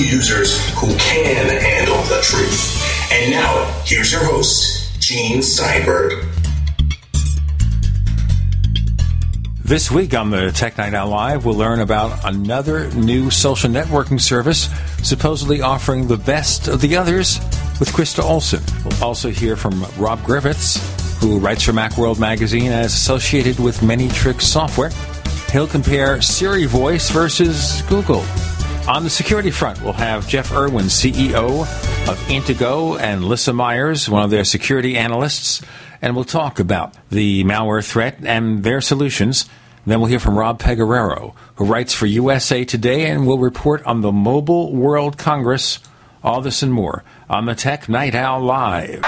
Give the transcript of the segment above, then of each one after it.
users who can handle the truth. And now, here's your host, Gene Steinberg. This week on the Tech Night Owl Live, we'll learn about another new social networking service supposedly offering the best of the others with Krista Olson. We'll also hear from Rob Griffiths, who writes for Macworld magazine is associated with Many Tricks Software. He'll compare Siri Voice versus Google. On the security front, we'll have Jeff Erwin, CEO of Intego, and Lysa Myers, one of their security analysts, and we'll talk about the malware threat and their solutions. Then we'll hear from Rob Pegoraro, who writes for USA Today and will report on the Mobile World Congress. All this and more on the Tech Night Owl Live.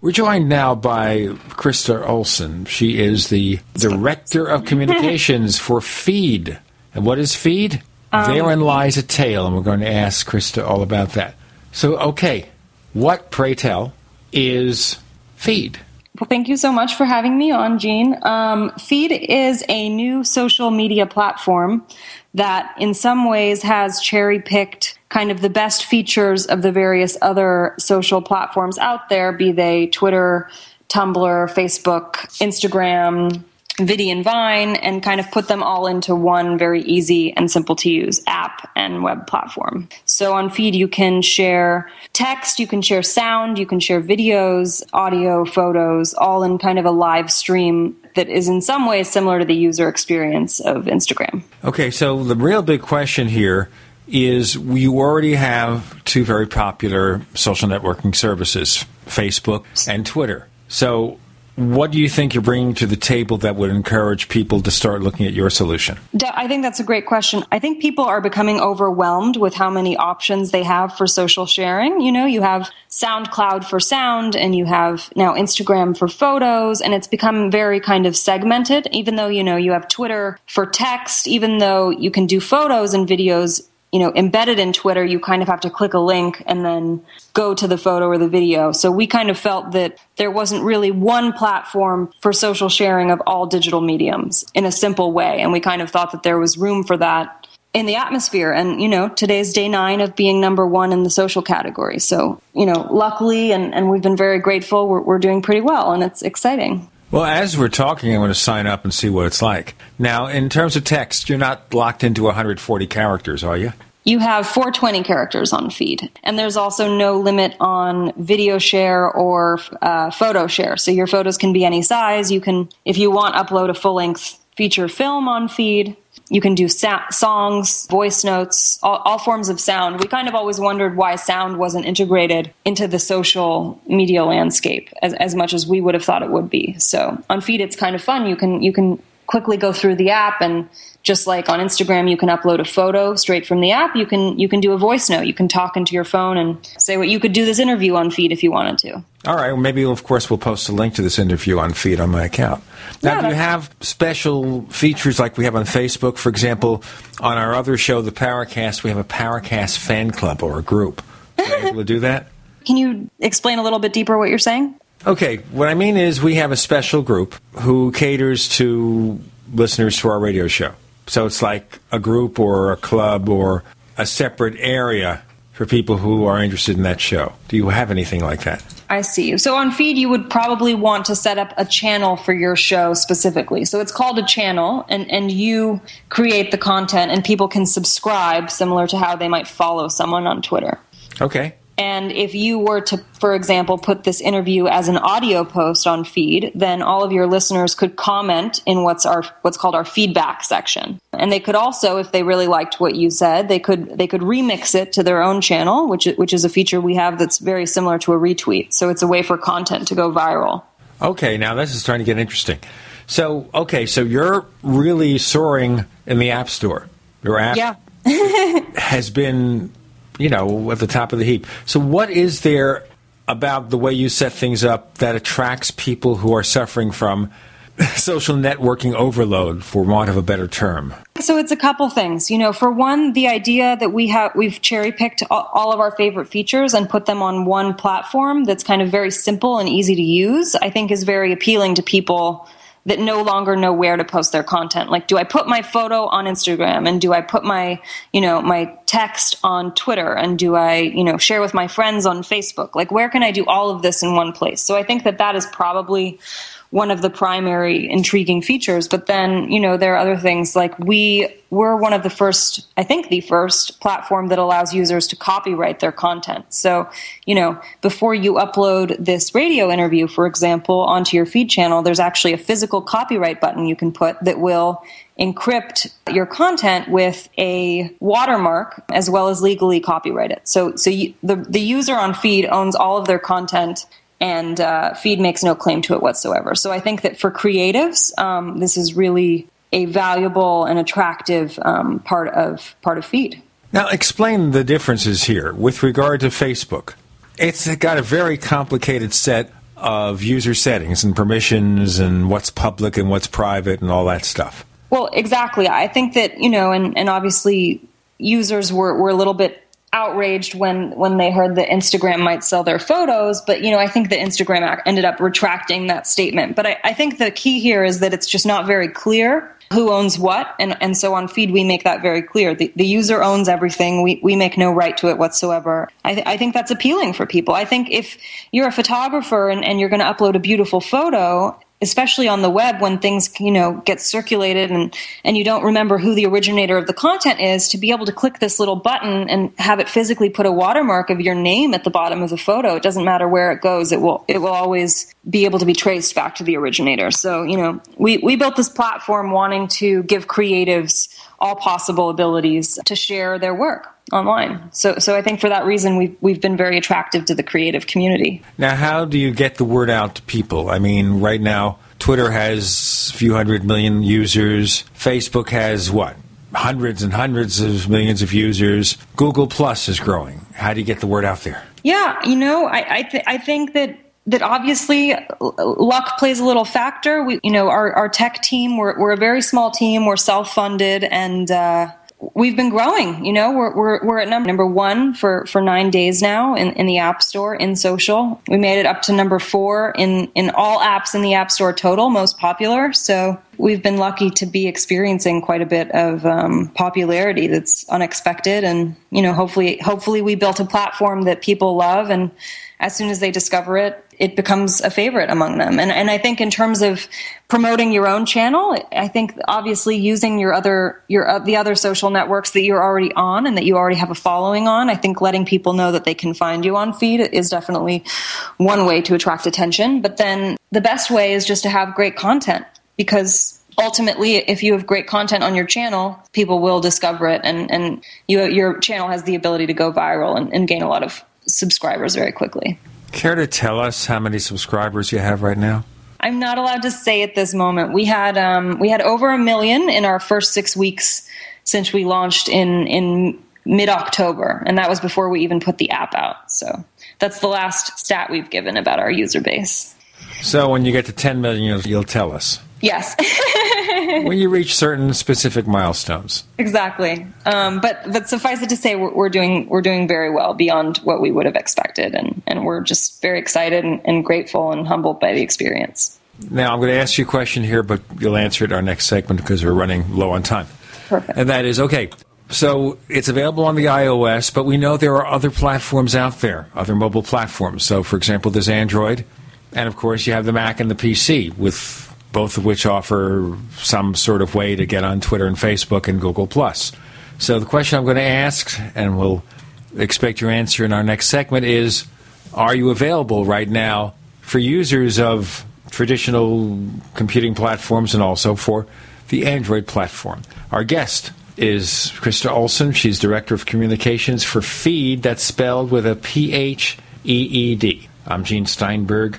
We're joined now by Krista Olson. She is the Director of Communications for Pheed. And what is Pheed? Um, Therein lies a tale, and we're going to ask Krista all about that. So, okay, what, pray tell, is Pheed? Well, thank you so much for having me on, Gene. Um, Pheed is a new social media platform that, in some ways, has cherry picked kind of the best features of the various other social platforms out there, be they Twitter, Tumblr, Facebook, Instagram, Viddy and Vine, and kind of put them all into one very easy and simple to use app and web platform. So on Pheed, you can share text, you can share sound, you can share videos, audio, photos, all in kind of a live stream that is in some ways similar to the user experience of Instagram. Okay, so the real big question here is you already have two very popular social networking services, Facebook and Twitter. So, what do you think you're bringing to the table that would encourage people to start looking at your solution? I think that's a great question. I think people are becoming overwhelmed with how many options they have for social sharing. You know, you have SoundCloud for sound and you have now Instagram for photos and it's become very kind of segmented even though you know you have Twitter for text even though you can do photos and videos you know, embedded in Twitter, you kind of have to click a link and then go to the photo or the video. So we kind of felt that there wasn't really one platform for social sharing of all digital mediums in a simple way. And we kind of thought that there was room for that in the atmosphere. And, you know, today's day nine of being number one in the social category. So, you know, luckily, and, and we've been very grateful, we're, we're doing pretty well and it's exciting. Well, as we're talking, I'm going to sign up and see what it's like. Now, in terms of text, you're not locked into 140 characters, are you? You have 420 characters on Pheed, and there's also no limit on video share or uh, photo share. So your photos can be any size. You can, if you want, upload a full length feature film on Pheed. You can do sa- songs, voice notes, all, all, forms of sound. We kind of always wondered why sound wasn't integrated into the social media landscape as, as much as we would have thought it would be. So on Pheed, it's kind of fun. You can you can quickly go through the app and just like on Instagram you can upload a photo straight from the app, you can you can do a voice note. You can talk into your phone and say what you could do this interview on Pheed if you wanted to. All right, well, maybe of course we'll post a link to this interview on Pheed on my account. Now, Yeah, do you have special features like we have on Facebook? For example, on our other show, the Powercast we have a Powercast fan club or a group. Are you able to do that? Can you explain a little bit deeper what you're saying? Okay, what I mean is we have a special group who caters to listeners to our radio show. So it's like a group or a club or a separate area for people who are interested in that show. Do you have anything like that? I see. So on Pheed, you would probably want to set up a channel for your show specifically. So it's called a channel, and, and you create the content, and people can subscribe, similar to how they might follow someone on Twitter. Okay. And if you were to, for example, put this interview as an audio post on Pheed, then all of your listeners could comment in what's our what's called our feedback section. And they could also, if they really liked what you said, they could they could remix it to their own channel, which which is a feature we have that's very similar to a retweet. So it's a way for content to go viral. Okay, now this is starting to get interesting. So, okay, so you're really soaring in the App Store. Your app Yeah. has been, you know, at the top of the heap. So, what is there about the way you set things up that attracts people who are suffering from social networking overload, for want of a better term? So it's a couple things. You know, for one, the idea that we have we've cherry picked all of our favorite features and put them on one platform that's kind of very simple and easy to use, I think is very appealing to people that no longer know where to post their content. Like, do I put my photo on Instagram and do I put my, you know, my text on Twitter and do I, you know, share with my friends on Facebook? Like, where can I do all of this in one place? So I think that that is probably one of the primary intriguing features. But then, you know, there are other things like we we're one of the first, I think the first platform that allows users to copyright their content. So, you know, before you upload this radio interview, for example, onto your Pheed channel, there's actually a physical copyright button you can put that will encrypt your content with a watermark as well as legally copyright it. So, so you, the the user on Pheed owns all of their content and uh, Pheed makes no claim to it whatsoever. So I think that for creatives, um, this is really a valuable and attractive um, part of part of Pheed. Now, explain the differences here with regard to Facebook. It's got a very complicated set of user settings and permissions and what's public and what's private and all that stuff. Well, exactly. I think that, you know, and, and obviously users were, were a little bit outraged when when they heard that Instagram might sell their photos. But you know, I think that Instagram ended up retracting that statement. But I, I think the key here is that it's just not very clear who owns what and, and so on Pheed we make that very clear the, the user owns everything we, we make no right to it whatsoever I, th- I think that's appealing for people i think if you're a photographer and, and you're going to upload a beautiful photo especially on the web when things you know get circulated and and you don't remember who the originator of the content is to be able to click this little button and have it physically put a watermark of your name at the bottom of the photo it doesn't matter where it goes it will it will always be able to be traced back to the originator. So you know we we built this platform wanting to give creatives all possible abilities to share their work online. So, so I think for that reason, we've, we've been very attractive to the creative community. Now, how do you get the word out to people? I mean, right now, Twitter has a few hundred million users. Facebook has what? Hundreds and hundreds of millions of users. Google Plus is growing. How do you get the word out there? Yeah, you know, I I, th- I think that that obviously luck plays a little factor. We, you know, our, our tech team, we're, we're a very small team. We're self funded and, uh, we've been growing. You know, we're we're we're at number number one for for nine days now in, in the App Store in social. We made it up to number four in in all apps in the App Store total, most popular. So we've been lucky to be experiencing quite a bit of um, popularity that's unexpected, and you know, hopefully hopefully we built a platform that people love and as soon as they discover it, it becomes a favorite among them. And, and I think in terms of promoting your own channel, I think obviously using your other, your, uh, the other social networks that you're already on and that you already have a following on, I think letting people know that they can find you on Pheed is definitely one way to attract attention. But then the best way is just to have great content because ultimately if you have great content on your channel people will discover it and, and you, your channel has the ability to go viral and, and gain a lot of subscribers very quickly. Care to tell us how many subscribers you have right now? I'm not allowed to say at this moment. We had um, we had over a million in our first six weeks since we launched in in mid October, and that was before we even put the app out. So that's the last stat we've given about our user base. So when you get to 10 million, you'll, you'll tell us. Yes. when you reach certain specific milestones. Exactly. Um, but but suffice it to say, we're, we're, doing we're doing very well beyond what we would have expected, and and we're just very excited and, and grateful and humbled by the experience. Now I'm going to ask you a question here, but you'll answer it our next segment because we're running low on time. Perfect. And that is okay. So it's available on the iOS, but we know there are other platforms out there, other mobile platforms. So, for example, there's Android, and of course you have the Mac and the PC with both of which offer some sort of way to get on Twitter and Facebook and Google Plus. So the question I'm going to ask, and we'll expect your answer in our next segment, is: Are you available right now for users of traditional computing platforms and also for the Android platform? Our guest is Krista Olson. She's Director of Communications for Pheed. That's spelled with a P H E E D. I'm Gene Steinberg.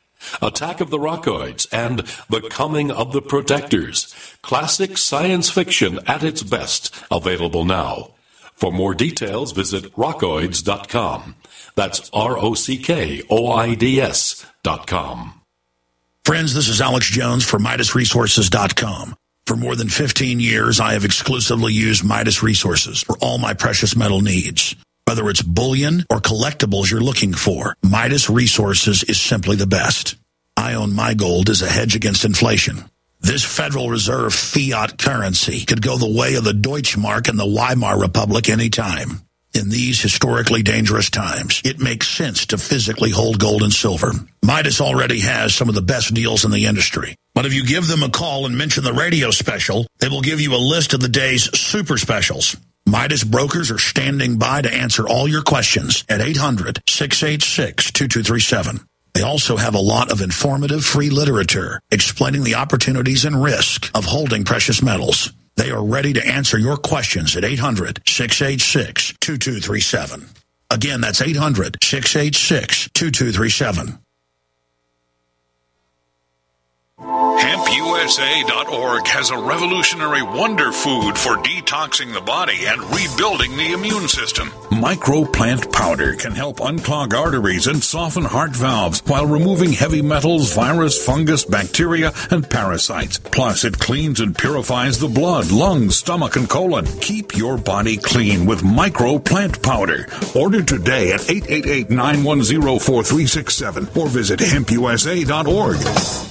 Attack of the Rockoids and The Coming of the Protectors. Classic science fiction at its best, available now. For more details, visit rockoids.com. That's R O C K O I D S dot com. Friends, this is Alex Jones for MidasResources.com. For more than 15 years, I have exclusively used Midas Resources for all my precious metal needs. Whether it's bullion or collectibles you're looking for, Midas Resources is simply the best. I own my gold as a hedge against inflation. This Federal Reserve fiat currency could go the way of the Deutschmark and the Weimar Republic anytime. In these historically dangerous times, it makes sense to physically hold gold and silver. Midas already has some of the best deals in the industry. But if you give them a call and mention the radio special, they will give you a list of the day's super specials. Midas brokers are standing by to answer all your questions at 800 686 2237. They also have a lot of informative free literature explaining the opportunities and risk of holding precious metals. They are ready to answer your questions at 800 686 2237. Again, that's 800 686 2237. HempUSA.org has a revolutionary wonder food for detoxing the body and rebuilding the immune system. Microplant powder can help unclog arteries and soften heart valves while removing heavy metals, virus, fungus, bacteria, and parasites. Plus, it cleans and purifies the blood, lungs, stomach, and colon. Keep your body clean with Microplant powder. Order today at 888 910 4367 or visit HempUSA.org.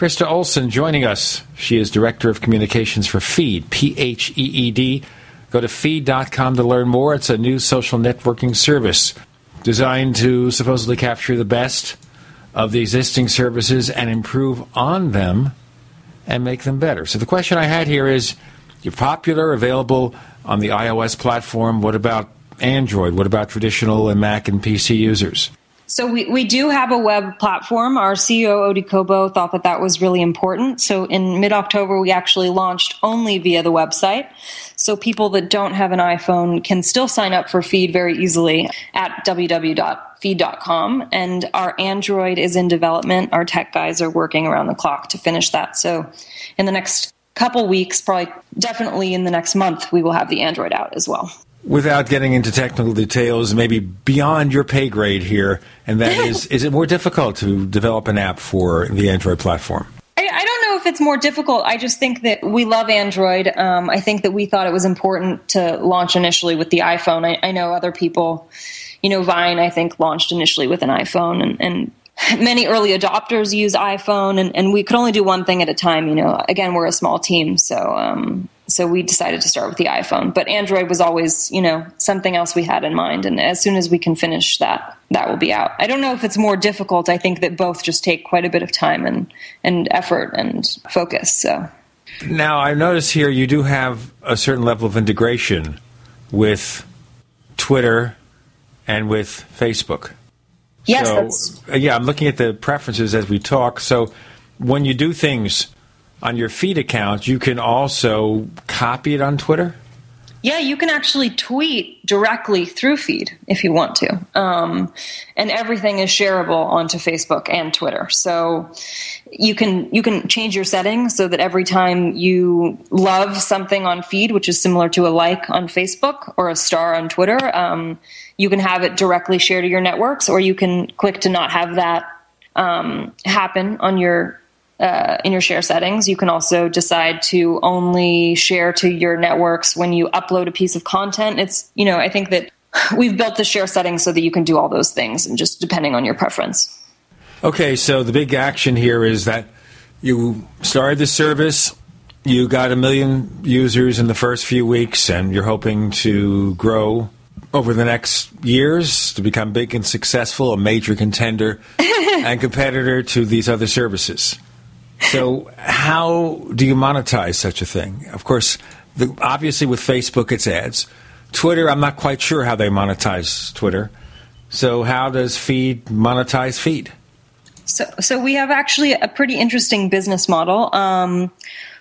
Krista Olson joining us. She is Director of Communications for Pheed, P H E E D. Go to pheed.com to learn more. It's a new social networking service designed to supposedly capture the best of the existing services and improve on them and make them better. So the question I had here is you're popular, available on the iOS platform. What about Android? What about traditional and Mac and PC users? So we, we do have a web platform. Our CEO, O.D. Kobo, thought that that was really important. So in mid-October, we actually launched only via the website. So people that don't have an iPhone can still sign up for Pheed very easily at www.pheed.com. And our Android is in development. Our tech guys are working around the clock to finish that. So in the next couple weeks, probably definitely in the next month, we will have the Android out as well without getting into technical details, maybe beyond your pay grade here, and that is, is it more difficult to develop an app for the Android platform? I, I don't know if it's more difficult. I just think that we love Android. Um, I think that we thought it was important to launch initially with the iPhone. I, I know other people, you know, Vine, I think, launched initially with an iPhone, and, and many early adopters use iPhone, and, and, we could only do one thing at a time. You know, again, we're a small team, so um, so we decided to start with the iPhone. But Android was always, you know, something else we had in mind. And as soon as we can finish that, that will be out. I don't know if it's more difficult. I think that both just take quite a bit of time and and effort and focus. So now I notice here you do have a certain level of integration with Twitter and with Facebook. Yes. So, yeah, I'm looking at the preferences as we talk. So when you do things on your Pheed account, you can also copy it on Twitter? Yeah, you can actually tweet directly through Pheed if you want to. Um, and everything is shareable onto Facebook and Twitter. So you can you can change your settings so that every time you love something on Pheed, which is similar to a like on Facebook or a star on Twitter, um, you can have it directly share to your networks, or you can click to not have that um, happen on your uh, in your share settings. You can also decide to only share to your networks when you upload a piece of content. It's, you know, I think that we've built the share settings so that you can do all those things and just depending on your preference. Okay, so the big action here is that you started the service, you got a million users in the first few weeks, and you're hoping to grow over the next years to become big and successful, a major contender and competitor to these other services. So, how do you monetize such a thing? Of course, the, obviously with Facebook, it's ads. Twitter, I'm not quite sure how they monetize Twitter. So, how does Pheed monetize Pheed? So, so we have actually a pretty interesting business model. Um,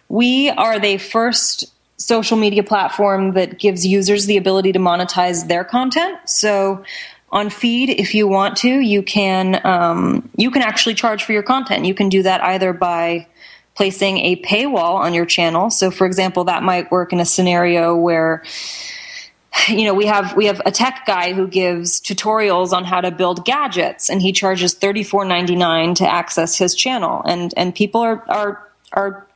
we are the first social media platform that gives users the ability to monetize their content. So on Pheed if you want to you can um, you can actually charge for your content. You can do that either by placing a paywall on your channel. So for example that might work in a scenario where you know we have we have a tech guy who gives tutorials on how to build gadgets and he charges $34.99 to access his channel. And and people are are are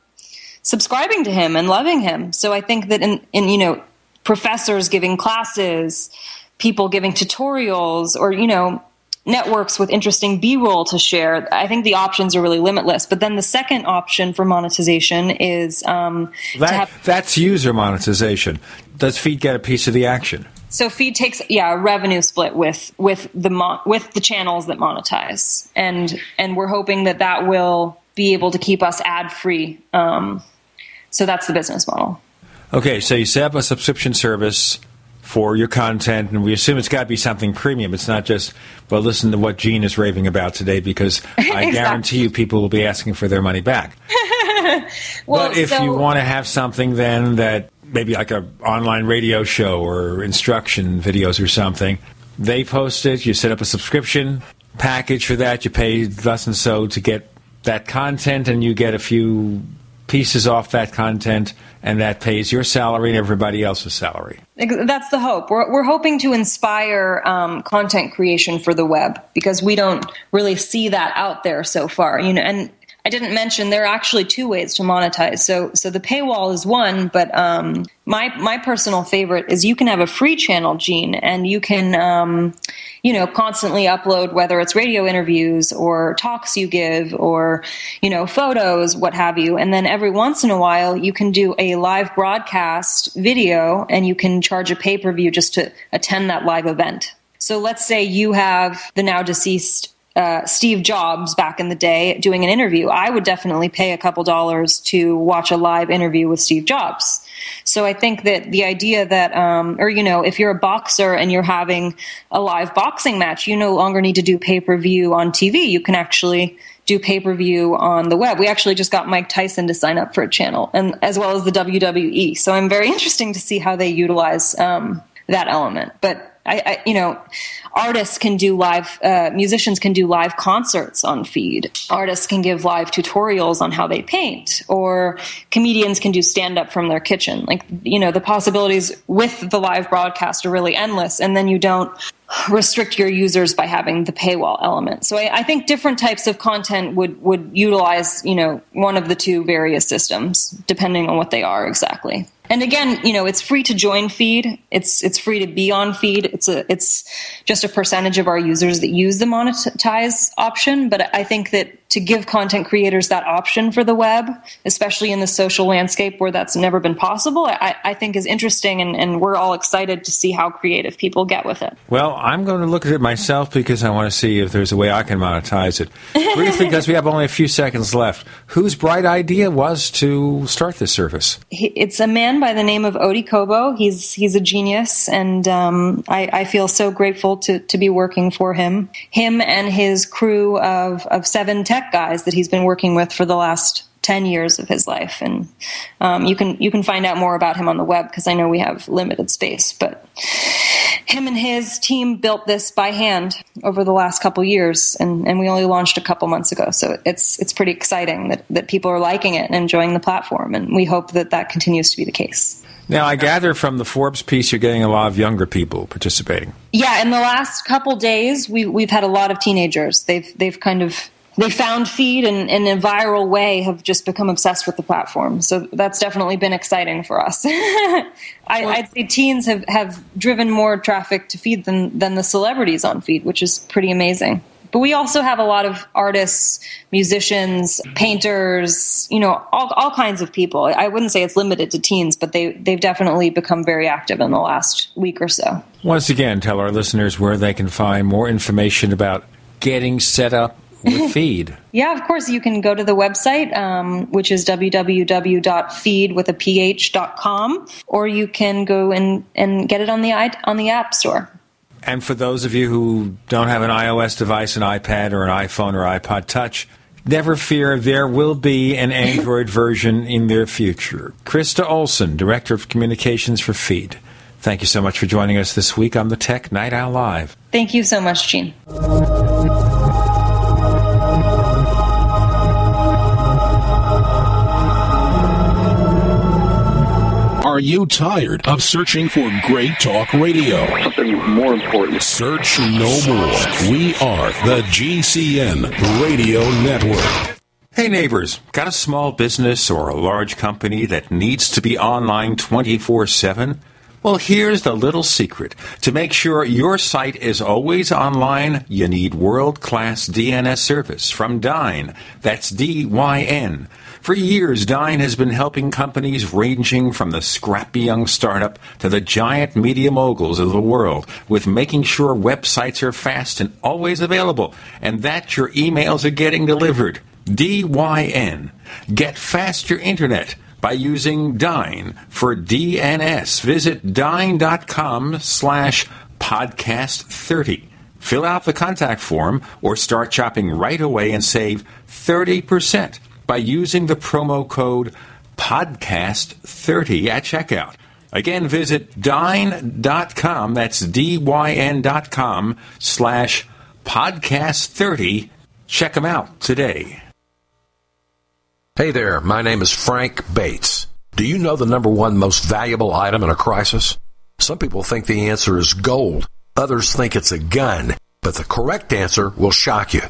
subscribing to him and loving him. So i think that in in you know professors giving classes people giving tutorials or, you know, networks with interesting b-roll to share i think the options are really limitless. But then the second option for monetization is um, that, have, that's user monetization. Does Pheed get a piece of the action? So Pheed takes yeah a revenue split with with the mon- with the channels that monetize. And and we're hoping that that will be able to keep us ad free um, so that's the business model. Okay so you set up a subscription service for your content, and we assume it's got to be something premium. It's not just, well, listen to what Gene is raving about today, because I exactly. guarantee you people will be asking for their money back. well, but if so, you want to have something then that maybe like an online radio show or instruction videos or something, they post it, you set up a subscription package for that, you pay thus and so to get that content, and you get a few pieces off that content, and that pays your salary and everybody else's salary. That's the hope. We're, we're hoping to inspire um, content creation for the web because we don't really see that out there so far. You know, and I didn't mention there are actually two ways to monetize. So, so the paywall is one, but um, my my personal favorite is you can have a free channel, Gene, and you can um, you know constantly upload whether it's radio interviews or talks you give or you know photos, what have you, and then every once in a while you can do a live broadcast video, and you can charge a pay per view just to attend that live event. So let's say you have the now deceased uh, Steve Jobs back in the day doing an interview, I would definitely pay a couple dollars to watch a live interview with Steve Jobs. So I think that the idea that, um, or you know, if you're a boxer and you're having a live boxing match, you no longer need to do pay per view on TV. You can actually do pay per view on the web. We actually just got Mike Tyson to sign up for a channel, and as well as the WWE. So I'm very interesting to see how they utilize um, that element. But I, I, you know, artists can do live, uh, musicians can do live concerts on Pheed. Artists can give live tutorials on how they paint, or comedians can do stand up from their kitchen. Like, you know, the possibilities with the live broadcast are really endless. And then you don't restrict your users by having the paywall element. So I, I, think different types of content would would utilize you know one of the two various systems depending on what they are exactly. And again, you know, it's free to join Pheed. It's it's free to be on Pheed. It's a it's just a percentage of our users that use the monetize option. But I think that to give content creators that option for the web, especially in the social landscape where that's never been possible, I, I think is interesting, and, and we're all excited to see how creative people get with it. Well, I'm going to look at it myself because I want to see if there's a way I can monetize it. Briefly, because we have only a few seconds left, whose bright idea was to start this service? It's a man by the name of O.D. Kobo. He's he's a genius, and um, I, I feel so grateful to, to be working for him. Him and his crew of, of seven tech tech guys that he's been working with for the last 10 years of his life and um, you can you can find out more about him on the web because i know we have limited space but him and his team built this by hand over the last couple years and, and we only launched a couple months ago so it's it's pretty exciting that, that people are liking it and enjoying the platform and we hope that that continues to be the case now, I gather from the Forbes piece you're getting a lot of younger people participating. Yeah, in the last couple days, we, we've had a lot of teenagers. They've they've kind of they found Pheed and, in a viral way have just become obsessed with the platform. So that's definitely been exciting for us. I, would say teens have, have driven more traffic to Pheed than, than the celebrities on Pheed, which is pretty amazing. But we also have a lot of artists, musicians, painters, you know, all, all kinds of people. I wouldn't say it's limited to teens, but they, they've definitely become very active in the last week or so. Once again, tell our listeners where they can find more information about getting set up with Pheed? yeah, of course. You can go to the website, um, which is www.feedwithaph.com, or you can go and, and get it on the on the App Store. And for those of you who don't have an iOS device, an iPad, or an iPhone or iPod Touch, never fear, there will be an Android version in their future. Krista Olson, Director of Communications for Pheed. Thank you so much for joining us this week on the Tech Night Owl Live. Thank you so much, Gene. Are you tired of searching for great talk radio? Something more important. Search no more. We are the GCN Radio Network. Hey neighbors, got a small business or a large company that needs to be online 24 7? Well, here's the little secret. To make sure your site is always online, you need world class DNS service from Dyn. That's D Y N. For years, Dyn has been helping companies ranging from the scrappy young startup to the giant media moguls of the world with making sure websites are fast and always available and that your emails are getting delivered. DYN. Get faster internet by using Dyn for DNS. Visit dyn.com slash podcast 30. Fill out the contact form or start shopping right away and save 30% by using the promo code podcast30 at checkout. Again, visit dyn.com, that's D-Y-N.com slash podcast30. Check them out today. Hey there, my name is Frank Bates. Do you know the number one most valuable item in a crisis? Some people think the answer is gold. Others think it's a gun. But the correct answer will shock you.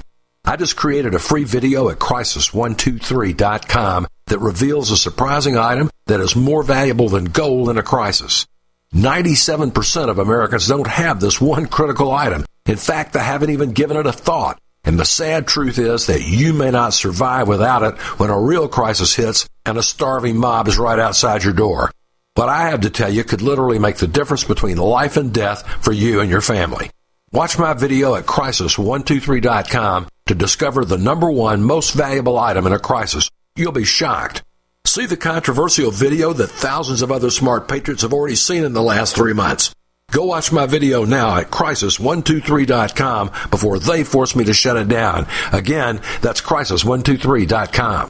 I just created a free video at crisis123.com that reveals a surprising item that is more valuable than gold in a crisis. 97% of Americans don't have this one critical item. In fact, they haven't even given it a thought. And the sad truth is that you may not survive without it when a real crisis hits and a starving mob is right outside your door. What I have to tell you could literally make the difference between life and death for you and your family. Watch my video at crisis123.com to discover the number one most valuable item in a crisis. You'll be shocked. See the controversial video that thousands of other smart patriots have already seen in the last three months. Go watch my video now at crisis123.com before they force me to shut it down. Again, that's crisis123.com.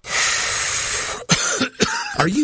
Are you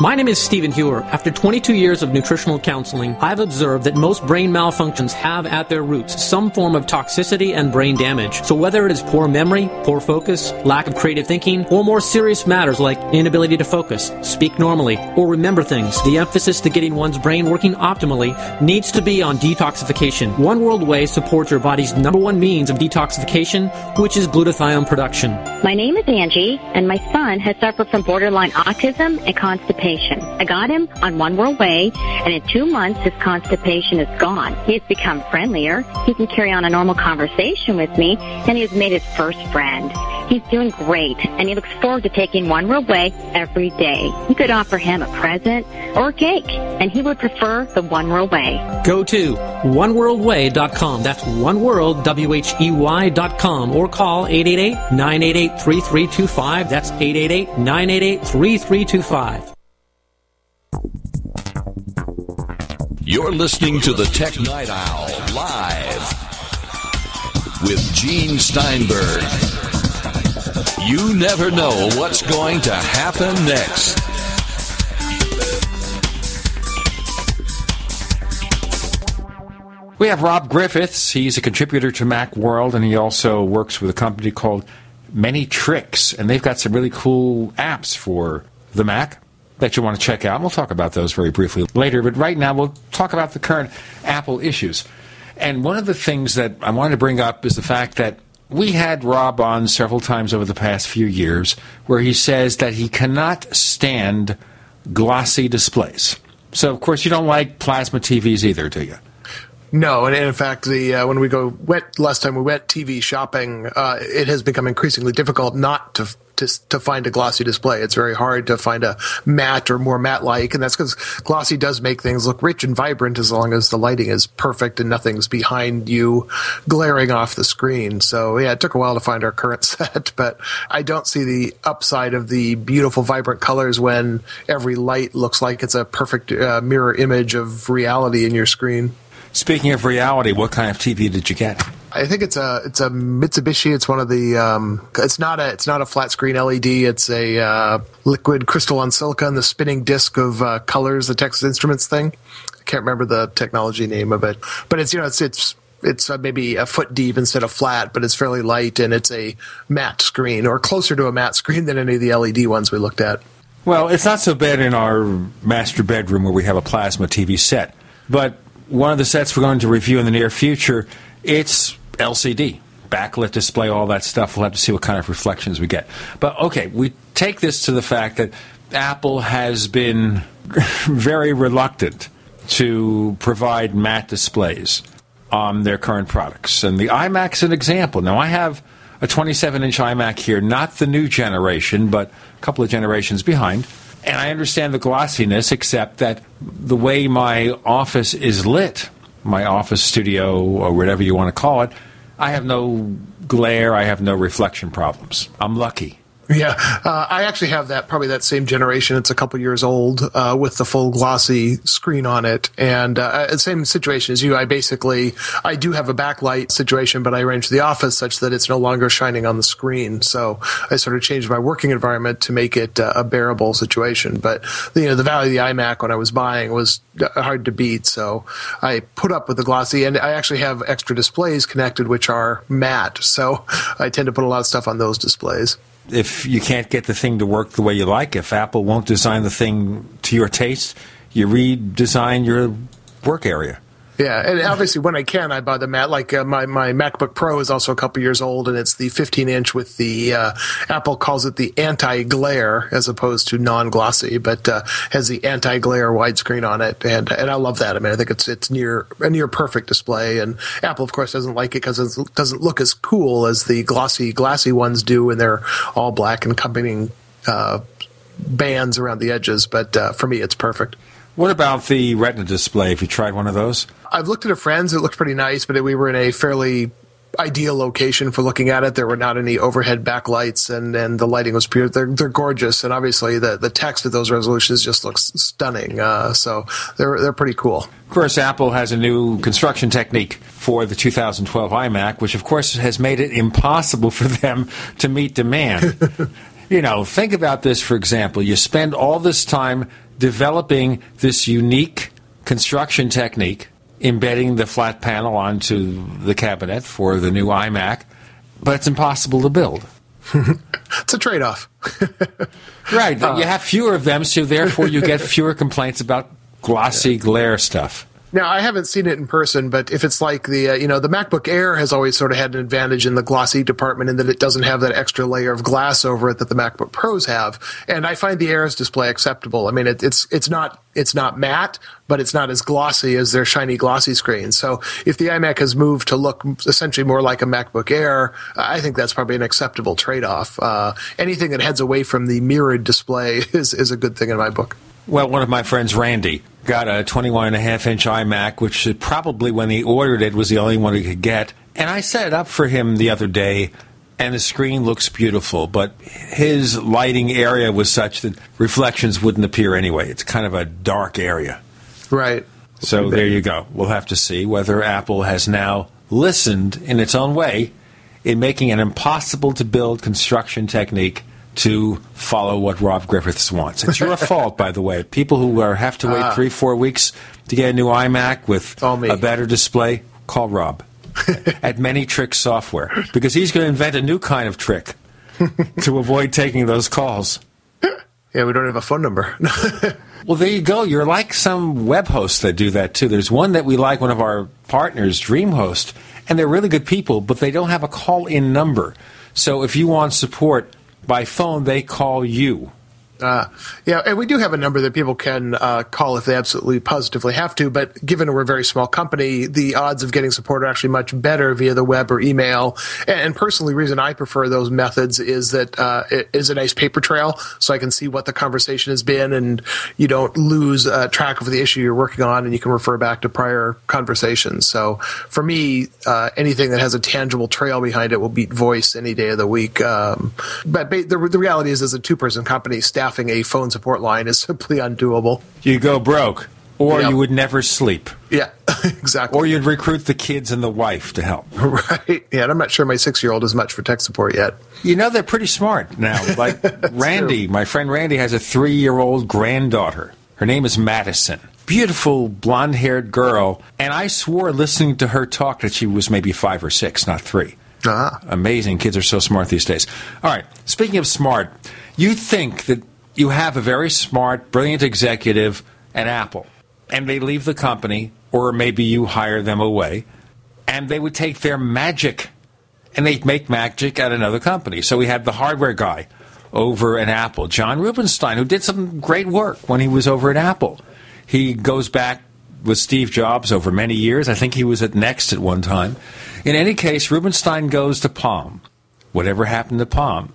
My name is Stephen Hewer. After 22 years of nutritional counseling, I've observed that most brain malfunctions have at their roots some form of toxicity and brain damage. So whether it is poor memory, poor focus, lack of creative thinking, or more serious matters like inability to focus, speak normally, or remember things, the emphasis to getting one's brain working optimally needs to be on detoxification. One World Whey supports your body's number one means of detoxification, which is glutathione production. My name is Angie, and my son has suffered from borderline autism and constipation. I got him on One World Whey, and in two months his constipation is gone. He has become friendlier. He can carry on a normal conversation with me, and he has made his first friend. He's doing great, and he looks forward to taking One World Whey every day. You could offer him a present or a cake, and he would prefer the One World Whey. Go to oneworldwhey.com. That's oneworld, W-H-E-Y dot com, or call 888-988-3325. That's 888-988-3325. You're listening to the Tech Night Owl live with Gene Steinberg. You never know what's going to happen next. We have Rob Griffiths. He's a contributor to Macworld, and he also works with a company called Many Tricks, and they've got some really cool apps for the Mac that you want to check out. And we'll talk about those very briefly later, but right now we'll talk about the current Apple issues. And one of the things that I wanted to bring up is the fact that we had Rob on several times over the past few years where he says that he cannot stand glossy displays. So, of course, you don't like plasma TVs either, do you? No, and in fact, the uh, when we go went last time we went TV shopping, uh, it has become increasingly difficult not to to, to find a glossy display. It's very hard to find a matte or more matte like, and that's because glossy does make things look rich and vibrant as long as the lighting is perfect and nothing's behind you glaring off the screen. So yeah, it took a while to find our current set, but I don't see the upside of the beautiful, vibrant colors when every light looks like it's a perfect uh, mirror image of reality in your screen. Speaking of reality, what kind of TV did you get? I think it's a it's a Mitsubishi. It's one of the um, it's not a it's not a flat screen LED. It's a uh, liquid crystal on silicon, the spinning disc of uh, colors, the Texas Instruments thing. I can't remember the technology name of it, but it's you know it's it's it's uh, maybe a foot deep instead of flat, but it's fairly light and it's a matte screen or closer to a matte screen than any of the LED ones we looked at. Well, it's not so bad in our master bedroom where we have a plasma TV set, but one of the sets we're going to review in the near future, it's LCD, backlit display, all that stuff. We'll have to see what kind of reflections we get. But okay, we take this to the fact that Apple has been very reluctant to provide matte displays on their current products. And the iMac's an example. Now, I have a 27 inch iMac here, not the new generation, but a couple of generations behind. And I understand the glossiness, except that the way my office is lit, my office studio or whatever you want to call it, I have no glare, I have no reflection problems. I'm lucky. Yeah, uh, I actually have that probably that same generation. It's a couple years old uh, with the full glossy screen on it, and uh, same situation as you. I basically I do have a backlight situation, but I arrange the office such that it's no longer shining on the screen. So I sort of changed my working environment to make it uh, a bearable situation. But you know, the value of the iMac when I was buying was uh, hard to beat, so I put up with the glossy, and I actually have extra displays connected which are matte. So I tend to put a lot of stuff on those displays if you can't get the thing to work the way you like, if Apple won't design the thing to your taste, you redesign your work area. Yeah, and obviously when I can, I buy the mat. Like uh, my my MacBook Pro is also a couple years old, and it's the 15 inch with the uh, Apple calls it the anti glare as opposed to non glossy, but uh, has the anti glare widescreen on it, and and I love that. I mean, I think it's it's near a near perfect display, and Apple of course doesn't like it because it doesn't look as cool as the glossy glassy ones do, and they're all black and accompanying uh, bands around the edges. But uh, for me, it's perfect. What about the Retina display? Have you tried one of those? I've looked at a friend's. It looked pretty nice, but we were in a fairly ideal location for looking at it. There were not any overhead backlights, and, and the lighting was pure. They're, they're gorgeous, and obviously the, the text at those resolutions just looks stunning. Uh, so they're they're pretty cool. Of course, Apple has a new construction technique for the 2012 iMac, which of course has made it impossible for them to meet demand. you know, think about this. For example, you spend all this time developing this unique construction technique, embedding the flat panel onto the cabinet for the new iMac, but it's impossible to build. it's a trade off. right. Uh, you have fewer of them, so therefore you get fewer complaints about glossy glare stuff. Now, I haven't seen it in person, but if it's like the, uh, you know, the MacBook Air has always sort of had an advantage in the glossy department in that it doesn't have that extra layer of glass over it that the MacBook Pros have. And I find the Air's display acceptable. I mean, it, it's, it's not, it's not matte, but it's not as glossy as their shiny glossy screens. So if the iMac has moved to look essentially more like a MacBook Air, I think that's probably an acceptable trade-off. Uh, anything that heads away from the mirrored display is, is a good thing in my book. Well, one of my friends, Randy, got a 21 and a half inch iMac, which probably when he ordered it was the only one he could get. And I set it up for him the other day, and the screen looks beautiful, but his lighting area was such that reflections wouldn't appear anyway. It's kind of a dark area. Right. So there you go. We'll have to see whether Apple has now listened in its own way in making an impossible to build construction technique to follow what Rob Griffiths wants. It's your fault, by the way. People who are, have to wait uh, three, four weeks to get a new iMac with a better display, call Rob at Many Tricks Software because he's going to invent a new kind of trick to avoid taking those calls. Yeah, we don't have a phone number. well, there you go. You're like some web hosts that do that too. There's one that we like, one of our partners, DreamHost, and they're really good people, but they don't have a call in number. So if you want support, by phone, they call you. Uh, yeah, and we do have a number that people can uh, call if they absolutely positively have to. But given we're a very small company, the odds of getting support are actually much better via the web or email. And, and personally, the reason I prefer those methods is that uh, it is a nice paper trail, so I can see what the conversation has been, and you don't lose uh, track of the issue you're working on, and you can refer back to prior conversations. So for me, uh, anything that has a tangible trail behind it will beat voice any day of the week. Um, but the, the reality is, as a two-person company, staff staffing a phone support line is simply undoable. You go broke, or yep. you would never sleep. Yeah, exactly. Or you'd recruit the kids and the wife to help. Right. Yeah, and I'm not sure my six year old is much for tech support yet. You know, they're pretty smart now. Like Randy, true. my friend Randy has a three year old granddaughter. Her name is Madison. Beautiful blonde haired girl. And I swore listening to her talk that she was maybe five or six, not three. Ah. Amazing. Kids are so smart these days. All right. Speaking of smart, you think that you have a very smart, brilliant executive at Apple, and they leave the company, or maybe you hire them away, and they would take their magic and they'd make magic at another company. So we had the hardware guy over at Apple, John Rubinstein, who did some great work when he was over at Apple. He goes back with Steve Jobs over many years. I think he was at Next at one time. In any case, Rubinstein goes to Palm. Whatever happened to Palm?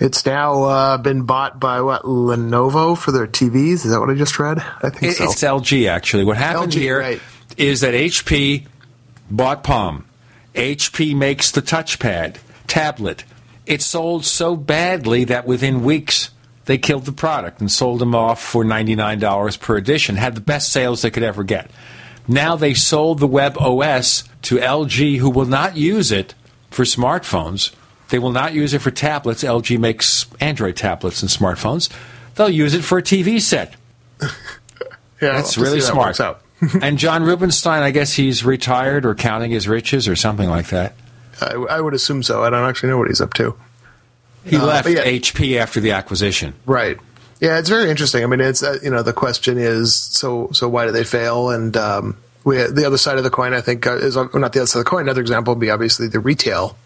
It's now uh, been bought by what Lenovo for their TVs. Is that what I just read? I think it, so. It's LG actually. What happened LG, here right. is that HP bought Palm. HP makes the touchpad tablet. it sold so badly that within weeks they killed the product and sold them off for $99 per edition. Had the best sales they could ever get. Now they sold the Web OS to LG, who will not use it for smartphones. They will not use it for tablets. LG makes Android tablets and smartphones. They'll use it for a TV set. yeah, That's really that smart. and John Rubinstein, I guess he's retired or counting his riches or something like that. I, I would assume so. I don't actually know what he's up to. He Uh, left yeah. HP after the acquisition. Right. Yeah, it's very interesting. I mean, it's uh, you know the question is so so why do they fail? And um, we the other side of the coin, I think, uh, is well, not the other side of the coin. Another example would be obviously the retail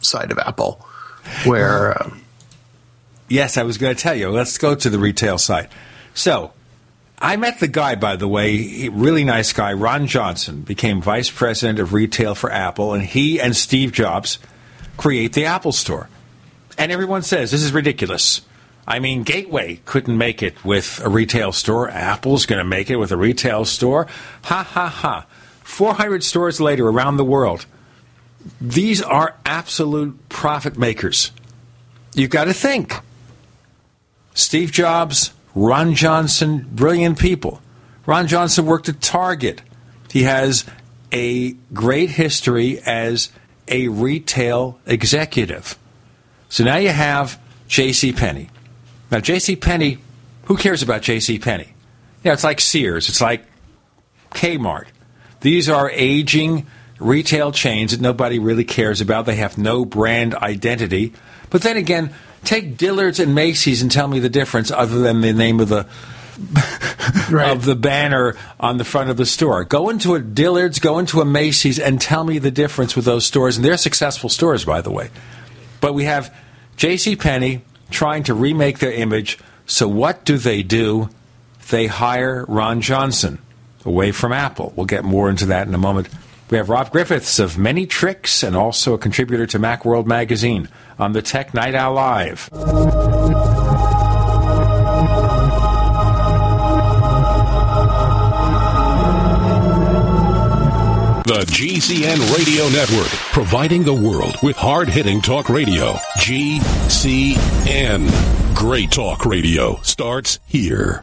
side of Apple, where um, Yes, I was going to tell you. Let's go to the retail side. So, I met the guy, by the way, really nice guy, Ron Johnson, became vice president of retail for Apple, and he and Steve Jobs create the Apple Store. And everyone says this is ridiculous. I mean, Gateway couldn't make it with a retail store. Apple's going to make it with a retail store. Ha ha ha. 400 stores later around the world. These are absolute profit makers. You've got to think. Steve Jobs, Ron Johnson, brilliant people. Ron Johnson worked at Target. He has a great history as a retail executive. So now you have J.C. Penney. Now J.C. Penney, who cares about J.C. Penney? Yeah, it's like Sears. It's like Kmart. These are aging retail chains that nobody really cares about. They have no brand identity. But then again, take Dillard's and Macy's and tell me the difference other than the name of the of the banner on the front of the store. Go into a Dillard's, go into a Macy's and tell me the difference with those stores and they're successful stores by the way. But we have J.C. Penney trying to remake their image. So what do they do? They hire Ron Johnson away from Apple. We'll get more into that in a moment. We have Rob Griffiths of Many Tricks and also a contributor to Macworld magazine on the Tech Night Owl Live. The GCN Radio Network, providing the world with hard hitting talk radio. GCN. Great talk radio starts here.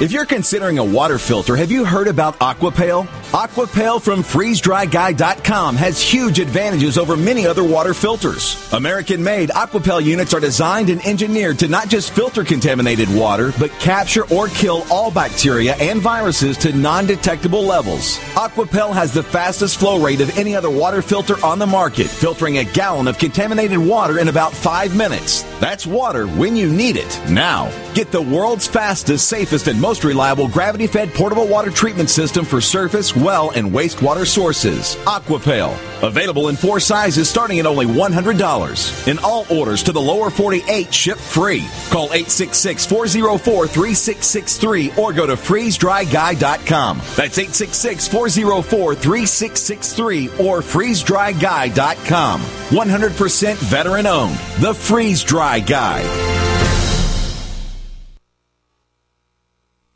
If you're considering a water filter, have you heard about AquaPail? AquaPail from freezedryguy.com has huge advantages over many other water filters. American made AquaPail units are designed and engineered to not just filter contaminated water, but capture or kill all bacteria and viruses to non detectable levels. AquaPail has the fastest flow rate of any other water filter on the market, filtering a gallon of contaminated water in about five minutes. That's water when you need it. Now, get the world's fastest, safest, and most reliable gravity fed portable water treatment system for surface, well, and wastewater sources. AquaPail. Available in four sizes starting at only $100. In all orders to the lower 48, ship free. Call 866 404 3663 or go to freezedryguy.com. That's 866 404 3663 or freezedryguy.com. 100% veteran owned. The Freeze Dry Guy.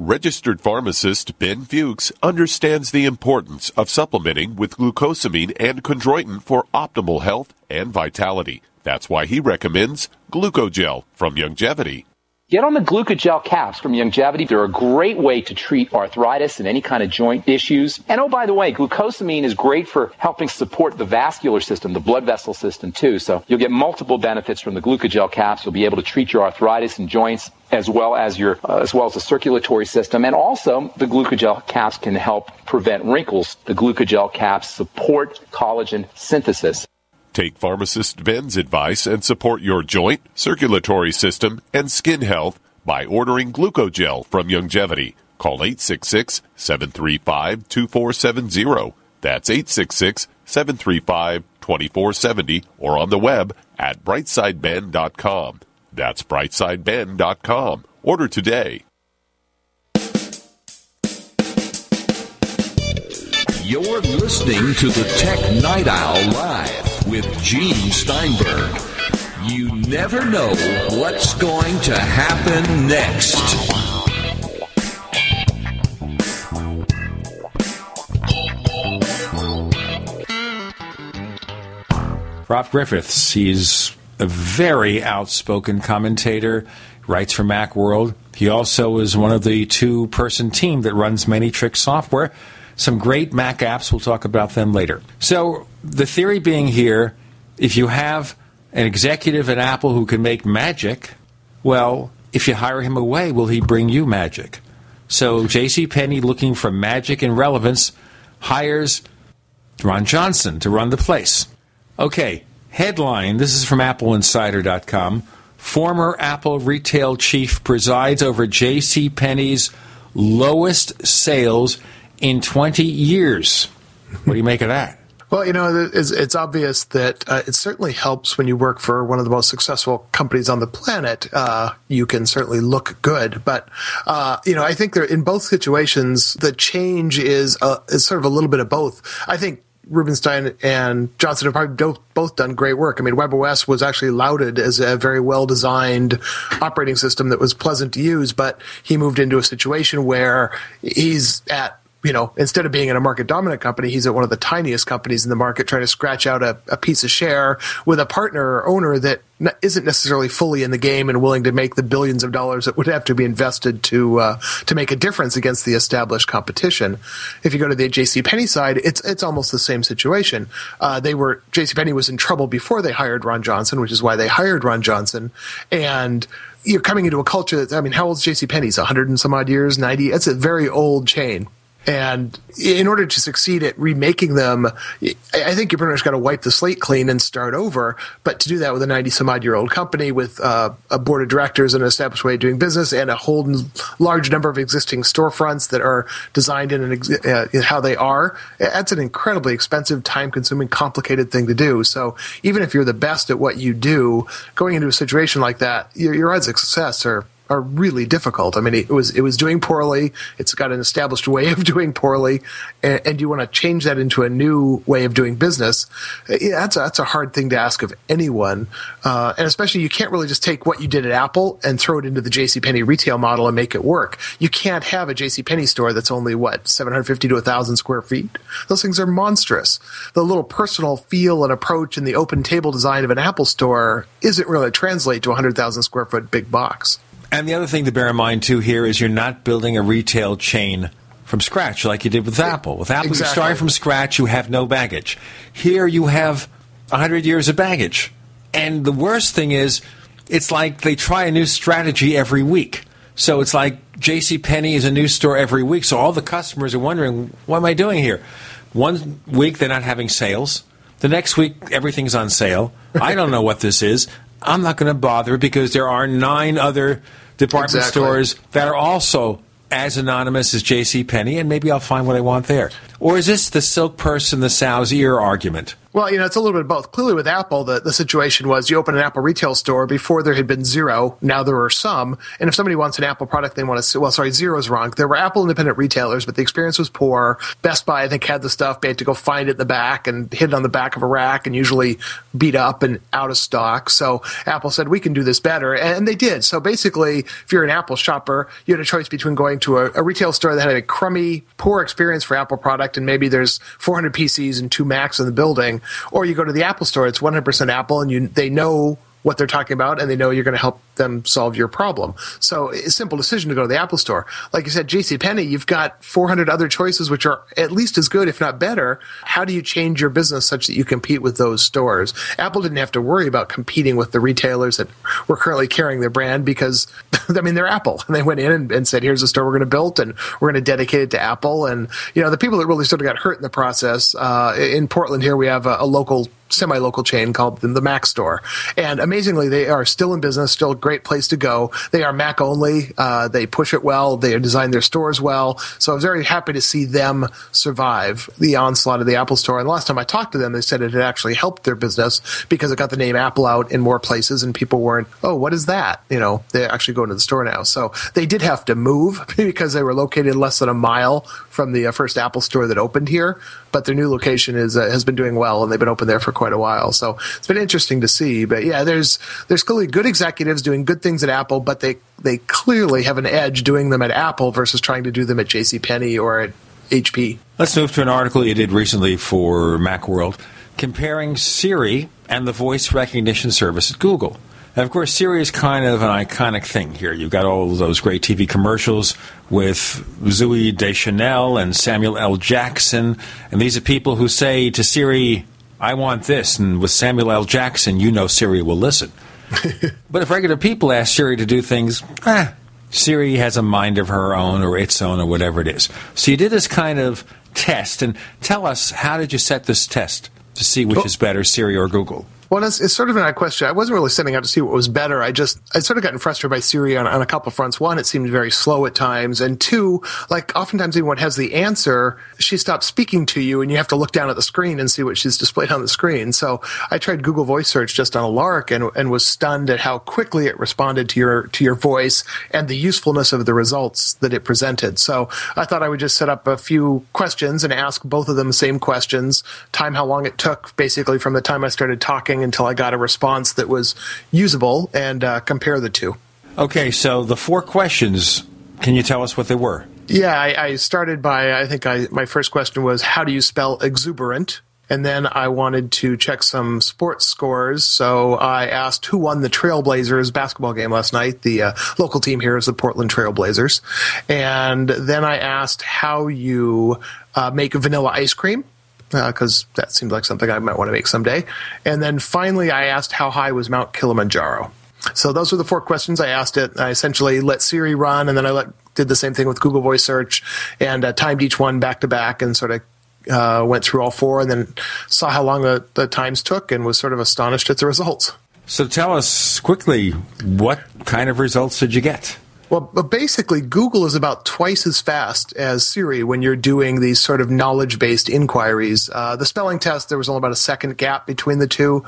Registered pharmacist Ben Fuchs understands the importance of supplementing with glucosamine and chondroitin for optimal health and vitality. That's why he recommends Glucogel from Youngevity. Get on the glucogel caps from Youngevity. They're a great way to treat arthritis and any kind of joint issues. And oh, by the way, glucosamine is great for helping support the vascular system, the blood vessel system too. So you'll get multiple benefits from the glucogel caps. You'll be able to treat your arthritis and joints as well as your uh, as well as the circulatory system and also the glucogel caps can help prevent wrinkles the glucogel caps support collagen synthesis Take pharmacist Ben's advice and support your joint, circulatory system, and skin health by ordering Glucogel from Youngevity. Call 866 735 2470. That's 866 735 2470 or on the web at brightsideben.com. That's brightsideben.com. Order today. You're listening to the Tech Night Owl Live with Gene Steinberg. You never know what's going to happen next. Rob Griffiths, he's a very outspoken commentator, writes for Macworld. He also is one of the two person team that runs Many Manytrick software. Some great Mac apps, we'll talk about them later. So, the theory being here if you have an executive at Apple who can make magic, well, if you hire him away, will he bring you magic? So J.C. Penney, looking for magic and relevance, hires Ron Johnson to run the place. Okay, headline. This is from AppleInsider.com. Former Apple retail chief presides over J.C. Penney's lowest sales in 20 years. What do you make of that? Well, you know, it's, it's obvious that uh, it certainly helps when you work for one of the most successful companies on the planet. Uh, you can certainly look good, but uh, you know, I think there in both situations the change is uh, is sort of a little bit of both. I think Rubinstein and Johnson have probably both done great work. I mean, WebOS was actually lauded as a very well designed operating system that was pleasant to use, but he moved into a situation where he's at you know, instead of being in a market dominant company, he's at one of the tiniest companies in the market trying to scratch out a, a piece of share with a partner or owner that isn't necessarily fully in the game and willing to make the billions of dollars that would have to be invested to uh, to make a difference against the established competition. If you go to the J.C. Penney side, it's it's almost the same situation. Uh, they were J.C. Penney was in trouble before they hired Ron Johnson, which is why they hired Ron Johnson, and you're coming into a culture that I mean, how old is J.C. Penney's? hundred and some odd years, ninety. It's a very old chain and in order to succeed at remaking them, I think you pretty much got to wipe the slate clean and start over. But to do that with a 90 some odd year old company with uh, a board of directors and an established way of doing business and a whole large number of existing storefronts that are designed in, an, uh, in how they are, that's an incredibly expensive, time consuming, complicated thing to do. So even if you're the best at what you do, going into a situation like that, your, your odds of success are are really difficult. I mean, it was it was doing poorly. It's got an established way of doing poorly, and, and you want to change that into a new way of doing business. Yeah, that's a, that's a hard thing to ask of anyone, uh, and especially you can't really just take what you did at Apple and throw it into the J.C. Penney retail model and make it work. You can't have a J.C. Penney store that's only what 750 to 1,000 square feet. Those things are monstrous. The little personal feel and approach and the open table design of an Apple store isn't really translate to a 100,000 square foot big box. And the other thing to bear in mind too here is you're not building a retail chain from scratch like you did with Apple. With Apple, Exactly. you're starting from scratch. You have no baggage. Here, you have hundred years of baggage. And the worst thing is, it's like they try a new strategy every week. So it's like J.C. Penney is a new store every week. So all the customers are wondering, what am I doing here? One week they're not having sales. The next week everything's on sale. I don't know what this is. I'm not going to bother because there are nine other department Exactly. stores that are also as anonymous as J.C. Penney, and maybe I'll find what I want there. Or is this the silk purse and the sow's ear argument? Well, you know, it's a little bit of both. Clearly, with Apple, the, the situation was you open an Apple retail store. Before there had been zero, now there are some. And if somebody wants an Apple product, they want to. Well, sorry, zero's wrong. There were Apple independent retailers, but the experience was poor. Best Buy, I think, had the stuff. They had to go find it in the back and hid it on the back of a rack, and usually beat up and out of stock. So Apple said we can do this better, and they did. So basically, if you're an Apple shopper, you had a choice between going to a, a retail store that had a crummy, poor experience for Apple product, and maybe there's 400 PCs and two Macs in the building, or you go to the Apple store, it's 100% Apple, and you they know what they're talking about, and they know you're going to help them solve your problem. So a simple decision to go to the Apple store. Like you said, JCPenney, you've got 400 other choices which are at least as good, if not better. How do you change your business such that you compete with those stores? Apple didn't have to worry about competing with the retailers that were currently carrying their brand because, I mean, they're Apple. And they went in and, and said, here's a store we're going to build and we're going to dedicate it to Apple. And, you know, the people that really sort of got hurt in the process, uh, in Portland here, we have a, a local semi-local chain called the, Mac Store, and amazingly, they are still in business, still a great place to go. They are Mac only. Uh, they push it well. They design their stores well. So I was very happy to see them survive the onslaught of the Apple Store. And last time I talked to them, they said it had actually helped their business because it got the name Apple out in more places, and people weren't, oh, what is that? You know, they actually go into the store now. So they did have to move because they were located less than a mile from the uh, first Apple Store that opened here. But their new location is uh, has been doing well, and they've been open there for quite a while. So it's been interesting to see. But yeah, there's there's clearly good executives doing good things at Apple, but they they clearly have an edge doing them at Apple versus trying to do them at J.C. Penney or at HP. Let's move to an article you did recently for Macworld comparing Siri and the voice recognition service at Google. And of course, Siri is kind of an iconic thing here. You've got all those great TV commercials with Zooey Deschanel and Samuel L. Jackson. And these are people who say to Siri, I want this. And with Samuel L. Jackson, you know Siri will listen. but if regular people ask Siri to do things, ah, Siri has a mind of her own or its own or whatever it is. So you did this kind of test. And tell us, how did you set this test to see which is better, Siri or Google? Well, it's, it's sort of an odd question. I wasn't really setting out to see what was better. I just, I sort of gotten frustrated by Siri on, on a couple fronts. One, it seemed very slow at times. And two, like oftentimes even when has the answer, she stops speaking to you and you have to look down at the screen and see what she's displayed on the screen. So I tried Google voice search just on a lark and, and was stunned at how quickly it responded to your, to your voice and the usefulness of the results that it presented. So I thought I would just set up a few questions and ask both of them the same questions, time how long it took basically from the time I started talking until I got a response that was usable and uh, compare the two. Okay, so the four questions, can you tell us what they were? Yeah, I, I started by I think I my first question was how do you spell exuberant? And then I wanted to check some sports scores. So I asked who won the Trailblazers basketball game last night. The uh, local team here is the Portland Trailblazers. And then I asked how you uh, make vanilla ice cream because uh, that seemed like something I might want to make someday. And then finally, I asked how high was Mount Kilimanjaro. So those were the four questions I asked it. I essentially let Siri run, and then I let, did the same thing with Google Voice Search, and uh, timed each one back to back, and sort of uh, went through all four, and then saw how long the, the times took, and was sort of astonished at the results. So tell us quickly, what kind of results did you get? Well, but basically, Google is about twice as fast as Siri when you're doing these sort of knowledge based inquiries. Uh, the spelling test, there was only about a second gap between the two,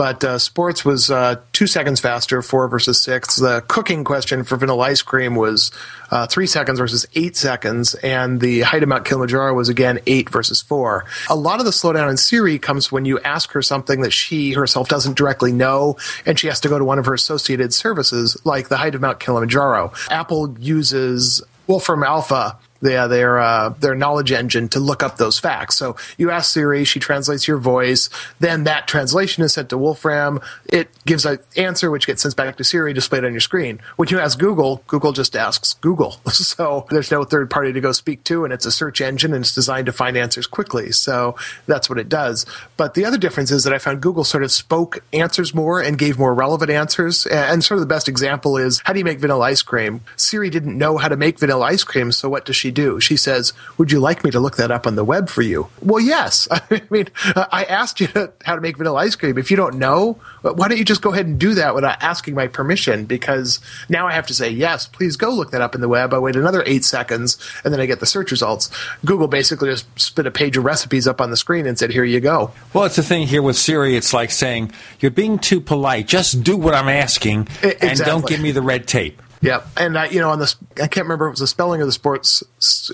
but uh, sports was uh, two seconds faster, four versus six. The cooking question for vanilla ice cream was uh, three seconds versus eight seconds, and the height of Mount Kilimanjaro was again eight versus four. A lot of the slowdown in Siri comes when you ask her something that she herself doesn't directly know, and she has to go to one of her associated services, like the height of Mount Kilimanjaro. Apple uses Wolfram Alpha their their uh, their knowledge engine to look up those facts. So you ask Siri, she translates your voice. Then that translation is sent to Wolfram. It gives an answer which gets sent back to Siri, displayed on your screen. When you ask Google, Google just asks Google. so there's no third party to go speak to, and it's a search engine and it's designed to find answers quickly. So that's what it does. But the other difference is that I found Google sort of spoke answers more and gave more relevant answers. And sort of the best example is how do you make vanilla ice cream? Siri didn't know how to make vanilla ice cream, so what does she do? She says, Would you like me to look that up on the web for you? Well, yes. I mean, I asked you how to make vanilla ice cream. If you don't know, why don't you just go ahead and do that without asking my permission? Because now I have to say, Yes, please go look that up in the web. I wait another eight seconds and then I get the search results. Google basically just spit a page of recipes up on the screen and said, Here you go. Well, it's the thing here with Siri. It's like saying, You're being too polite. Just do what I'm asking Exactly. and don't give me the red tape. Yeah, and uh, you know, on this, I can't remember if it was the spelling of the sports.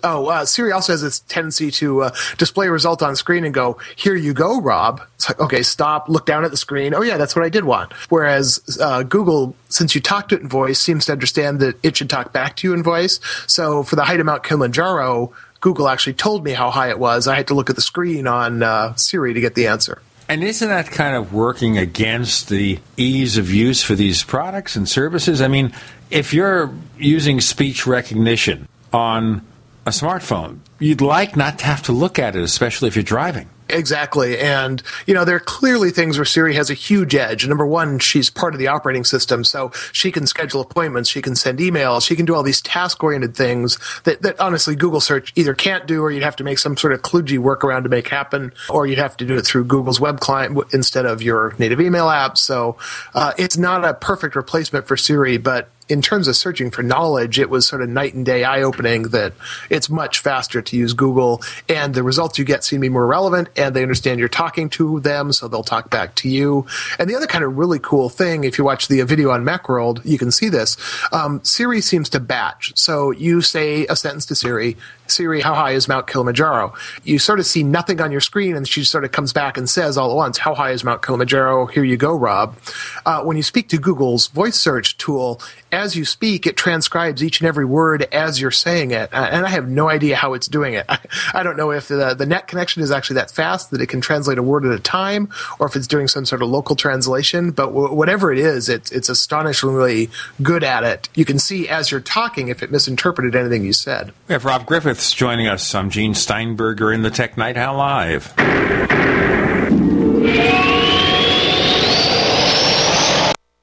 Oh, uh, Siri also has this tendency to uh, display a result on screen and go, "Here you go, Rob." It's like, okay, stop, look down at the screen. Oh yeah, that's what I did want. Whereas uh, Google, since you talk to it in voice, seems to understand that it should talk back to you in voice. So for the height of Mount Kilimanjaro, Google actually told me how high it was. I had to look at the screen on uh, Siri to get the answer. And isn't that kind of working against the ease of use for these products and services? I mean, if you're using speech recognition on a smartphone, you'd like not to have to look at it, especially if you're driving. Exactly. And, you know, there are clearly things where Siri has a huge edge. Number one, she's part of the operating system. So she can schedule appointments. She can send emails. She can do all these task oriented things that, that honestly Google search either can't do or you'd have to make some sort of kludgy workaround to make happen, or you'd have to do it through Google's web client instead of your native email app. So, uh, it's not a perfect replacement for Siri, but in terms of searching for knowledge, it was sort of night and day eye opening that it's much faster to use Google and the results you get seem to be more relevant and they understand you're talking to them, so they'll talk back to you. And the other kind of really cool thing, if you watch the video on Macworld, you can see this. Um, Siri seems to batch. So you say a sentence to Siri, Siri, how high is Mount Kilimanjaro? You sort of see nothing on your screen, and she sort of comes back and says all at once, How high is Mount Kilimanjaro? Here you go, Rob. Uh, when you speak to Google's voice search tool, as you speak, it transcribes each and every word as you're saying it. Uh, and I have no idea how it's doing it. I, I don't know if the, the net connection is actually that fast that it can translate a word at a time, or if it's doing some sort of local translation. But w- whatever it is, it's, it's astonishingly good at it. You can see as you're talking if it misinterpreted anything you said. We have Rob Griffiths joining us. I'm Gene Steinberger in the Tech Night Owl Live.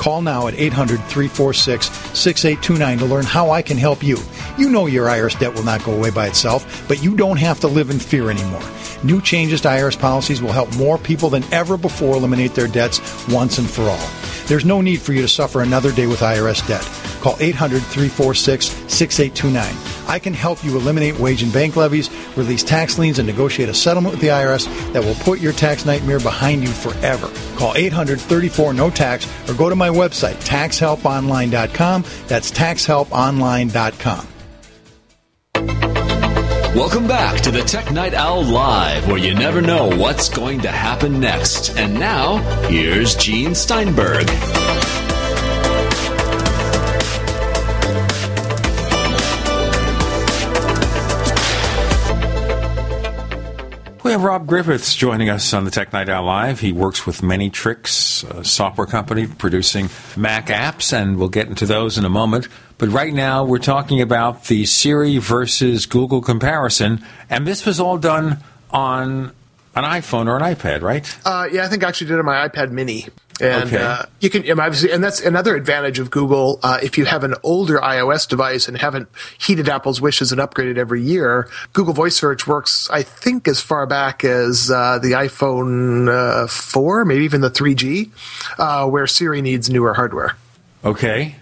Call now at 800 346 6829 to learn how I can help you. You know your IRS debt will not go away by itself, but you don't have to live in fear anymore. New changes to IRS policies will help more people than ever before eliminate their debts once and for all. There's no need for you to suffer another day with IRS debt. Call 800 346 6829. I can help you eliminate wage and bank levies, release tax liens, and negotiate a settlement with the IRS that will put your tax nightmare behind you forever. Call 800 34 no tax or go to my website, taxhelponline.com. That's taxhelponline.com. Welcome back to the Tech Night Owl Live, where you never know what's going to happen next. And now, here's Gene Steinberg. We have Rob Griffiths joining us on the Tech Night Owl Live. He works with Many Tricks, a software company producing Mac apps, and we'll get into those in a moment. But right now, we're talking about the Siri versus Google comparison, and this was all done on an iPhone or an iPad, right? Uh, yeah, I think I actually did it on my iPad Mini. And Okay. uh, you can and obviously, and that's another advantage of Google. Uh, if you have an older iOS device and haven't heeded Apple's wishes and upgraded every year, Google Voice Search works. I think as far back as uh, the iPhone uh, four, maybe even the 3G, uh, where Siri needs newer hardware. Okay.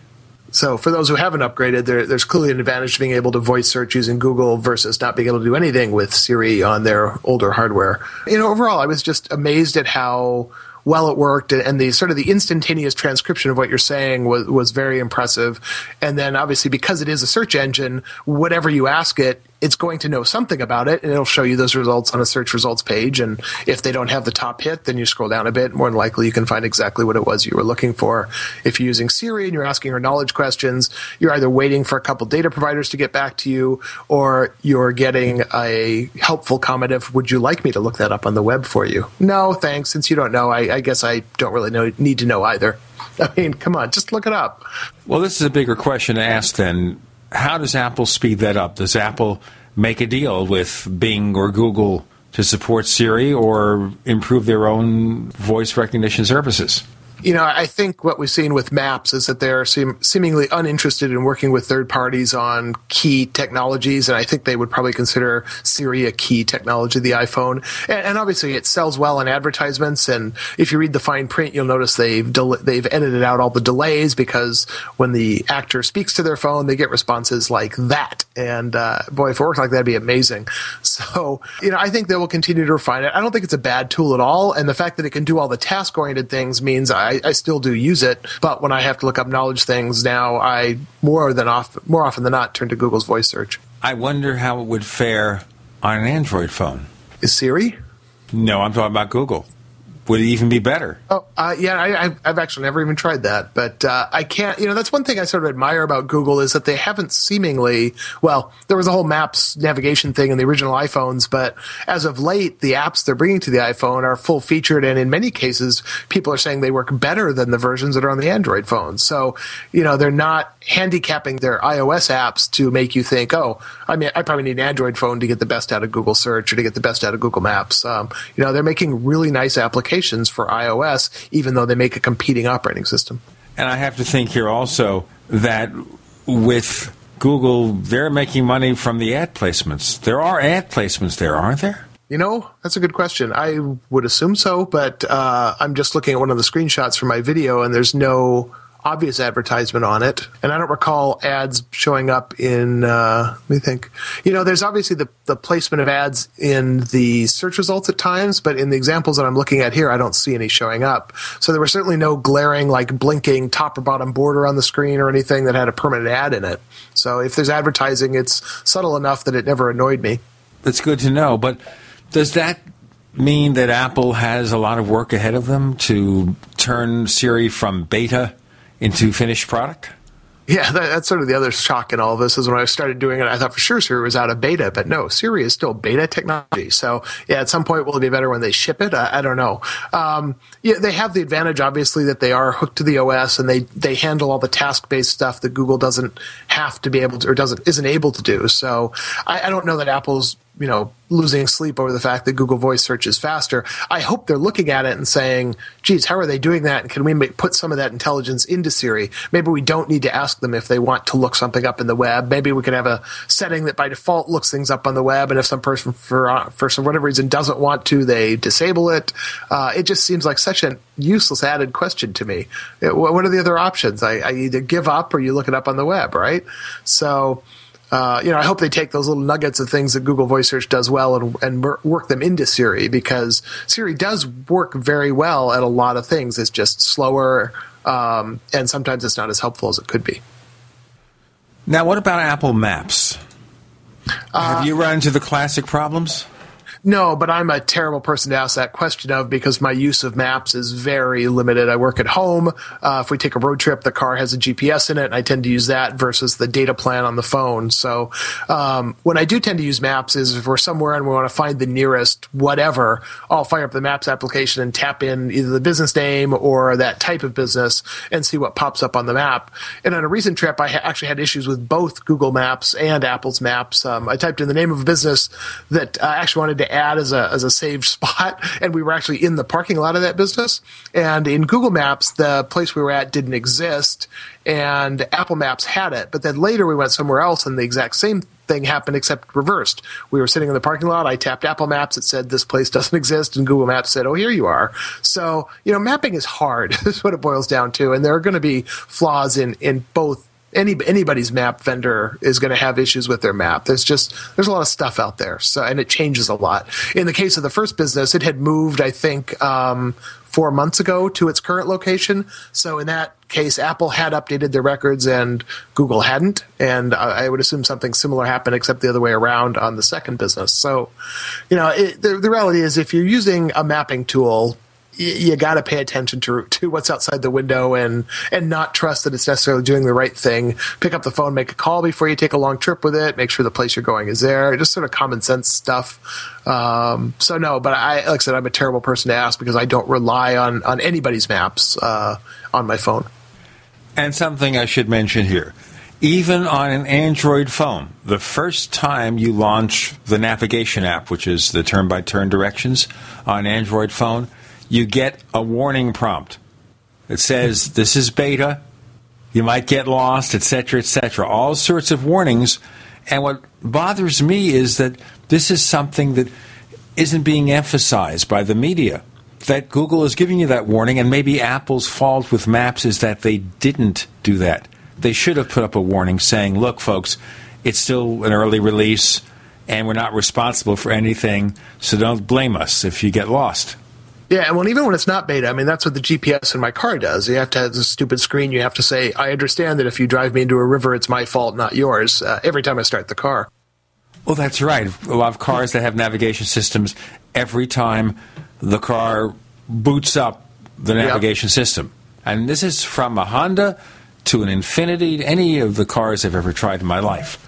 So for those who haven't upgraded, there, there's clearly an advantage to being able to voice search using Google versus not being able to do anything with Siri on their older hardware. You know, overall, I was just amazed at how well it worked, and, the sort of the instantaneous transcription of what you're saying was was very impressive. And then obviously because it is a search engine, whatever you ask it, it's going to know something about it, and it'll show you those results on a search results page. And if they don't have the top hit, then you scroll down a bit. More than likely, you can find exactly what it was you were looking for. If you're using Siri and you're asking her knowledge questions, you're either waiting for a couple data providers to get back to you, or you're getting a helpful comment of, "Would you like me to look that up on the web for you?" No, thanks. Since you don't know, I, I guess I don't really know, need to know either. I mean, come on, just look it up. Well, this is a bigger question to ask then. How does Apple speed that up? Does Apple make a deal with Bing or Google to support Siri or improve their own voice recognition services? You know, I think what we've seen with Maps is that they're seem, seemingly uninterested in working with third parties on key technologies, and I think they would probably consider Siri a key technology, the iPhone. And, and obviously, it sells well in advertisements. And if you read the fine print, you'll notice they've del- they've edited out all the delays because when the actor speaks to their phone, they get responses like that. And uh, boy, if it worked like that, it'd be amazing. So, you know, I think they will continue to refine it. I don't think it's a bad tool at all, and the fact that it can do all the task oriented things means I, I still do use it. But when I have to look up knowledge things now, I more than off more often than not turn to Google's voice search. I wonder how it would fare on an Android phone. Is Siri? No, I'm talking about Google. Would it even be better? Oh, uh, yeah, I, I've- I've actually never even tried that, but uh, I can't. You know, that's one thing I sort of admire about Google is that they haven't seemingly. Well, there was a whole Maps navigation thing in the original iPhones, but as of late, the apps they're bringing to the iPhone are full featured, and in many cases, people are saying they work better than the versions that are on the Android phones. So, you know, they're not handicapping their iOS apps to make you think, oh, I mean, I probably need an Android phone to get the best out of Google Search or to get the best out of Google Maps. Um, you know, they're making really nice applications for iOS, even though they make a competing operating system. And I have to think here also that with Google, they're making money from the ad placements. There are ad placements there, aren't there? You know, that's a good question. I would assume so, but uh, I'm just looking at one of the screenshots from my video, and there's no obvious advertisement on it. And I don't recall ads showing up in, uh, let me think. You know, there's obviously the, the placement of ads in the search results at times, but in the examples that I'm looking at here, I don't see any showing up. So there was certainly no glaring, like blinking top or bottom border on the screen or anything that had a permanent ad in it. So if there's advertising, it's subtle enough that it never annoyed me. That's good to know. But does that mean that Apple has a lot of work ahead of them to turn Siri from beta into finished product? Yeah, that, that's sort of the other shock in all of this is when I started doing it, I thought for sure Siri was out of beta, but no, Siri is still beta technology. So yeah, at some point will it be better when they ship it? I, I don't know. Um, yeah, they have the advantage obviously that they are hooked to the OS and they they handle all the task based stuff that Google doesn't have to be able to or doesn't isn't able to do. So I, I don't know that Apple's you know losing sleep over the fact that Google Voice Search is faster. I hope they're looking at it and saying, "Geez, how are they doing that? And can we make, put some of that intelligence into Siri? Maybe we don't need to ask them if they want to look something up in the web. Maybe we could have a setting that by default looks things up on the web, and if some person for for some whatever reason doesn't want to, they disable it. Uh, it just seems like such a useless added question to me. What are the other options? I, I either give up or you look it up on the web, right? So. Uh, you know, I hope they take those little nuggets of things that Google Voice Search does well and, and work them into Siri because Siri does work very well at a lot of things. It's just slower, um, and sometimes it's not as helpful as it could be. Now, what about Apple Maps? Uh, Have you run into the classic problems? No, but I'm a terrible person to ask that question of because my use of maps is very limited. I work at home. Uh, if we take a road trip, the car has a GPS in it, and I tend to use that versus the data plan on the phone. So um, when I do tend to use maps is if we're somewhere and we want to find the nearest whatever, I'll fire up the maps application and tap in either the business name or that type of business and see what pops up on the map. And on a recent trip, I ha- actually had issues with both Google Maps and Apple's Maps. Um, I typed in the name of a business that I actually wanted to add as a as a saved spot, and we were actually in the parking lot of that business. And in Google Maps, the place we were at didn't exist, and Apple Maps had it. But then later we went somewhere else, and the exact same thing happened except reversed. We were sitting in the parking lot. I tapped Apple Maps. It said this place doesn't exist, and Google Maps said, "Oh, here you are." So you know, mapping is hard. is what it boils down to, and there are going to be flaws in in both any anybody's map vendor is going to have issues with their map. There's just there's a lot of stuff out there, so and it changes a lot. In the case of the first business, it had moved, I think, um, four months ago to its current location. So in that case, Apple had updated their records and Google hadn't, and I would assume something similar happened, except the other way around on the second business. So, you know, it, the, the reality is, if you're using a mapping tool you, got to pay attention to to what's outside the window and and not trust that it's necessarily doing the right thing. Pick up the phone, make a call before you take a long trip with it. Make sure the place you're going is there. Just sort of common sense stuff. Um, so no, but I like I said, I'm a terrible person to ask because I don't rely on on anybody's maps uh, on my phone. And something I should mention here. Even on an Android phone, the first time you launch the navigation app, which is the turn by turn directions on Android phone, you get a warning prompt. that says, This is beta. You might get lost, etc., etc. All sorts of warnings. And what bothers me is that this is something that isn't being emphasized by the media. That Google is giving you that warning, and maybe Apple's fault with Maps is that they didn't do that. They should have put up a warning saying, look, folks, it's still an early release, and we're not responsible for anything, so don't blame us if you get lost. Yeah, well, even when it's not beta, I mean, that's what the GPS in my car does. You have to have this stupid screen. You have to say, I understand that if you drive me into a river, it's my fault, not yours, uh, every time I start the car. Well, that's right. A lot of cars that have navigation systems, every time the car boots up the navigation yep. system. And this is from a Honda to an Infiniti, any of the cars I've ever tried in my life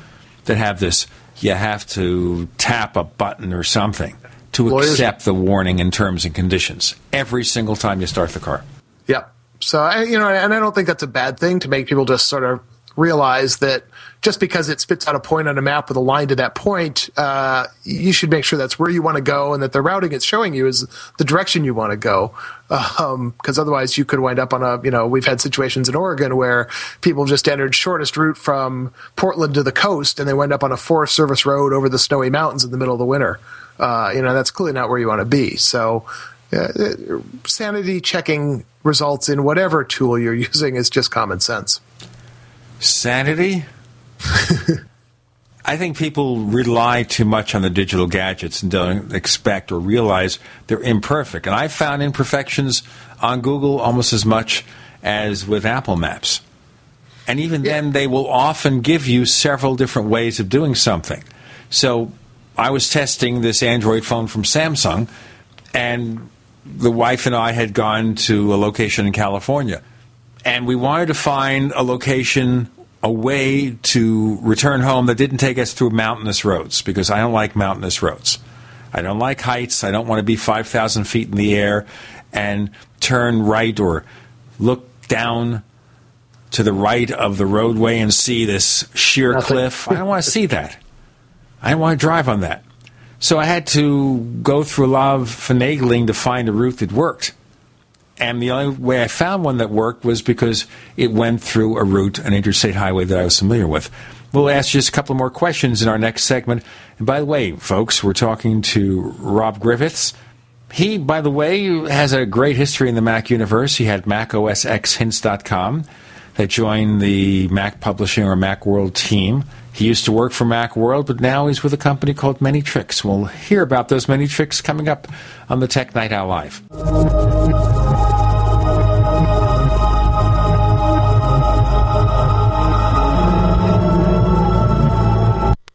that have this, you have to tap a button or something to Lawyers. accept the warning in terms and conditions every single time you start the car. Yeah. So I, you know, and I don't think that's a bad thing to make people just sort of realize that just because it spits out a point on a map with a line to that point, uh, you should make sure that's where you want to go and that the routing it's showing you is the direction you want to go. Because um, otherwise, you could wind up on a, you know, we've had situations in Oregon where people just entered shortest route from Portland to the coast and they wind up on a Forest Service road over the snowy mountains in the middle of the winter uh, you know that's clearly not where you want to be. So, uh, sanity checking results in whatever tool you're using is just common sense. Sanity. I think people rely too much on the digital gadgets and don't expect or realize they're imperfect. And I found imperfections on Google almost as much as with Apple Maps. And even yeah. then, they will often give you several different ways of doing something. So I was testing this Android phone from Samsung, and the wife and I had gone to a location in California. And we wanted to find a location, a way to return home that didn't take us through mountainous roads, because I don't like mountainous roads. I don't like heights. I don't want to be 5,000 feet in the air and turn right or look down to the right of the roadway and see this sheer Nothing. cliff. I don't want to see that. I didn't want to drive on that. So I had to go through a lot of finagling to find a route that worked. And the only way I found one that worked was because it went through a route, an interstate highway that I was familiar with. We'll ask just a couple more questions in our next segment. And by the way, folks, we're talking to Rob Griffiths. He, by the way, has a great history in the Mac universe. He had MacOSXHints.com that joined the Mac Publishing or Macworld team He used to work for Macworld, but now he's with a company called Many Tricks. We'll hear about those many tricks coming up on the Tech Night Owl Live.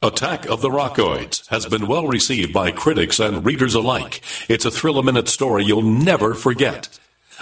Attack of the Rockoids has been well received by critics and readers alike. It's a thrill a minute story you'll never forget.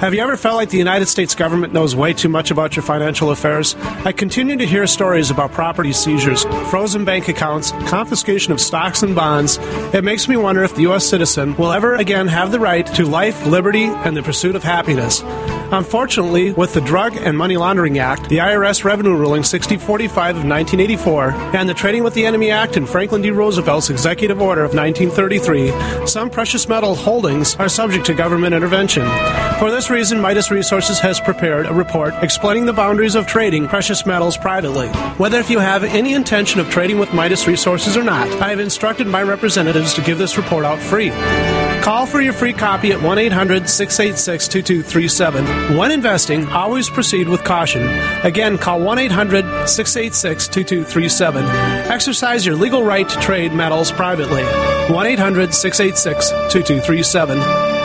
Have you ever felt like the United States government knows way too much about your financial affairs? I continue to hear stories about property seizures, frozen bank accounts, confiscation of stocks and bonds. It makes me wonder if the U.S. citizen will ever again have the right to life, liberty, and the pursuit of happiness. Unfortunately, with the Drug and Money Laundering Act, the IRS Revenue Ruling 6045 of 1984, and the Trading with the Enemy Act and Franklin D. Roosevelt's Executive Order of 1933, some precious metal holdings are subject to government intervention. For this reason, Midas Resources has prepared a report explaining the boundaries of trading precious metals privately. Whether if you have any intention of trading with Midas Resources or not, I have instructed my representatives to give this report out free. Call for your free copy at 1 800 686 2237. When investing, always proceed with caution. Again, call 1 800 686 2237. Exercise your legal right to trade metals privately. 1 800 686 2237.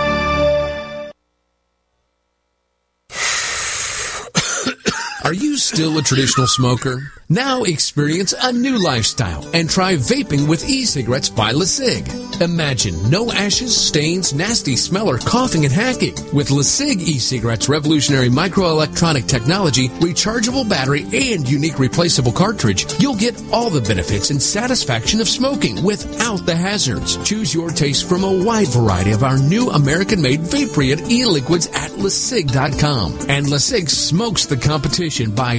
Still a traditional smoker? Now experience a new lifestyle and try vaping with e-cigarettes by LeCig. Imagine no ashes, stains, nasty smell, or coughing and hacking. With LeCig e-cigarettes revolutionary microelectronic technology, rechargeable battery, and unique replaceable cartridge, you'll get all the benefits and satisfaction of smoking without the hazards. Choose your taste from a wide variety of our new American-made vape e-liquids at LeCig.com. And LeCig smokes the competition by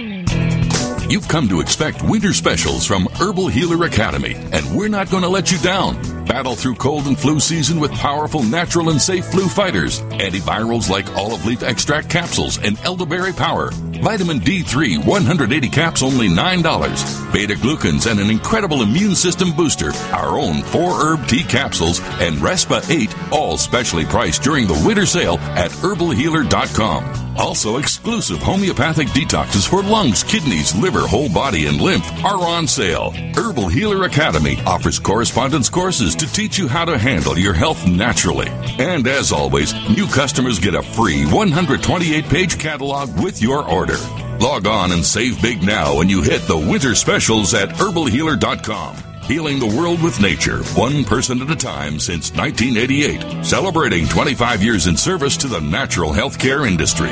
You've come to expect winter specials from Herbal Healer Academy, and we're not going to let you down. Battle through cold and flu season with powerful, natural, and safe flu fighters. Antivirals like olive leaf extract capsules and elderberry power. Vitamin D3, 180 caps, only $9. Beta glucans and an incredible immune system booster. Our own 4 herb tea capsules and Respa 8, all specially priced during the winter sale at herbalhealer.com. Also, exclusive homeopathic detoxes for lungs, kidneys, liver, whole body, and lymph are on sale. Herbal Healer Academy offers correspondence courses to teach you how to handle your health naturally. And as always, new customers get a free 128 page catalog with your order. Log on and save big now when you hit the winter specials at herbalhealer.com. Healing the world with nature, one person at a time since 1988. Celebrating 25 years in service to the natural healthcare industry.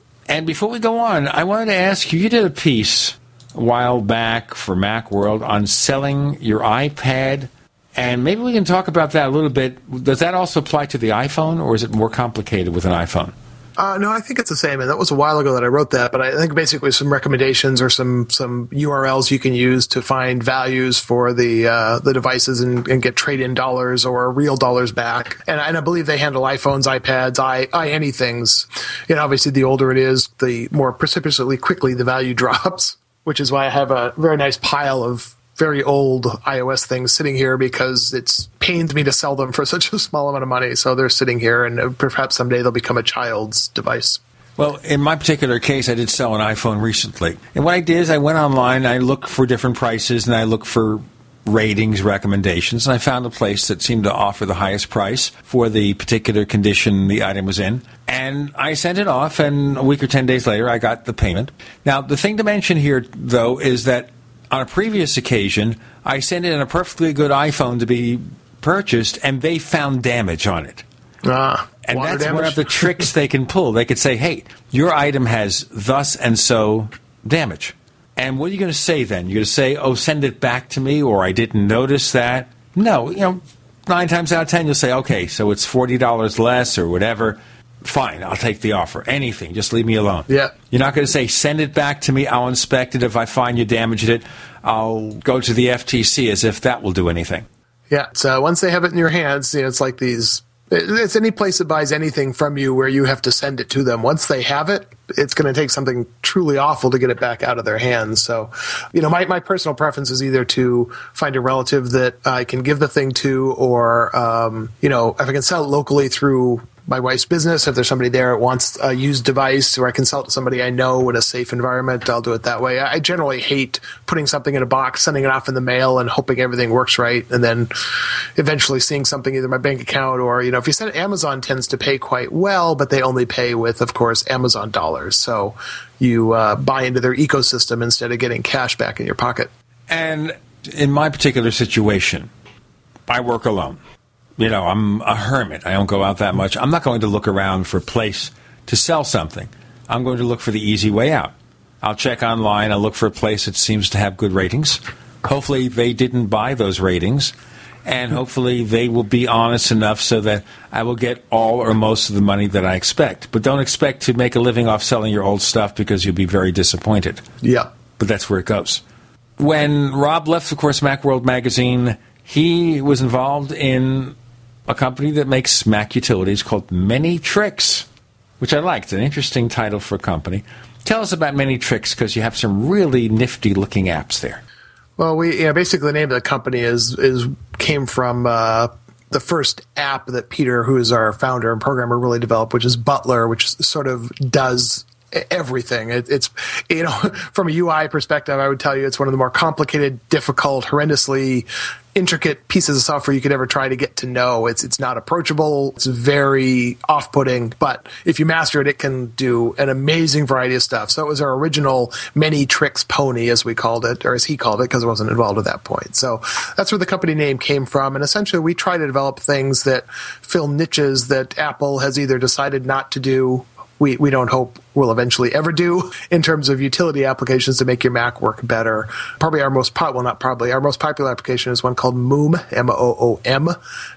And before we go on, I wanted to ask you you did a piece a while back for Macworld on selling your iPad And maybe we can talk about that a little bit. Does that also apply to the iPhone, or is it more complicated with an iPhone? Uh, no, I think it's the same, and that was a while ago that I wrote that. But I think basically some recommendations or some some URLs you can use to find values for the uh, the devices and, and get trade in dollars or real dollars back. And, and I believe they handle iPhones, iPads, i i anythings. And obviously, the older it is, the more precipitously quickly the value drops. Which is why I have a very nice pile of very old iOS things sitting here because it's pained me to sell them for such a small amount of money. So they're sitting here, and perhaps someday they'll become a child's device. Well, in my particular case, I did sell an iPhone recently. And what I did is I went online, I looked for different prices, and I looked for ratings, recommendations, and I found a place that seemed to offer the highest price for the particular condition the item was in. And I sent it off, and a week or 10 days later, I got the payment. Now, the thing to mention here, though, is that on a previous occasion, I sent in a perfectly good iPhone to be purchased, and they found damage on it. Ah, and that's damage? one of the tricks they can pull. They could say, "Hey, your item has thus and so damage." And what are you going to say then? You're going to say, "Oh, send it back to me," or "I didn't notice that." No, you know, nine times out of ten, you'll say, "Okay, so it's forty dollars less or whatever." Fine, I'll take the offer. Anything, just leave me alone. Yeah. You're not going to say, "Send it back to me. I'll inspect it. If I find you damaged it, I'll go to the FTC." As if that will do anything. Yeah. So once they have it in your hands, you know, it's like these. It's any place that buys anything from you where you have to send it to them. Once they have it, it's going to take something truly awful to get it back out of their hands. So, you know, my, my personal preference is either to find a relative that I can give the thing to, or, um, you know, if I can sell it locally through my wife's business. If there's somebody there that wants a used device or I to somebody I know in a safe environment, I'll do it that way. I generally hate putting something in a box, sending it off in the mail and hoping everything works right. And then eventually seeing something either my bank account or, you know, if you it, Amazon tends to pay quite well, but they only pay with, of course, Amazon dollars. So you uh, buy into their ecosystem instead of getting cash back in your pocket. And in my particular situation, I work alone. You know, I'm a hermit. I don't go out that much. I'm not going to look around for a place to sell something. I'm going to look for the easy way out. I'll check online. I'll look for a place that seems to have good ratings. Hopefully, they didn't buy those ratings. And hopefully, they will be honest enough so that I will get all or most of the money that I expect. But don't expect to make a living off selling your old stuff because you'll be very disappointed. Yeah. But that's where it goes. When Rob left, of course, Macworld magazine, he was involved in a company that makes Mac utilities called Many Tricks, which I liked. An interesting title for a company. Tell us about Many Tricks because you have some really nifty looking apps there. Well, we you know, basically the name of the company is is came from uh, the first app that Peter, who is our founder and programmer, really developed, which is Butler, which sort of does everything. It, it's you know from a UI perspective, I would tell you it's one of the more complicated, difficult, horrendously intricate pieces of software you could ever try to get to know. It's it's not approachable. It's very off-putting, but if you master it, it can do an amazing variety of stuff. So it was our original many tricks pony, as we called it, or as he called it, because I wasn't involved at that point. So that's where the company name came from. And essentially, we try to develop things that fill niches that Apple has either decided not to do we, we don't hope will eventually ever do in terms of utility applications to make your Mac work better. Probably our most po- well not probably our most popular application is one called Moom M O O M,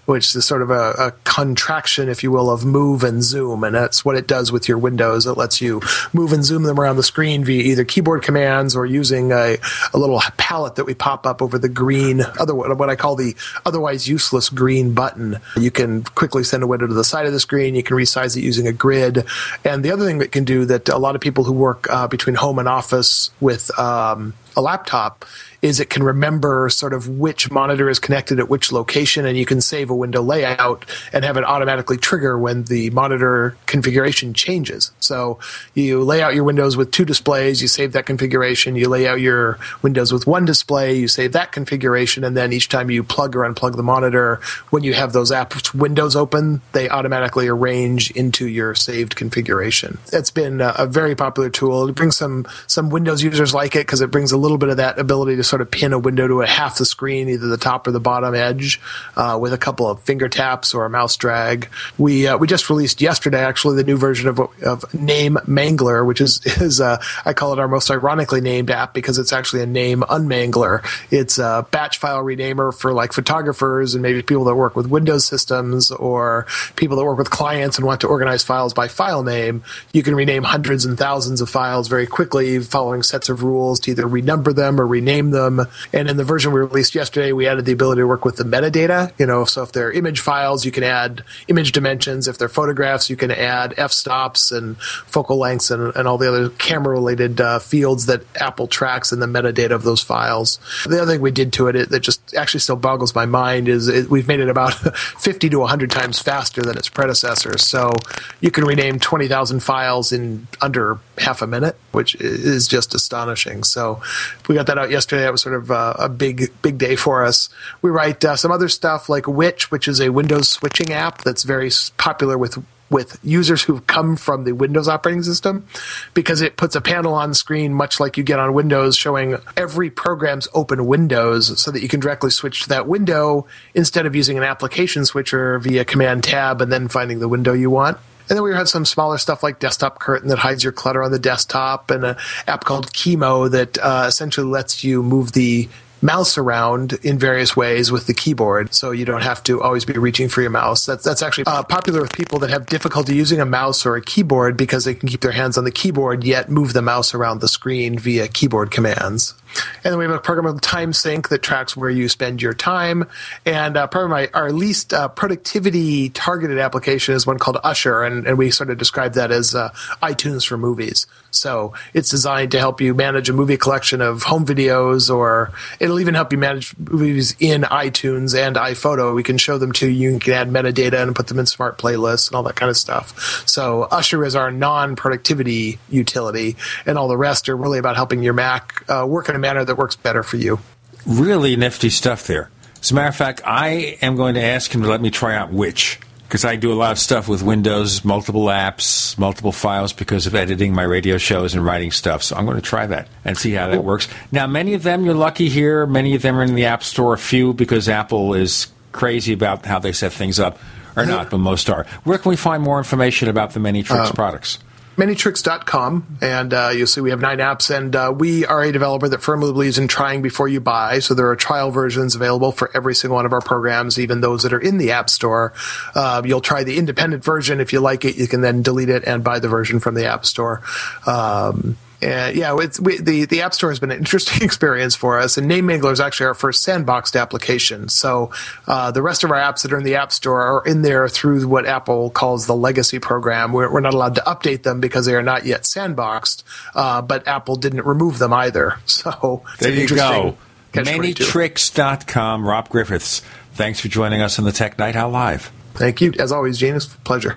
which is sort of a, a, contraction, if you will, of move and zoom, and that's what it does with your Windows. It lets you move and zoom them around the screen via either keyboard commands or using a, a little palette that we pop up over the green other what I call the otherwise useless green button. You can quickly send a window to the side of the screen. You can resize it using a grid, and the other thing that can do that a lot of people who work uh, between home and office with um, a laptop is it can remember sort of which monitor is connected at which location, and you can save a window layout and have it automatically trigger when the monitor configuration changes. So you lay out your windows with two displays, you save that configuration. You lay out your windows with one display, you save that configuration, and then each time you plug or unplug the monitor, when you have those apps windows open, they automatically arrange into your saved configuration. It's been a, a very popular tool. It brings some some Windows users like it because it brings a little bit of that ability to sort of pin a window to a half the screen, either the top or the bottom edge, uh, with a couple of finger taps or a mouse drag. We uh, we just released yesterday actually the new version of, of Name Mangler, which is is uh, I call it our most ironically named app because it's actually a name unmangler. It's a batch file renamer for like photographers and maybe people that work with Windows systems or people that work with clients and want to organize files by file name. You can rename hundreds and thousands of files very quickly, following sets of rules to either renumber them or rename them. And in the version we released yesterday, we added the ability to work with the metadata. You know, so if they're image files, you can add image dimensions. If they're photographs, you can add f stops and focal lengths and, and all the other camera related uh, fields that Apple tracks in the metadata of those files. The other thing we did to it, it that just actually still boggles my mind is it, we've made it about 50 to 100 times faster than its predecessor. So you can rename 20,000 files in under half a minute, which is just astonishing. So we got that out yesterday. That was sort of uh, a big, big day for us. We write uh, some other stuff like Witch, which is a Windows switching app that's very popular with with users who've come from the Windows operating system because it puts a panel on screen, much like you get on Windows, showing every program's open windows so that you can directly switch to that window instead of using an application switcher via Command Tab and then finding the window you want. And then we had some smaller stuff like Desktop Curtain that hides your clutter on the desktop, and an app called Keymo that uh, essentially lets you move the mouse around in various ways with the keyboard, so you don't have to always be reaching for your mouse. That's that's actually uh, popular with people that have difficulty using a mouse or a keyboard because they can keep their hands on the keyboard yet move the mouse around the screen via keyboard commands. And then we have a program called Time Sink that tracks where you spend your time. And uh, probably my, our least uh, productivity targeted application is one called Usher, and, and we sort of describe that as uh, iTunes for movies. So it's designed to help you manage a movie collection of home videos, or it'll even help you manage movies in iTunes and iPhoto. We can show them to you. You can add metadata and put them in smart playlists and all that kind of stuff. So Usher is our non-productivity utility, and all the rest are really about helping your Mac uh, work in a manner that works better for you. Really nifty stuff there. As a matter of fact, I am going to ask him to let me try out Witch because I do a lot of stuff with Windows, multiple apps, multiple files because of editing my radio shows and writing stuff. So I'm going to try that and see how that works. Now, many of them you're lucky here. Many of them are in the App Store. A few because Apple is crazy about how they set things up, or not, but most are. Where can we find more information about the Many Tricks Uh, products? manytricks.com and uh, you'll see we have nine apps and uh, we are a developer that firmly believes in trying before you buy so there are trial versions available for every single one of our programs even those that are in the app store. Uh, you'll try the independent version. If you like it you can then delete it and buy the version from the app store. Um, and yeah, it's, we, the the App Store has been an interesting experience for us, and Name Mangler is actually our first sandboxed application. So uh, the rest of our apps that are in the App Store are in there through what Apple calls the legacy program. We're, we're not allowed to update them because they are not yet sandboxed, uh, but Apple didn't remove them either. So There you go. catch-22. Manytricks.com. Rob Griffiths. Thanks for joining us on the Tech Night Owl Live. Thank you, as always, Gene. It's a pleasure.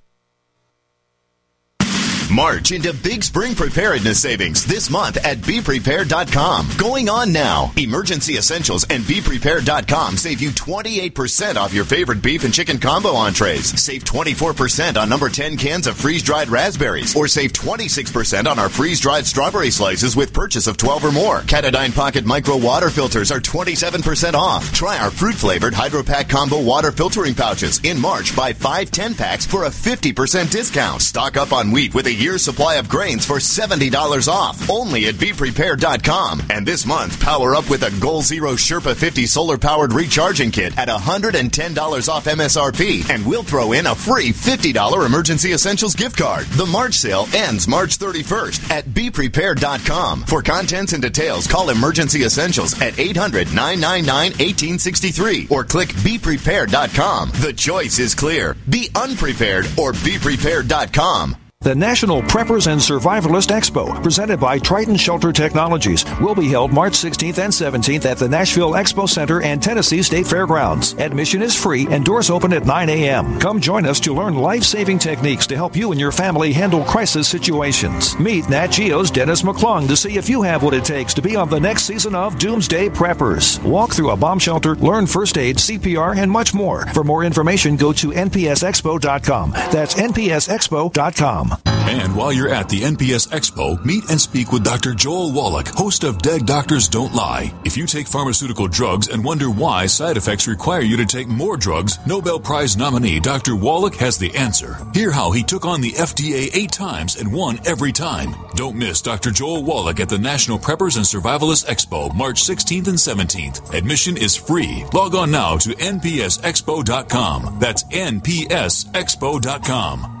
March into big spring preparedness savings this month at BePrepared.com. Going on now. Emergency Essentials and BePrepared.com save you 28% off your favorite beef and chicken combo entrees. Save 24% on number 10 cans of freeze-dried raspberries. Or save 26% on our freeze-dried strawberry slices with purchase of 12 or more. Katadyn Pocket Micro Water Filters are 27% off. Try our fruit-flavored Hydropack Combo Water Filtering Pouches in March. Buy 5 10 packs for a 50% discount. Stock up on wheat with a year's supply of grains for $70 off. Only at BePrepared.com. And this month, power up with a Goal Zero Sherpa 50 solar powered recharging kit at $110 off MSRP. And we'll throw in a free $50 emergency essentials gift card. The March sale ends March 31st at BePrepared.com. For contents and details, call Emergency Essentials at 800 999 1863 or click BePrepared.com. The choice is clear. Be unprepared or BePrepared.com. The National Preppers and Survivalist Expo, presented by Triton Shelter Technologies, will be held March 16th and 17th at the Nashville Expo Center and Tennessee State Fairgrounds. Admission is free and doors open at 9 a.m. Come join us to learn life saving techniques to help you and your family handle crisis situations. Meet Nat Geo's Dennis McClung to see if you have what it takes to be on the next season of Doomsday Preppers. Walk through a bomb shelter, learn first aid, CPR, and much more. For more information, go to npsexpo.com. That's npsexpo.com. And while you're at the NPS Expo, meet and speak with Dr. Joel Wallach, host of Dead Doctors Don't Lie. If you take pharmaceutical drugs and wonder why side effects require you to take more drugs, Nobel Prize nominee Dr. Wallach has the answer. Hear how he took on the FDA eight times and won every time. Don't miss Dr. Joel Wallach at the National Preppers and Survivalists Expo, March 16th and 17th. Admission is free. Log on now to npsexpo.com. That's npsexpo.com.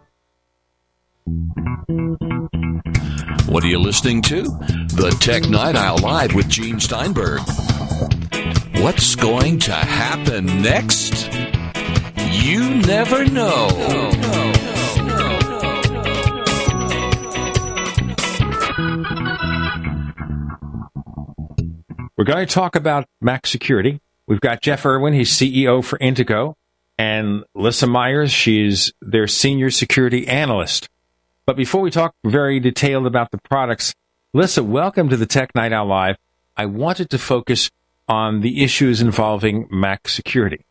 What are you listening to? The Tech Night Owl Live with Gene Steinberg. What's going to happen next? You never know. We're going to talk about Mac security. We've got Jeff Erwin, he's CEO for Intego, and Lysa Myers, she's their senior security analyst. But before we talk very detailed about the products, Lysa, welcome to the Tech Night Owl Live. I wanted to focus on the issues involving Mac security.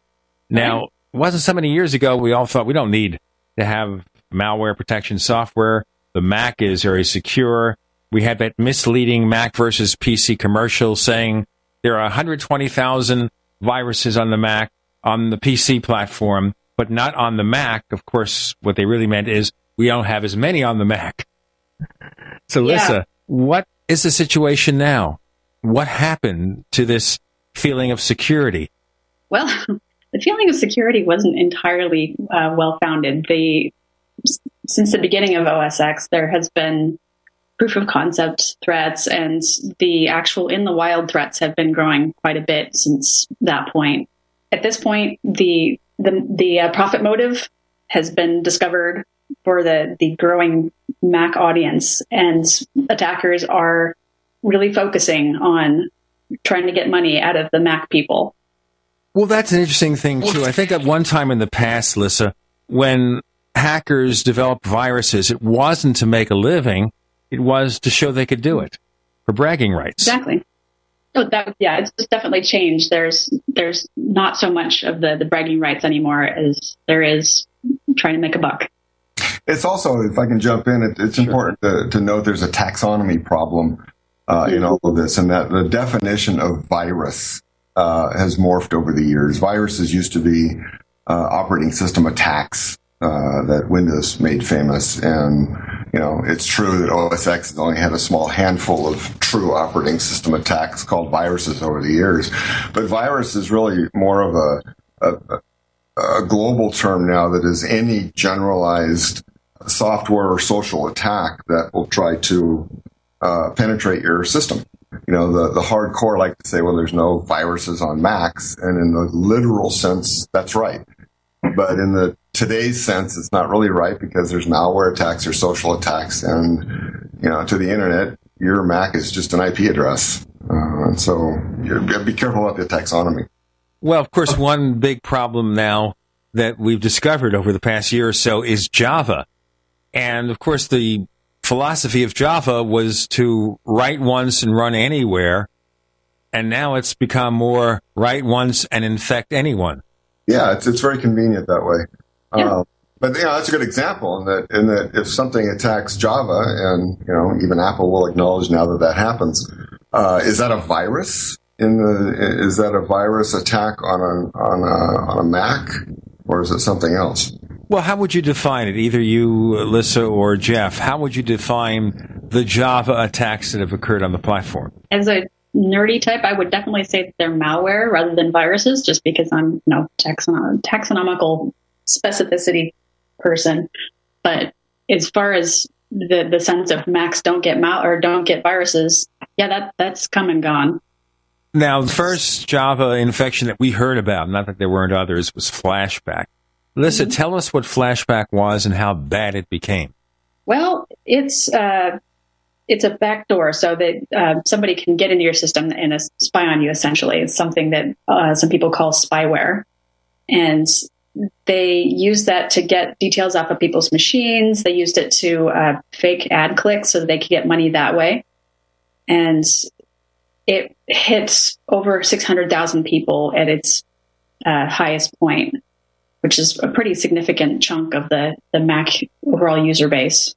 Now, it wasn't so many years ago we all thought we don't need to have malware protection software. The Mac is very secure. We had that misleading Mac versus PC commercial saying there are 120,000 viruses on the Mac on the PC platform, but not on the Mac. Of course, what they really meant is we don't have as many on the Mac. So, Yeah. Lysa, what is the situation now? What happened to this feeling of security? Well, the feeling of security wasn't entirely uh, well founded. The since the beginning of OS X, there has been proof of concept threats, and the actual in the wild threats have been growing quite a bit since that point. At this point, the the the uh, profit motive has been discovered for the the growing Mac audience, and attackers are really focusing on trying to get money out of the Mac people. Well, that's an interesting thing too. I think at one time in the past, Lysa, when hackers developed viruses, it wasn't to make a living; it was to show they could do it for bragging rights. Exactly. Oh, that yeah, it's it's definitely changed. There's there's not so much of the the bragging rights anymore as there is trying to make a buck. It's also, if I can jump in, it, it's important to, to note there's a taxonomy problem uh, in all of this, and that the definition of virus uh, has morphed over the years. Viruses used to be uh, operating system attacks uh, that Windows made famous, and you know it's true that OS X has only had a small handful of true operating system attacks called viruses over the years, but virus is really more of a, a a global term now that is any generalized software or social attack that will try to uh, penetrate your system. You know, the, the hardcore like to say, well, there's no viruses on Macs. And in the literal sense, that's right. But in the today's sense, it's not really right because there's malware attacks or social attacks. And, you know, to the internet, your Mac is just an IP address. Uh, and so you got to be careful about the taxonomy. Well, of course, one big problem now that we've discovered over the past year or so is Java. And of course, the philosophy of Java was to write once and run anywhere. And now it's become more write once and infect anyone. Yeah, it's, it's very convenient that way. Yeah. Um, but you know, that's a good example in that in that if something attacks Java, and you know, even Apple will acknowledge now that that happens, uh, is that a virus? In the is that a virus attack on a on a on a Mac, or is it something else? Well, how would you define it? Either you, Lysa, or Jeff. How would you define the Java attacks that have occurred on the platform? As a nerdy type, I would definitely say that they're malware rather than viruses, just because I'm, you know, taxonom- taxonomical specificity person. But as far as the the sense of Macs don't get mal or don't get viruses, yeah, that that's come and gone. Now, the first Java infection that we heard about, not that there weren't others, was Flashback. Lysa, mm-hmm. tell us what Flashback was and how bad it became. Well, it's uh, it's a backdoor so that uh, somebody can get into your system and spy on you. Essentially, it's something that uh, some people call spyware, and they use that to get details off of people's machines. They used it to uh, fake ad clicks so that they could get money that way, and it hits over six hundred thousand people at its uh, highest point which is a pretty significant chunk of the, the Mac overall user base.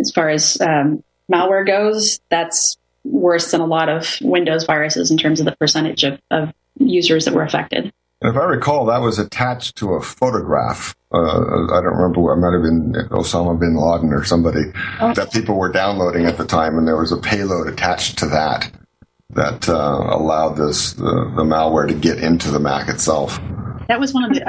As far as um, malware goes, that's worse than a lot of Windows viruses in terms of the percentage of, of users that were affected. And if I recall, that was attached to a photograph. Uh, I don't remember what it might have been Osama bin Laden or somebody oh. that people were downloading at the time, and there was a payload attached to that that uh, allowed this the, the malware to get into the Mac itself. That was one of the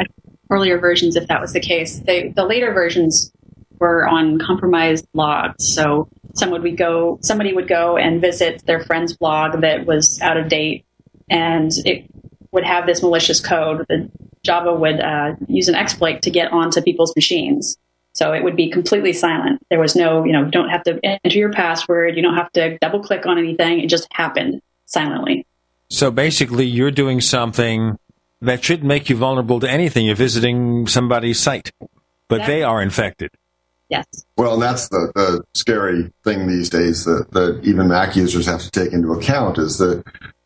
earlier versions if that was the case. They, the later versions were on compromised blogs. So someone would go, somebody would go and visit their friend's blog that was out of date, and it would have this malicious code. The Java would uh, use an exploit to get onto people's machines. So it would be completely silent. There was no, you know, you don't have to enter your password. You don't have to double click on anything. It just happened silently. So basically, you're doing something that shouldn't make you vulnerable to anything. You're visiting somebody's site, but they are infected. Yes. Well, and that's the, the scary thing these days that, that even Mac users have to take into account is that,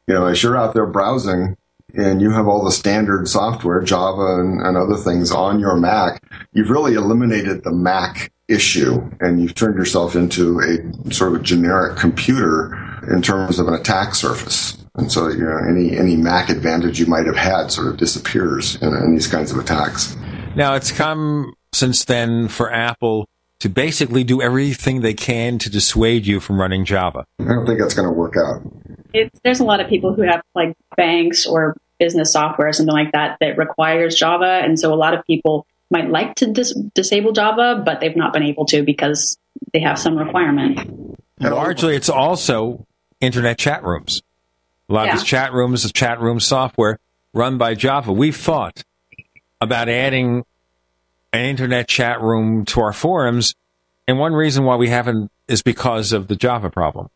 you know, as you're out there browsing and you have all the standard software, Java and, and other things on your Mac, you've really eliminated the Mac issue and you've turned yourself into a sort of a generic computer in terms of an attack surface. And so, you know, any, any Mac advantage you might have had sort of disappears in, in these kinds of attacks. Now, it's come since then for Apple to basically do everything they can to dissuade you from running Java. I don't think that's going to work out. It's, there's a lot of people who have like banks or business software or something like that that requires Java. And so a lot of people might like to dis- disable Java, but they've not been able to because they have some requirement. And largely, it's also internet chat rooms. A lot yeah. of these chat rooms, the chat room software run by Java. We've thought about adding an internet chat room to our forums, and one reason why we haven't is because of the Java problem.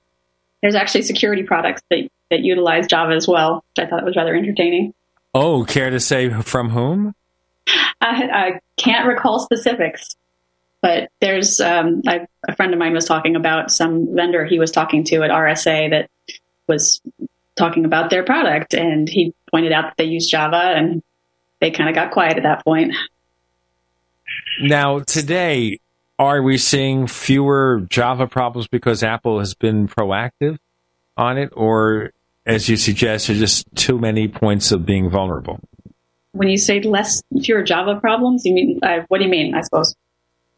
There's actually security products that, that utilize Java as well, which I thought was rather entertaining. Oh, care to say from whom? I, I can't recall specifics, but there's um, I, a friend of mine was talking about some vendor he was talking to at RSA that was talking about their product. And he pointed out that they use Java and they kind of got quiet at that point. Now, today, Are we seeing fewer Java problems because Apple has been proactive on it, or as you suggest, are just too many points of being vulnerable? When you say less, fewer Java problems, you mean uh, what do you mean? I suppose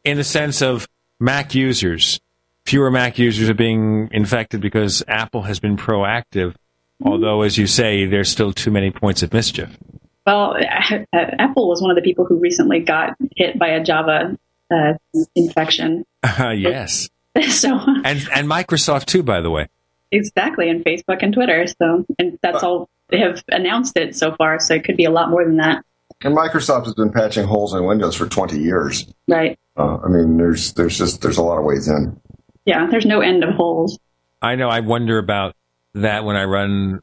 in the sense of Mac users, fewer Mac users are being infected because Apple has been proactive. Although, as you say, there's still too many points of mischief. Well, uh, Apple was one of the people who recently got hit by a Java uh, infection. Uh, yes. So and and Microsoft too, by the way. Exactly, and Facebook and Twitter. So, and that's all they have announced it so far. So it could be a lot more than that. And Microsoft has been patching holes in Windows for 20 years. Right. Uh, I mean, there's there's just there's a lot of ways in. Yeah, there's no end of holes. I know. I wonder about that when I run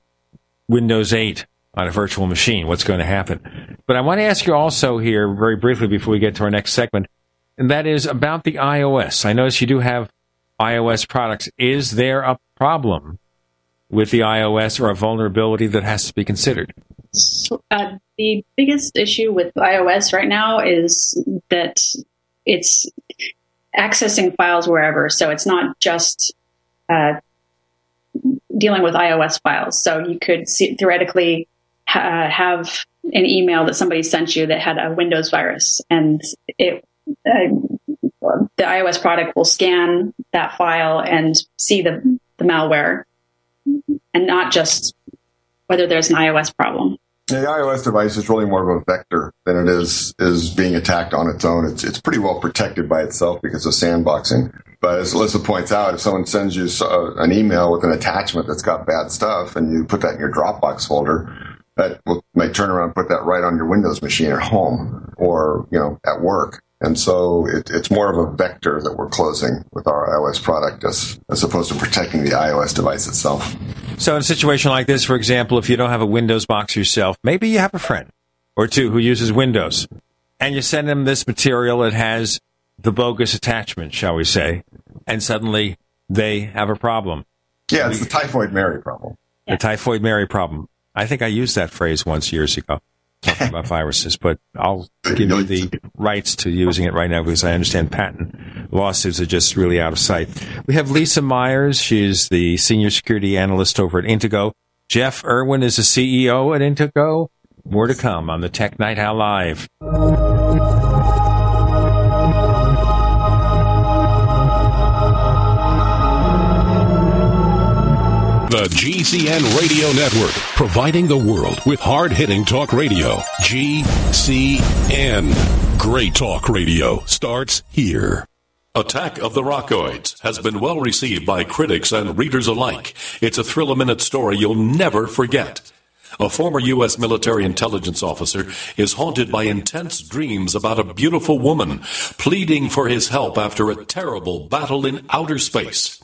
Windows 8 on a virtual machine. What's going to happen? But I want to ask you also here, very briefly, before we get to our next segment, and that is about the iOS. I notice you do have iOS products. Is there a problem with the iOS or a vulnerability that has to be considered? Uh, the biggest issue with iOS right now is that it's accessing files wherever. So it's not just uh, dealing with iOS files. So you could see, theoretically ha- have an email that somebody sent you that had a Windows virus, and it uh, the iOS product will scan that file and see the, the malware, and not just whether there's an iOS problem. The iOS device is really more of a vector than it is is being attacked on its own. It's it's pretty well protected by itself because of sandboxing. But as Alyssa points out, if someone sends you uh, an email with an attachment that's got bad stuff, and you put that in your Dropbox folder, that will, turn around and put that right on your Windows machine at home or you know at work. And so it, it's more of a vector that we're closing with our iOS product as, as opposed to protecting the iOS device itself. So in a situation like this, for example, if you don't have a Windows box yourself, maybe you have a friend or two who uses Windows and you send them this material that has the bogus attachment, shall we say, and suddenly they have a problem. Yeah, it's the typhoid Mary problem. The typhoid Mary problem. I think I used that phrase once years ago talking about viruses, but I'll give you the rights to using it right now because I understand patent lawsuits are just really out of sight. We have Lysa Myers. She's the senior security analyst over at Intego. Jeff Erwin is the CEO at Intego. More to come on the Tech Night Owl Live. The GCN Radio Network, providing the world with hard hitting talk radio. GCN. Great talk radio starts here. Attack of the Rockoids has been well received by critics and readers alike. It's a thrill a minute story you'll never forget. A former U.S. military intelligence officer is haunted by intense dreams about a beautiful woman pleading for his help after a terrible battle in outer space.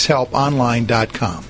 taxhelponline.com.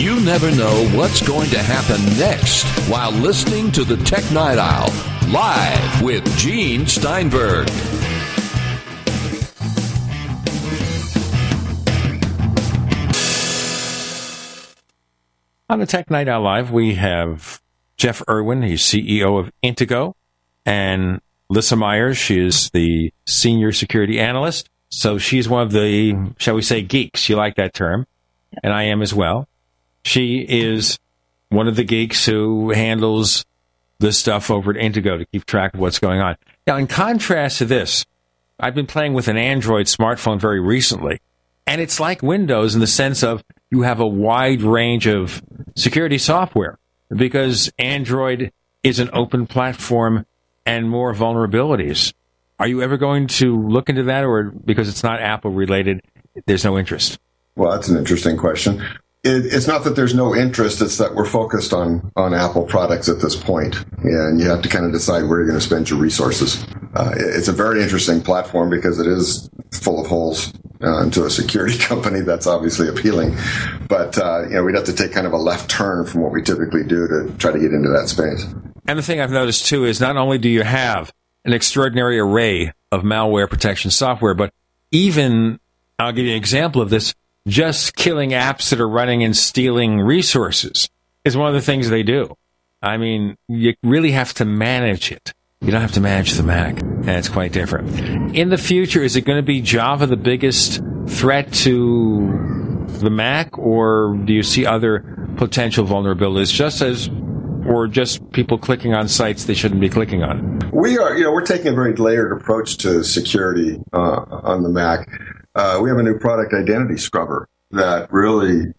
You never know what's going to happen next while listening to the Tech Night Owl live with Gene Steinberg. On the Tech Night Owl Live, we have Jeff Erwin, he's CEO of Intego, and Lysa Myers, she is the senior security analyst. So she's one of the, shall we say, geeks. You like that term. And I am as well. She is one of the geeks who handles this stuff over at Intego to keep track of what's going on. Now, in contrast to this, I've been playing with an Android smartphone very recently, and it's like Windows in the sense of you have a wide range of security software because Android is an open platform and more vulnerabilities. Are you ever going to look into that, or because it's not Apple related, there's no interest? Well, that's an interesting question. It, it's not that there's no interest; it's that we're focused on on Apple products at this point, and you have to kind of decide where you're going to spend your resources. Uh, it's a very interesting platform because it is full of holes. Uh, to a security company, that's obviously appealing, but uh, you know we'd have to take kind of a left turn from what we typically do to try to get into that space. And the thing I've noticed too is not only do you have an extraordinary array of malware protection software, but even I'll give you an example of this just killing apps that are running and stealing resources is one of the things they do. I mean, you really have to manage it. You don't have to manage the Mac, and it's quite different. In the future, is it going to be Java the biggest threat to the Mac, or do you see other potential vulnerabilities, just as, or just people clicking on sites they shouldn't be clicking on? We are, you know, we're taking a very layered approach to security uh, on the Mac. Uh, we have a new product, Identity Scrubber, that really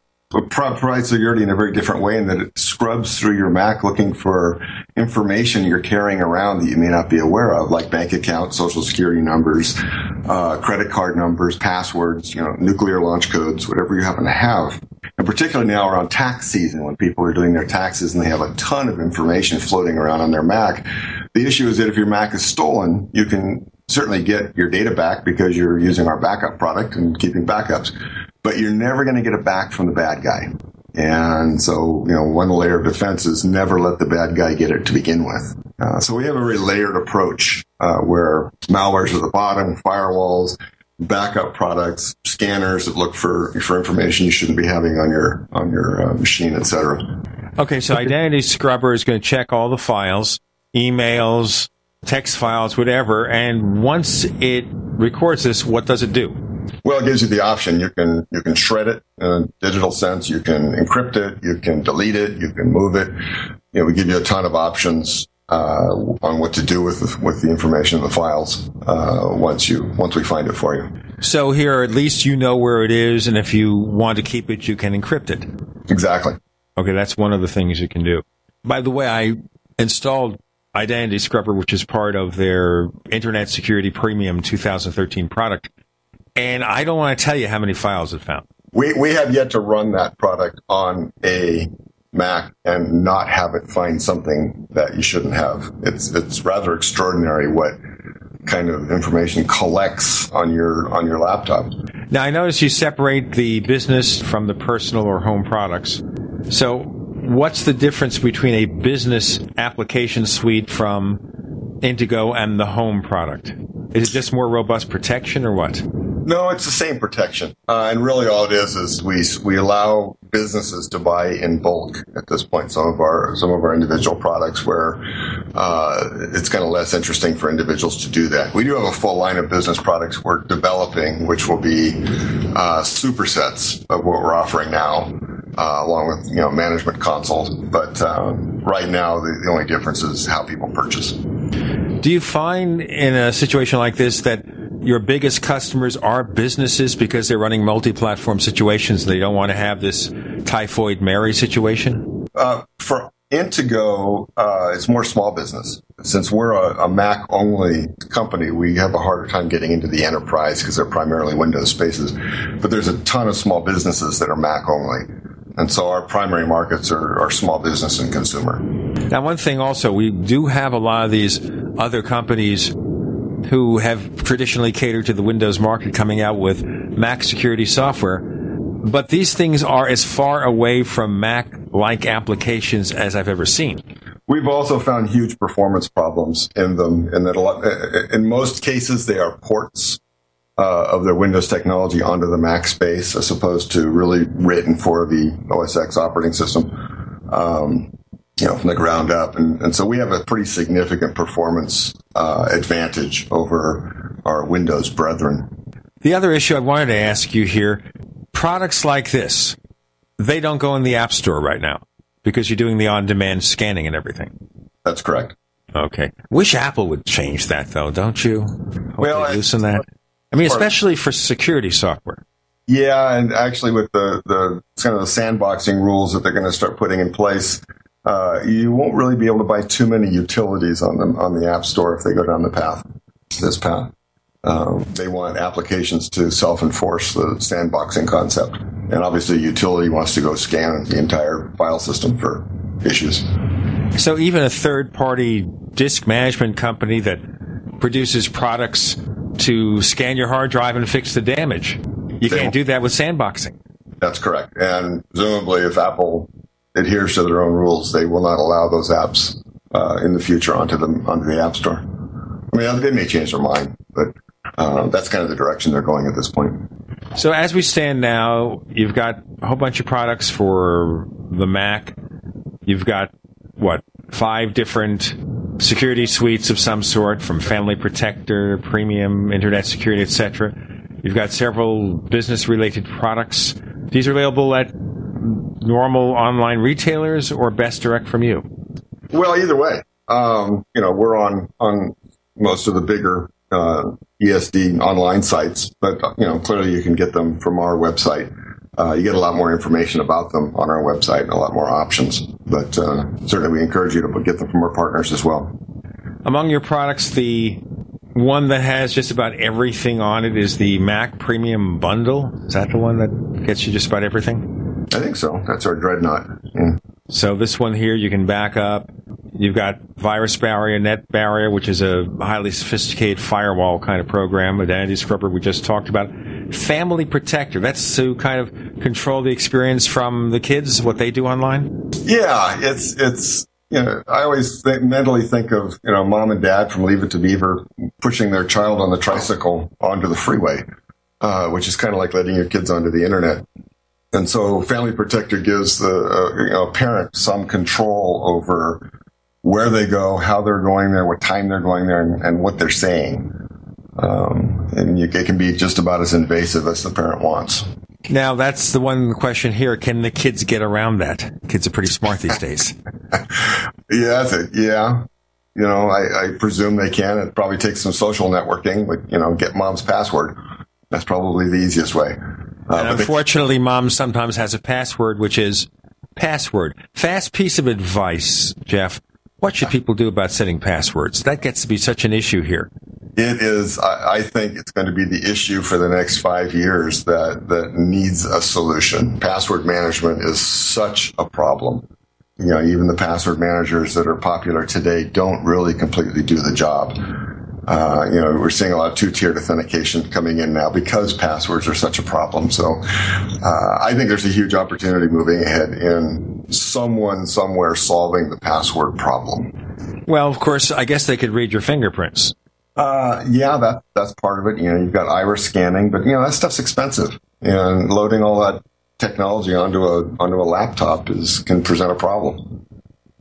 provides security in a very different way in that it scrubs through your Mac looking for information you're carrying around that you may not be aware of, like bank accounts, social security numbers, uh, credit card numbers, passwords, you know, nuclear launch codes, whatever you happen to have. And particularly now around tax season when people are doing their taxes and they have a ton of information floating around on their Mac. The issue is that if your Mac is stolen, you can certainly get your data back because you're using our backup product and keeping backups, but you're never going to get it back from the bad guy. And so, you know, one layer of defense is never let the bad guy get it to begin with. Uh, so we have a very layered approach uh, where malware's at the bottom, firewalls, backup products, scanners that look for for information you shouldn't be having on your on your uh, machine, etc. Okay, so Identity Scrubber is going to check all the files, emails, text files, whatever, and once it records this, what does it do? Well, it gives you the option. You can you can shred it in a digital sense. You can encrypt it. You can delete it. You can move it. You know, we give you a ton of options uh, on what to do with with the information in the files uh, once you once we find it for you. So here, at least you know where it is, and if you want to keep it, you can encrypt it. Exactly. Okay, that's one of the things you can do. By the way, I installed Identity Scrubber, which is part of their Internet Security Premium 2013 product, and I don't want to tell you how many files it found. We we have yet to run that product on a Mac and not have it find something that you shouldn't have. It's it's rather extraordinary what kind of information collects on your on your laptop. Now, I notice you separate the business from the personal or home products. So, what's the difference between a business application suite from Intego and the home product? Is it just more robust protection or what? No, it's the same protection, uh, and really all it is is we we allow businesses to buy in bulk at this point. Some of our some of our individual products where uh, it's kind of less interesting for individuals to do that. We do have a full line of business products we're developing, which will be uh, supersets of what we're offering now. Uh, along with you know management consoles, but um, right now the, the only difference is how people purchase. Do you find in a situation like this that your biggest customers are businesses because they're running multi-platform situations. They don't want to have this typhoid Mary situation. Uh, for Intego, uh, it's more small business. Since we're a, a Mac only company, we have a harder time getting into the enterprise because they're primarily Windows spaces. But there's a ton of small businesses that are Mac only. And so our primary markets are, are small business and consumer. Now, one thing also, we do have a lot of these other companies who have traditionally catered to the Windows market coming out with Mac security software. But these things are as far away from Mac like applications as I've ever seen. We've also found huge performance problems in them, and that a lot, in most cases, they are ports uh, of their Windows technology onto the Mac space, as opposed to really written for the OS X operating system. Um, you know, from the ground up. And, and so we have a pretty significant performance uh, advantage over our Windows brethren. The other issue I wanted to ask you here products like this, they don't go in the App Store right now because you're doing the on demand scanning and everything. That's correct. Okay. Wish Apple would change that, though, don't you? Hope well, loosen that. I mean, especially for security software. Yeah, and actually with the, the kind of the sandboxing rules that they're going to start putting in place, uh, you won't really be able to buy too many utilities on them on the App Store if they go down the path, this path. Um, they want applications to self-enforce the sandboxing concept, and obviously, utility wants to go scan the entire file system for issues. So, even a third-party disk management company that produces products to scan your hard drive and fix the damage, you they can't do that with sandboxing. That's correct. And presumably, if Apple adheres to their own rules, they will not allow those apps uh, in the future onto the onto the App Store. I mean, they may change their mind, but uh, that's kind of the direction they're going at this point. So, as we stand now, you've got a whole bunch of products for the Mac. You've got what five different security suites of some sort, from Family Protector, Premium, Internet Security, etc. You've got several business-related products. These are available at normal online retailers or best direct from you? Well, either way. Um, you know, we're on on most of the bigger uh, ESD online sites, but you know, clearly you can get them from our website. Uh, you get a lot more information about them on our website and a lot more options. But uh, certainly, we encourage you to get them from our partners as well. Among your products, the one that has just about everything on it is the Mac Premium Bundle. Is that the one that gets you just about everything? I think so. That's our dreadnought. Yeah. So this one here, you can back up. You've got virus barrier, net barrier, which is a highly sophisticated firewall kind of program. Identity scrubber we just talked about. Family protector. That's to kind of control the experience from the kids, what they do online. Yeah, it's it's you know, I always think, mentally think of, you know, mom and dad from Leave It to Beaver pushing their child on the tricycle onto the freeway, uh, which is kind of like letting your kids onto the internet. And so Family Protector gives the uh, you know, parent some control over where they go, how they're going there, what time they're going there, and, and what they're saying. Um, and you, it can be just about as invasive as the parent wants. Now, that's the one question here. Can the kids get around that? Kids are pretty smart these days. yeah, that's it. Yeah. You know, I, I presume they can. It probably takes some social networking, like, you know, get mom's password. That's probably the easiest way. Uh, and unfortunately, mom sometimes has a password, which is password. Fast piece of advice, Jeff. What should people do about setting passwords? That gets to be such an issue here. It is, I think it's going to be the issue for the next five years that, that needs a solution. Password management is such a problem. You know, even the password managers that are popular today don't really completely do the job. Uh, you know, we're seeing a lot of two-tiered authentication coming in now because passwords are such a problem. So, uh, I think there's a huge opportunity moving ahead in someone somewhere solving the password problem. Well, of course, I guess they could read your fingerprints. Uh, yeah, that that's part of it. You know, you've got iris scanning, but you know that stuff's expensive, and loading all that technology onto a onto a laptop is can present a problem.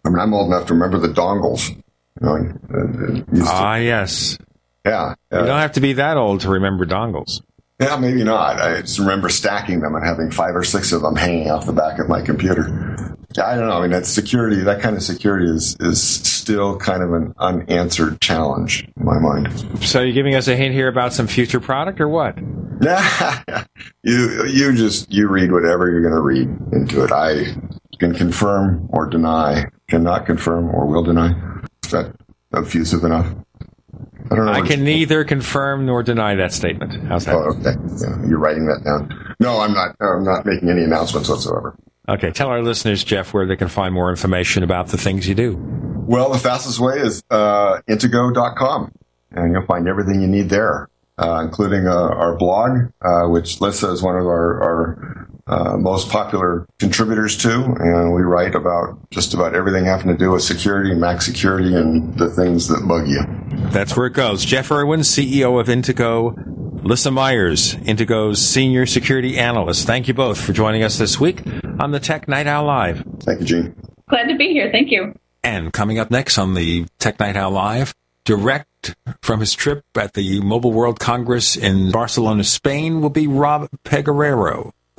I mean, I'm old enough to remember the dongles. Know, ah, yes. Yeah, you don't have to be that old to remember dongles. Yeah, maybe not. I just remember stacking them and having five or six of them hanging off the back of my computer. I don't know. I mean, that security, that kind of security is is still kind of an unanswered challenge in my mind. So, you're giving us a hint here about some future product, or what? you you just you read whatever you're going to read into it. I can confirm or deny, cannot confirm or will deny. Is that effusive enough? I don't know. I can neither confirm nor deny that statement. How's that? Oh, okay. Yeah, you're writing that down. No, I'm not. I'm not making any announcements whatsoever. Okay, tell our listeners, Jeff, where they can find more information about the things you do. Well, the fastest way is uh, intego.com, and you'll find everything you need there, uh, including uh, our blog, uh, which Lysa is one of our, our uh, most popular contributors to, and we write about just about everything having to do with security, Mac security, and the things that bug you. That's where it goes. Jeff Erwin, CEO of Intego, Lysa Myers, Intego's Senior Security Analyst. Thank you both for joining us this week on the Tech Night Owl Live. Thank you, Gene. Glad to be here. Thank you. And coming up next on the Tech Night Owl Live, direct from his trip at the Mobile World Congress in Barcelona, Spain, will be Rob Pegoraro.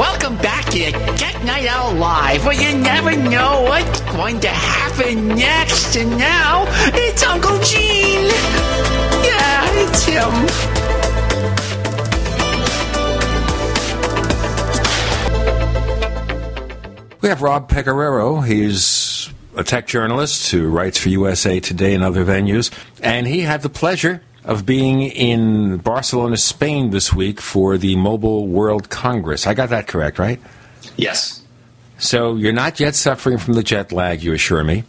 Welcome back to Tech Night Owl Live, where you never know what's going to happen next. And now, it's Uncle Gene. Yeah, it's him. We have Rob Pegoraro. He's a tech journalist who writes for USA Today and other venues, and he had the pleasure of being in Barcelona, Spain this week for the Mobile World Congress. I got that correct, right? Yes. So you're not yet suffering from the jet lag, you assure me.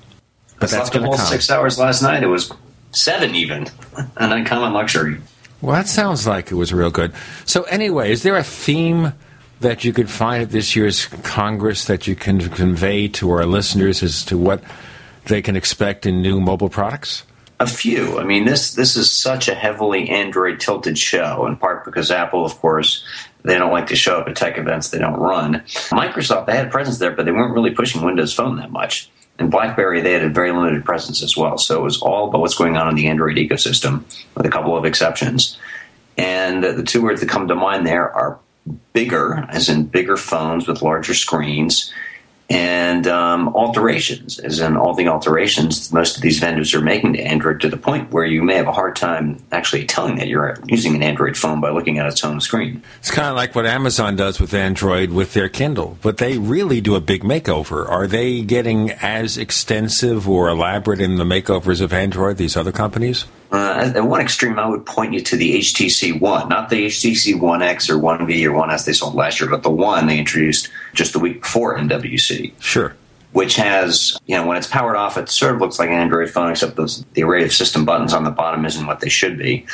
But I that's slept a going whole to come. six hours last night. It was seven even, an uncommon luxury. Well, that sounds like it was real good. So, anyway, is there a theme that you could find at this year's Congress that you can convey to our listeners as to what they can expect in new mobile products? A few. I mean, this this is such a heavily Android tilted show, in part because Apple, of course, they don't like to show up at tech events they don't run. Microsoft, they had a presence there, but they weren't really pushing Windows Phone that much. And BlackBerry, they had a very limited presence as well. So it was all about what's going on in the Android ecosystem, with a couple of exceptions. And the two words that come to mind there are bigger, as in bigger phones with larger screens, and um, alterations, as in all the alterations most of these vendors are making to Android to the point where you may have a hard time actually telling that you're using an Android phone by looking at its home screen. It's kind of like what Amazon does with Android with their Kindle, but they really do a big makeover. Are they getting as extensive or elaborate in the makeovers of Android, these other companies? Uh, at one extreme, I would point you to the HTC One, not the HTC One X or One V or One S they sold last year, but the one they introduced just the week before MWC. Sure. Which has, you know, when it's powered off, it sort of looks like an Android phone, except those, the array of system buttons on the bottom isn't what they should be.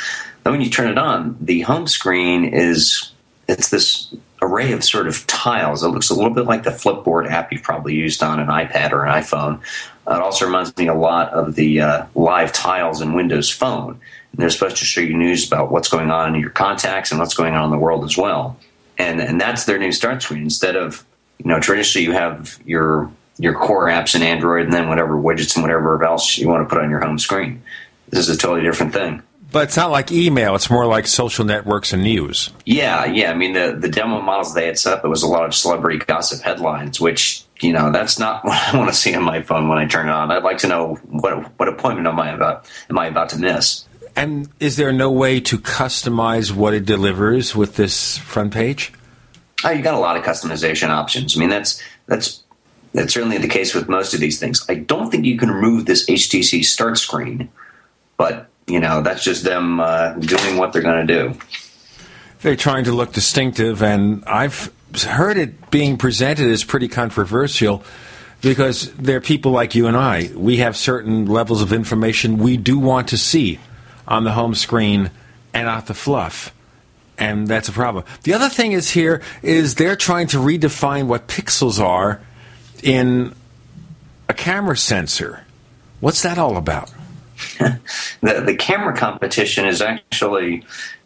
Then when you turn it on, the home screen is it's this array of sort of tiles. It looks a little bit like the Flipboard app you've probably used on an iPad or an iPhone. It also reminds me a lot of the uh, live tiles in Windows Phone. And they're supposed to show you news about what's going on in your contacts and what's going on in the world as well. And and that's their new start screen. Instead of you know traditionally you have your your core apps in Android and then whatever widgets and whatever else you want to put on your home screen. This is a totally different thing. But it's not like email, it's more like social networks and news. Yeah, yeah. I mean, the, the demo models they had set up, it was a lot of celebrity gossip headlines, which, you know, that's not what I want to see on my phone when I turn it on. I'd like to know what what appointment am I about am I about to miss? And is there no way to customize what it delivers with this front page? Oh, you got a lot of customization options. I mean, that's that's that's certainly the case with most of these things. I don't think you can remove this HTC start screen, but you know that's just them uh, doing what they're going to do. They're trying to look distinctive, and I've heard it being presented as pretty controversial because there are people like you and I. We have certain levels of information we do want to see on the home screen and not the fluff. And that's a problem. The other thing is here is they're trying to redefine what pixels are in a camera sensor. What's that all about? the the camera competition is actually,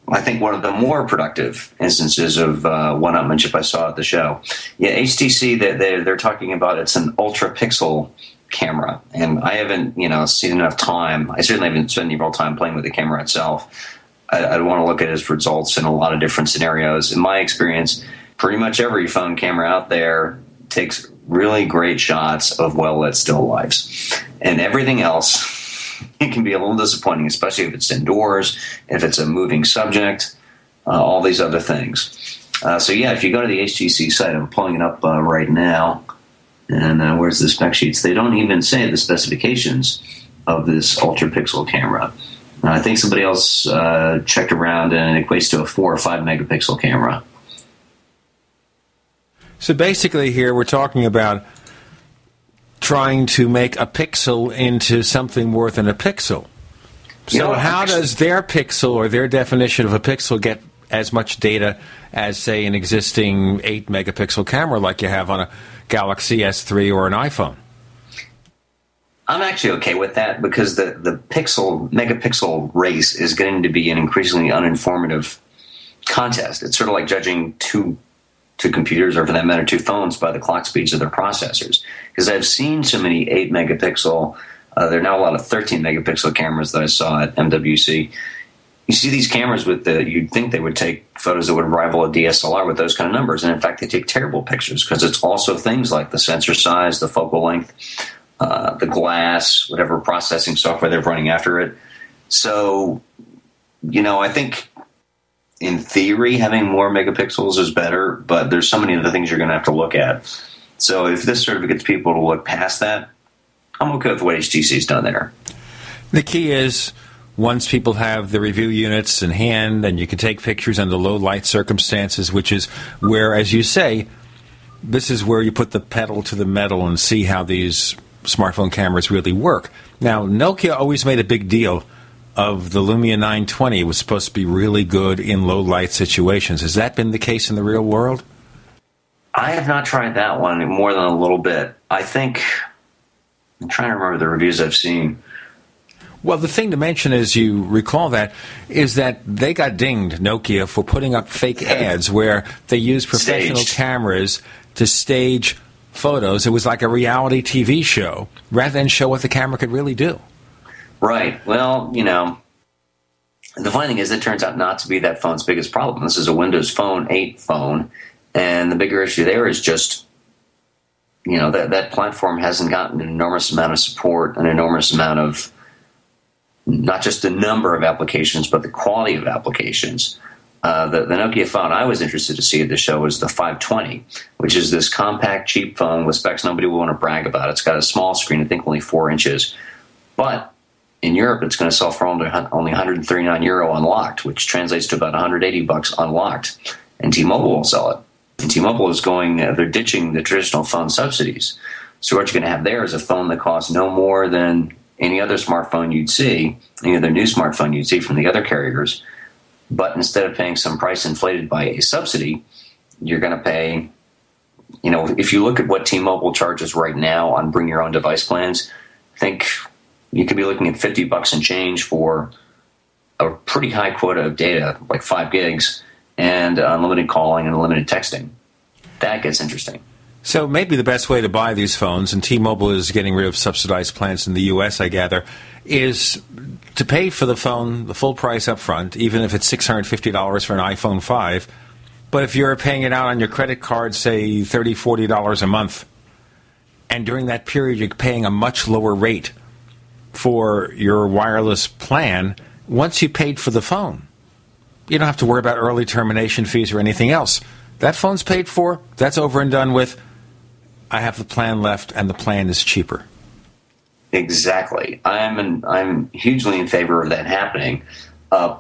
I think, one of the more productive instances of uh, one-upmanship I saw at the show. Yeah, HTC they they're, they're talking about it's an ultra pixel camera, and I haven't you know seen enough time. I certainly haven't spent any real time playing with the camera itself. I, I want to look at its results in a lot of different scenarios. In my experience, pretty much every phone camera out there takes really great shots of well lit still lifes, and everything else it can be a little disappointing, especially if it's indoors, if it's a moving subject, uh, all these other things. Uh, so yeah, if you go to the HTC site, I'm pulling it up uh, right now. And uh, where's the spec sheets? They don't even say the specifications of this ultra pixel camera. I think somebody else uh, checked around and it equates to a four or five megapixel camera. So basically, here we're talking about trying to make a pixel into something more than a pixel. So, how does their pixel or their definition of a pixel get as much data as, say, an existing 8 megapixel camera like you have on a Galaxy S3 or an iPhone? I'm actually okay with that because the, the pixel megapixel race is getting to be an increasingly uninformative contest. It's sort of like judging two two computers or for that matter two phones by the clock speeds of their processors. Because I've seen so many eight megapixel, uh, there are now a lot of 13 megapixel cameras that I saw at MWC, you see these cameras with the you'd think they would take photos that would rival a DSLR with those kind of numbers, and in fact, they take terrible pictures because it's also things like the sensor size, the focal length, uh, the glass, whatever processing software they're running after it. So, you know, I think in theory, having more megapixels is better, but there's so many other things you're going to have to look at. So, if this sort of gets people to look past that, I'm okay with what HTC's done there. The key is once people have the review units in hand and you can take pictures under low light circumstances, which is where, as you say, this is where you put the pedal to the metal and see how these smartphone cameras really work. Now, Nokia always made a big deal of the Lumia 920. It was supposed to be really good in low light situations. Has that been the case in the real world? I have not tried that one more than a little bit. I think I'm trying to remember the reviews I've seen. Well, the thing to mention, as you recall that, is that they got dinged, Nokia, for putting up fake ads where they used professional Staged. cameras to stage photos. It was like a reality TV show rather than show what the camera could really do. Right. Well, you know, the funny thing is, it turns out not to be that phone's biggest problem. This is a Windows Phone 8 phone, and the bigger issue there is just, you know, that, that platform hasn't gotten an enormous amount of support, an enormous amount of not just the number of applications, but the quality of applications. Uh, the, the Nokia phone I was interested to see at the show was the 520, which is this compact, cheap phone with specs nobody will want to brag about. It's got a small screen, I think only four inches, but in Europe it's going to sell for only, only 139 euro unlocked, which translates to about 180 bucks unlocked. And T-Mobile will sell it. And T-Mobile is going; uh, they're ditching the traditional phone subsidies. So what you're going to have there is a phone that costs no more than any other smartphone you'd see, any other new smartphone you'd see from the other carriers. But instead of paying some price inflated by a subsidy, you're going to pay, you know, if you look at what T-Mobile charges right now on bring your own device plans, think you could be looking at 50 bucks and change for a pretty high quota of data, like five gigs, and uh, unlimited calling and unlimited texting. That gets interesting. So maybe the best way to buy these phones, and T-Mobile is getting rid of subsidized plans in the U.S., I gather, is to pay for the phone the full price up front, even if it's $650 for an iPhone 5. But if you're paying it out on your credit card, say $30, $40 a month, and during that period you're paying a much lower rate for your wireless plan, once you paid for the phone, you don't have to worry about early termination fees or anything else. That phone's paid for, that's over and done with. I have the plan left, and the plan is cheaper. Exactly. I'm an, I'm hugely in favor of that happening uh,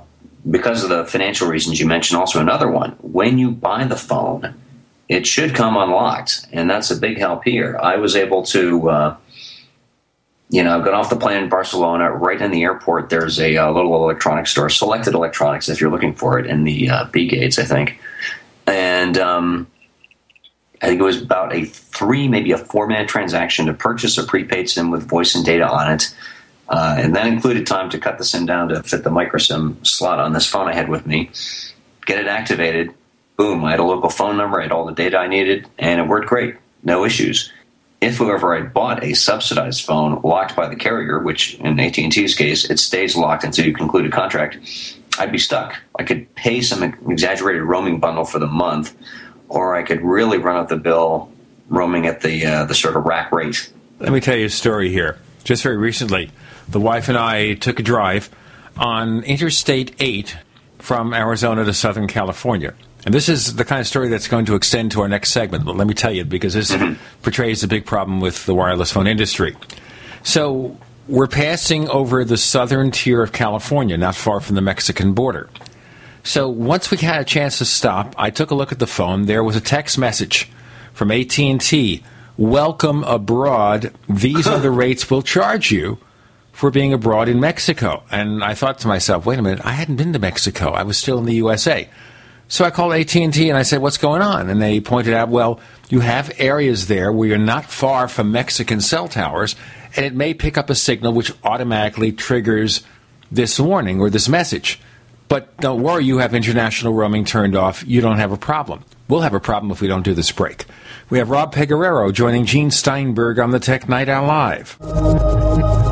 because of the financial reasons you mentioned. Also, another one: when you buy the phone, it should come unlocked, and that's a big help here. I was able to, uh, you know, got off the plane in Barcelona. Right in the airport, there's a, uh little electronics store, Selected Electronics, if you're looking for it, in the uh, B gates, I think, and. Um, I think it was about a three, maybe a four minute transaction to purchase a prepaid SIM with voice and data on it. Uh, and that included time to cut the SIM down to fit the micro SIM slot on this phone I had with me, get it activated. Boom, I had a local phone number, I had all the data I needed, and it worked great. No issues. If, however, I bought a subsidized phone locked by the carrier, which in AT&T's case, it stays locked until you conclude a contract, I'd be stuck. I could pay some exaggerated roaming bundle for the month, or I could really run up the bill roaming at the uh, the sort of rack rate. Let me tell you a story here. Just very recently, the wife and I took a drive on Interstate 8 from Arizona to Southern California. And this is the kind of story that's going to extend to our next segment, but let me tell you, because this mm-hmm. portrays a big problem with the wireless phone industry. So, we're passing over the southern tier of California, not far from the Mexican border. So once we had a chance to stop, I took a look at the phone. There was a text message from AT&T. Welcome abroad. These are the rates we'll charge you for being abroad in Mexico. And I thought to myself, wait a minute, I hadn't been to Mexico. I was still in the USA. So I called AT&T and I said, what's going on? And they pointed out, well, you have areas there where you're not far from Mexican cell towers, and it may pick up a signal which automatically triggers this warning or this message. But don't worry, you have international roaming turned off. You don't have a problem. We'll have a problem if we don't do this break. We have Rob Pegoraro joining Gene Steinberg on the Tech Night Owl Live.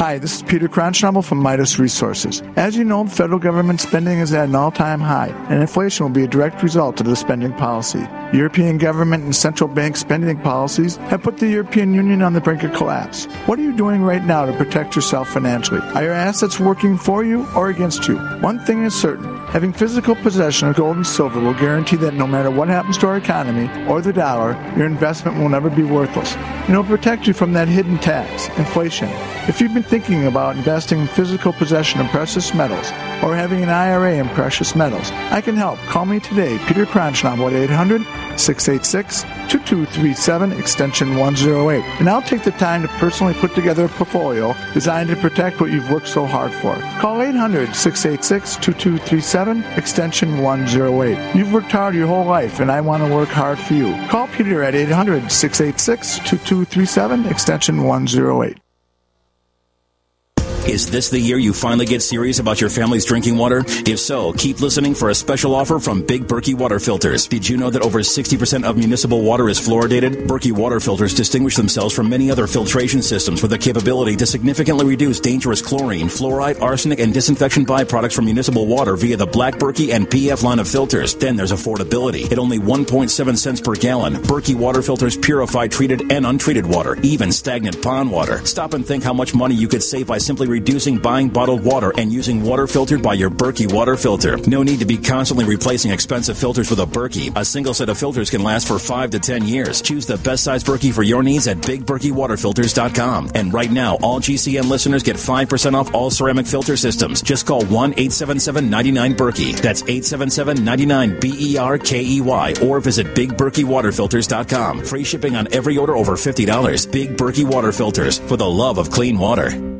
Hi, this is Peter Cronschnabel from Midas Resources. As you know, federal government spending is at an all-time high, and inflation will be a direct result of the spending policy. European government and central bank spending policies have put the European Union on the brink of collapse. What are you doing right now to protect yourself financially? Are your assets working for you or against you? One thing is certain. Having physical possession of gold and silver will guarantee that no matter what happens to our economy or the dollar, your investment will never be worthless. And it will protect you from that hidden tax, inflation. If you've been thinking about investing in physical possession of precious metals or having an IRA in precious metals, I can help. Call me today, Peter Cronschnabel at 800 686 2237 extension 108. And I'll take the time to personally put together a portfolio designed to protect what you've worked so hard for. Call 800 686 2237 extension 108. You've worked hard your whole life, and I want to work hard for you. Call Peter at 800 686 2237 extension 108. Is this the year you finally get serious about your family's drinking water? If so, keep listening for a special offer from Big Berkey Water Filters. Did you know that over 60% of municipal water is fluoridated? Berkey Water Filters distinguish themselves from many other filtration systems with the capability to significantly reduce dangerous chlorine, fluoride, arsenic, and disinfection byproducts from municipal water via the Black Berkey and PF line of filters. Then there's affordability. At only 1.7 cents per gallon, Berkey Water Filters purify treated and untreated water, even stagnant pond water. Stop and think how much money you could save by simply reducing buying bottled water and using water filtered by your Berkey water filter. No need to be constantly replacing expensive filters with a Berkey. A single set of filters can last for 5 to 10 years. Choose the best size Berkey for your needs at bigberkeywaterfilters.com. And right now, all GCN listeners get 5% off all ceramic filter systems. Just call 1-877-99 Berkey. That's 877-99 B-E-R-K-E-Y or visit bigberkeywaterfilters.com. Free shipping on every order over $50. Big Berkey Water Filters for the love of clean water.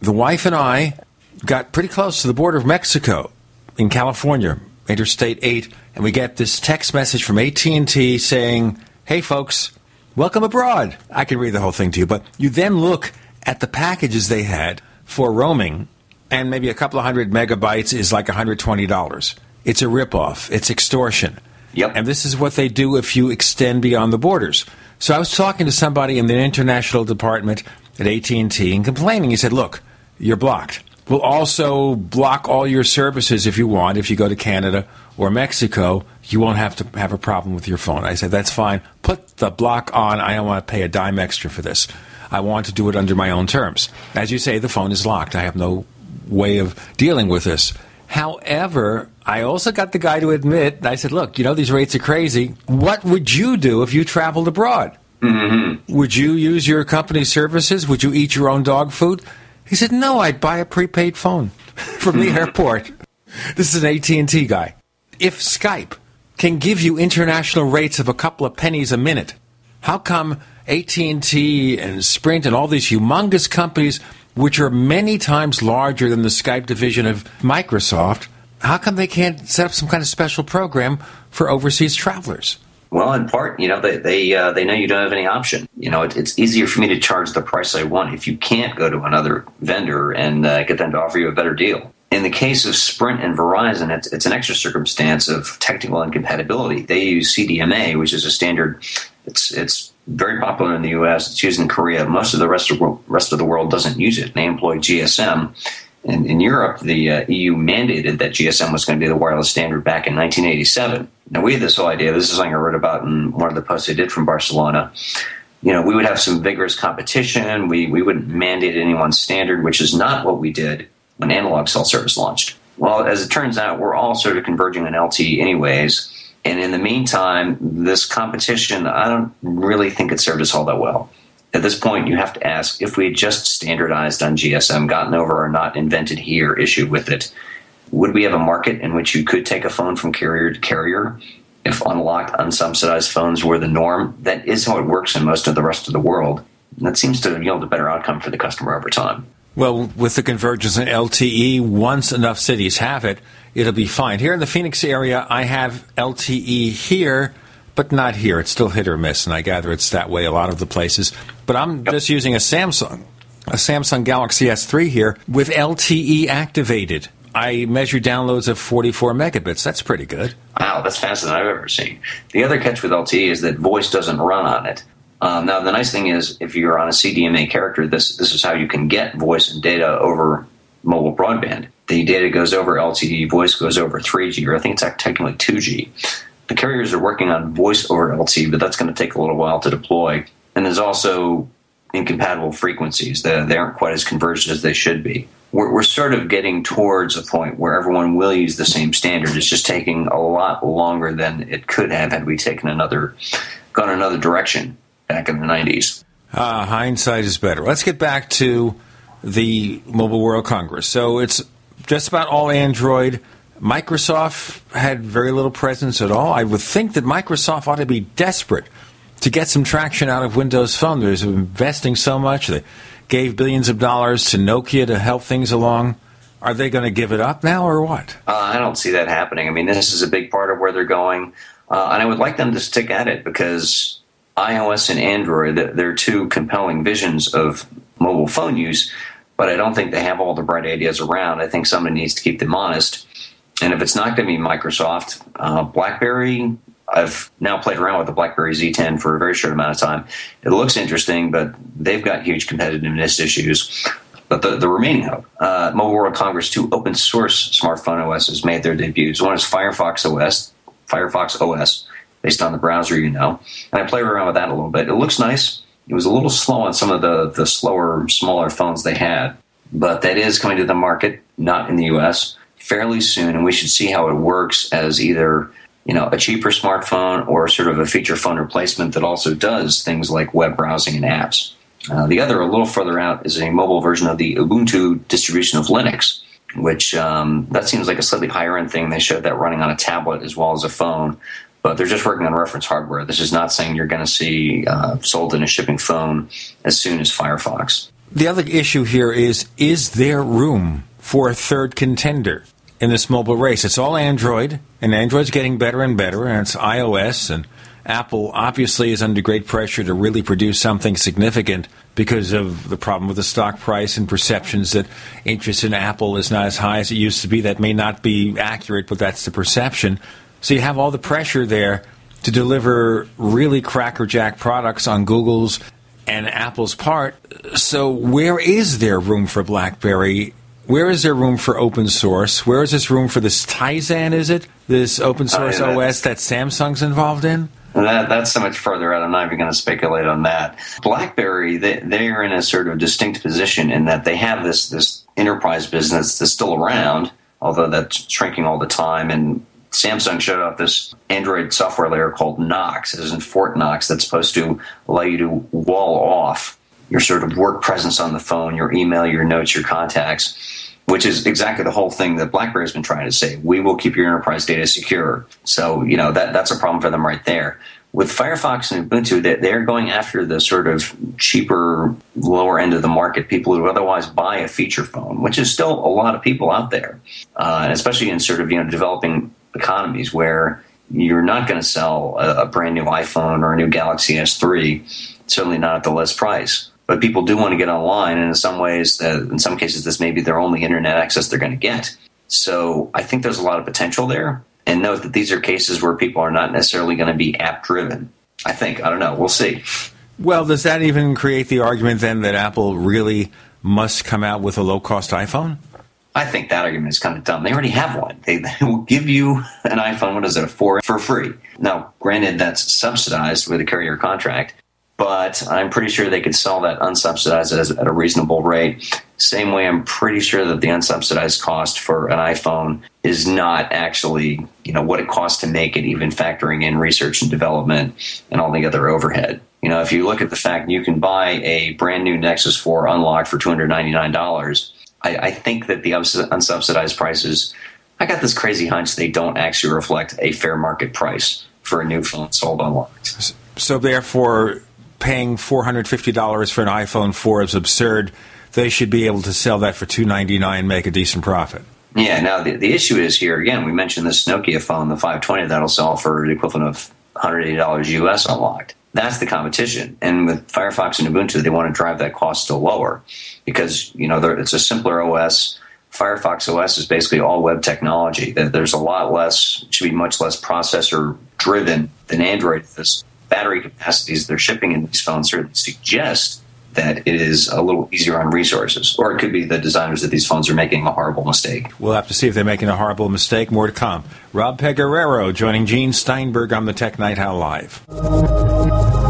the wife and I got pretty close to the border of Mexico in California, Interstate 8, and we get this text message from AT&T saying, "Hey folks, welcome abroad." I can read the whole thing to you, but you then look at the packages they had for roaming and maybe a couple of hundred megabytes is like $120. It's a ripoff. It's extortion. Yep. And this is what they do if you extend beyond the borders. So I was talking to somebody in the international department at AT&T and complaining. He said, "Look, you're blocked. We'll also block all your services if you want. If you go to Canada or Mexico, you won't have to have a problem with your phone." I said, "That's fine. Put the block on. I don't want to pay a dime extra for this. I want to do it under my own terms." As you say, the phone is locked. I have no way of dealing with this. However, I also got the guy to admit, I said, look, you know, these rates are crazy. What would you do if you traveled abroad? Mm-hmm. Would you use your company's services? Would you eat your own dog food? He said, no, I'd buy a prepaid phone from the hmm. airport. This is an AT&T guy. If Skype can give you international rates of a couple of pennies a minute, how come AT&T and Sprint and all these humongous companies which are many times larger than the Skype division of Microsoft, how come they can't set up some kind of special program for overseas travelers? Well, in part, you know, they they, uh, they know you don't have any option. You know, it, it's easier for me to charge the price I want if you can't go to another vendor and uh, get them to offer you a better deal. In the case of Sprint and Verizon, it's, it's an extra circumstance of technical incompatibility. They use CDMA, which is a standard. It's it's very popular in the U.S. It's used in Korea. Most of the rest of the world, rest of the world doesn't use it. They employ GSM. In, in Europe, the uh, EU mandated that GSM was going to be the wireless standard back in 1987. Now, we had this whole idea. This is something I wrote about in one of the posts I did from Barcelona. You know, we would have some vigorous competition. We, we wouldn't mandate anyone's standard, which is not what we did when analog cell service launched. Well, as it turns out, we're all sort of converging on LTE anyways. And in the meantime, this competition, I don't really think it served us all that well. At this point, you have to ask if we had just standardized on GSM, gotten over our not invented here issue with it, would we have a market in which you could take a phone from carrier to carrier if unlocked, unsubsidized phones were the norm? That is how it works in most of the rest of the world. And that seems to yield a better outcome for the customer over time. Well, with the convergence in LTE, once enough cities have it, it'll be fine. Here in the Phoenix area, I have LTE here, but not here. It's still hit or miss, and I gather it's that way a lot of the places. But I'm just using a Samsung, a Samsung Galaxy S3 here with LTE activated. I measure downloads of 44 megabits. That's pretty good. Wow, that's faster than I've ever seen. The other catch with LTE is that voice doesn't run on it. Um, now, the nice thing is, if you're on a CDMA character, this this is how you can get voice and data over mobile broadband. The data goes over LTE, voice goes over 3G, or I think it's technically 2G. The carriers are working on voice over LTE, but that's going to take a little while to deploy. And there's also incompatible frequencies. They, they aren't quite as converged as they should be. We're, we're sort of getting towards a point where everyone will use the same standard. It's just taking a lot longer than it could have had we taken another, gone another direction back in the 90s. Uh, hindsight is better. Let's get back to the Mobile World Congress. So it's just about all Android. Microsoft had very little presence at all. I would think that Microsoft ought to be desperate to get some traction out of Windows Phone. They're investing so much. They gave billions of dollars to Nokia to help things along. Are they going to give it up now or what? Uh, I don't see that happening. I mean, this is a big part of where they're going. Uh, and I would like them to stick at it because iOS and Android, they're two compelling visions of mobile phone use, but I don't think they have all the bright ideas around. I think somebody needs to keep them honest. And if it's not going to be Microsoft, uh, BlackBerry, I've now played around with the BlackBerry Z10 for a very short amount of time. It looks interesting, but they've got huge competitiveness issues. But the, the remaining hope, uh, Mobile World Congress, two open source smartphone OSs made their debuts. One is Firefox OS, Firefox OS, based on the browser you know. And I played around with that a little bit. It looks nice. It was a little slow on some of the, the slower, smaller phones they had, but that is coming to the market, not in the US, fairly soon. And we should see how it works as either you know, a cheaper smartphone or sort of a feature phone replacement that also does things like web browsing and apps. Uh, the other, a little further out, is a mobile version of the Ubuntu distribution of Linux, which um, that seems like a slightly higher end thing. They showed that running on a tablet as well as a phone, but they're just working on reference hardware. This is not saying you're going to see uh, sold in a shipping phone as soon as Firefox. The other issue here is is there room for a third contender? in this mobile race. It's all Android, and Android's getting better and better, and it's iOS, and Apple obviously is under great pressure to really produce something significant because of the problem with the stock price and perceptions that interest in Apple is not as high as it used to be. That may not be accurate, but that's the perception. So you have all the pressure there. to deliver really crackerjack products on Google's and Apple's part. So, where is there room for BlackBerry? Where is there room for open source? Where is this room for this Tizen, is it? This open oh, source Oh, yeah. OS that Samsung's involved in? That, that's so much further out. I'm not even going to speculate on that. BlackBerry, they, they are in a sort of distinct position in that they have this this enterprise business that's still around, although that's shrinking all the time. And Samsung showed off this Android software layer called Knox, as in Fort Knox, that's supposed to allow you to wall off your sort of work presence on the phone, your email, your notes, your contacts which is exactly the whole thing that BlackBerry has been trying to say. We will keep your enterprise data secure. So, you know, that, that's a problem for them right there. With Firefox and Ubuntu, they- they're going after the sort of cheaper, lower end of the market, people who otherwise buy a feature phone, which is still a lot of people out there, uh, especially in sort of, you know, developing economies where you're not going to sell a, a brand new iPhone or a new Galaxy S3, certainly not at the list price but people do want to get online and in some ways uh, in some cases this may be their only internet access they're going to get so i think there's a lot of potential there and note that these are cases where people are not necessarily going to be app driven i think i don't know we'll see Well, does that even create the argument then that Apple really must come out with a low cost iPhone? I think that argument is kind of dumb. They already have one. They, they will give you an iPhone, what is it, a 4 for free. Now, granted, that's subsidized with a carrier contract, but I'm pretty sure they could sell that unsubsidized at, a reasonable rate. Same way, I'm pretty sure that the unsubsidized cost for an iPhone is not actually, you know, what it costs to make it, even factoring in research and development and all the other overhead. You know, if you look at the fact you can buy a brand new Nexus 4 unlocked for $299, I, I think that the unsubsidized prices, I got this crazy hunch they don't actually reflect a fair market price for a new phone sold unlocked. So therefore, paying four hundred fifty dollars for an iPhone four is absurd. They should be able to sell that for 299 and make a decent profit. Yeah, now the, the issue is here again, we mentioned this Nokia phone, the 520, that'll sell for the equivalent of $180 US unlocked. That's the competition. And with Firefox and Ubuntu, they want to drive that cost still lower because, you know, it's a simpler OS. Firefox OS is basically all web technology. There- There's a lot less, should be much less processor driven than Android. This battery capacities they're shipping in these phones certainly suggest that it is a little easier on resources. Or it could be the designers of these phones are making a horrible mistake. We'll have to see if they're making a horrible mistake. More to come. Rob Pegoraro joining Gene Steinberg on the Tech Night Owl Live.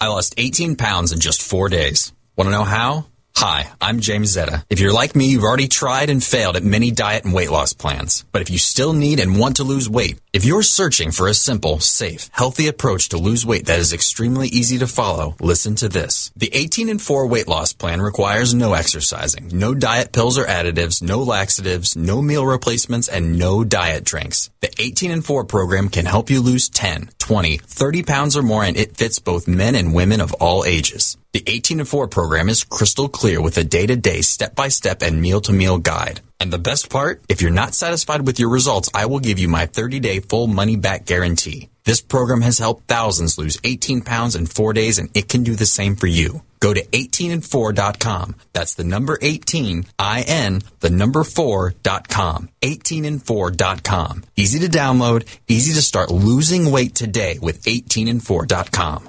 I lost 18 pounds in just four days. Want to know how? Hi, I'm James Zetta. If you're like me, you've already tried and failed at many diet and weight loss plans. But if you still need and want to lose weight, if you're searching for a simple, safe, healthy approach to lose weight that is extremely easy to follow, listen to this. The 18 and 4 weight loss plan requires no exercising, no diet pills or additives, no laxatives, no meal replacements, and no diet drinks. The 18 and 4 program can help you lose 10, 20, 30 pounds or more and it fits both men and women of all ages. The 18 and 4 program is crystal clear with a day-to-day, step-by-step, and meal-to-meal guide. And the best part? If you're not satisfied with your results, I will give you my 30-day full money-back guarantee. This program has helped thousands lose 18 pounds in four days, and it can do the same for you. Go to 18and4.com. That's the number 18, I-N, the number 4.com. 18and4.com. Easy to download, easy to start losing weight today with 18and4.com.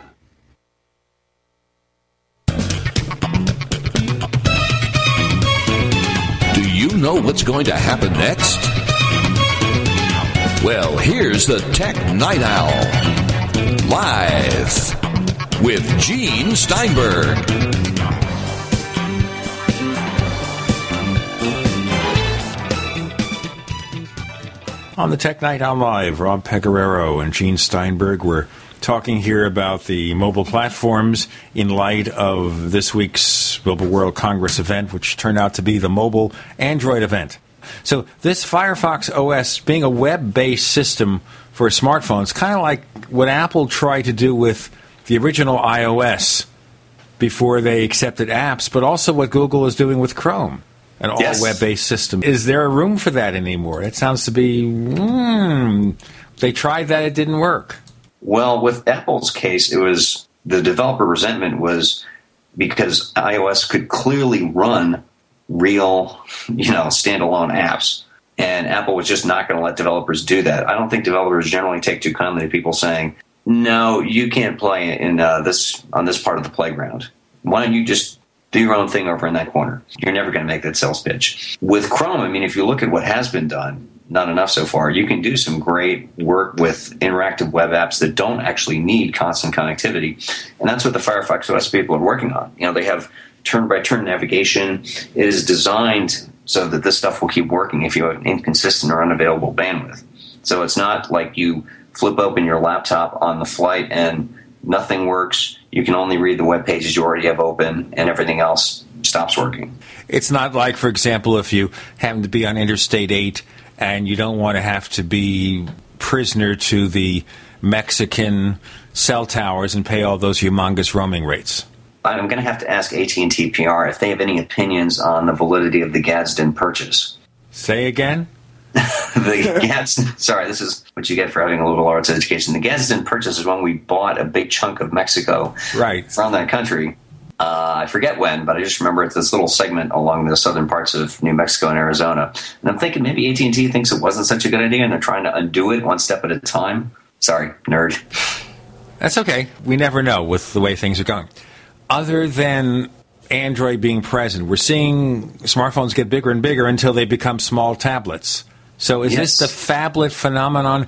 Know what's going to happen next? Well, here's the Tech Night Owl. Live with Gene Steinberg. On the Tech Night Owl Live, Rob Pegoraro and Gene Steinberg were talking here about the mobile platforms in light of this week's Mobile World Congress event, which turned out to be the mobile Android event. So, this Firefox OS being a web based system for smartphones, kind of like what Apple tried to do with the original iOS before they accepted apps, but also what Google is doing with Chrome an all Yes. web based system. Is there a room for that anymore? It sounds to be, mm, they tried that, it didn't work. Well, with Apple's case, it was the developer resentment was because iOS could clearly run real, you know, standalone apps. And Apple was just not going to let developers do that. I don't think developers generally take too kindly to people saying, "No, you can't play in uh, this on this part of the playground. Why don't you just do your own thing over in that corner?" You're never going to make that sales pitch. With Chrome, I mean, if you look at what has been done, not enough so far. You can do some great work with interactive web apps that don't actually need constant connectivity, and that's what the Firefox OS people are working on. You know, they have turn-by-turn navigation. It is designed so that this stuff will keep working if you have inconsistent or unavailable bandwidth. So it's not like you flip open your laptop on the flight and nothing works. You can only read the web pages you already have open, and everything else stops working. It's not like, for example, if you happen to be on Interstate 8 and you don't want to have to be prisoner to the Mexican cell towers and pay all those humongous roaming rates. I'm going to have to ask AT&T PR if they have any opinions on the validity of the Gadsden purchase. Say again? the Gadsden, sorry, this is what you get for having a liberal arts education. The Gadsden purchase is when we bought a big chunk of Mexico right. from that country. Uh, I forget when, but I just remember it's this little segment along the southern parts of New Mexico and Arizona. And I'm thinking maybe AT&T thinks it wasn't such a good idea and they're trying to undo it one step at a time. Sorry, nerd. That's okay. We never know with the way things are going. Other than Android being present, we're seeing smartphones get bigger and bigger until they become small tablets. So is Yes. this the phablet phenomenon?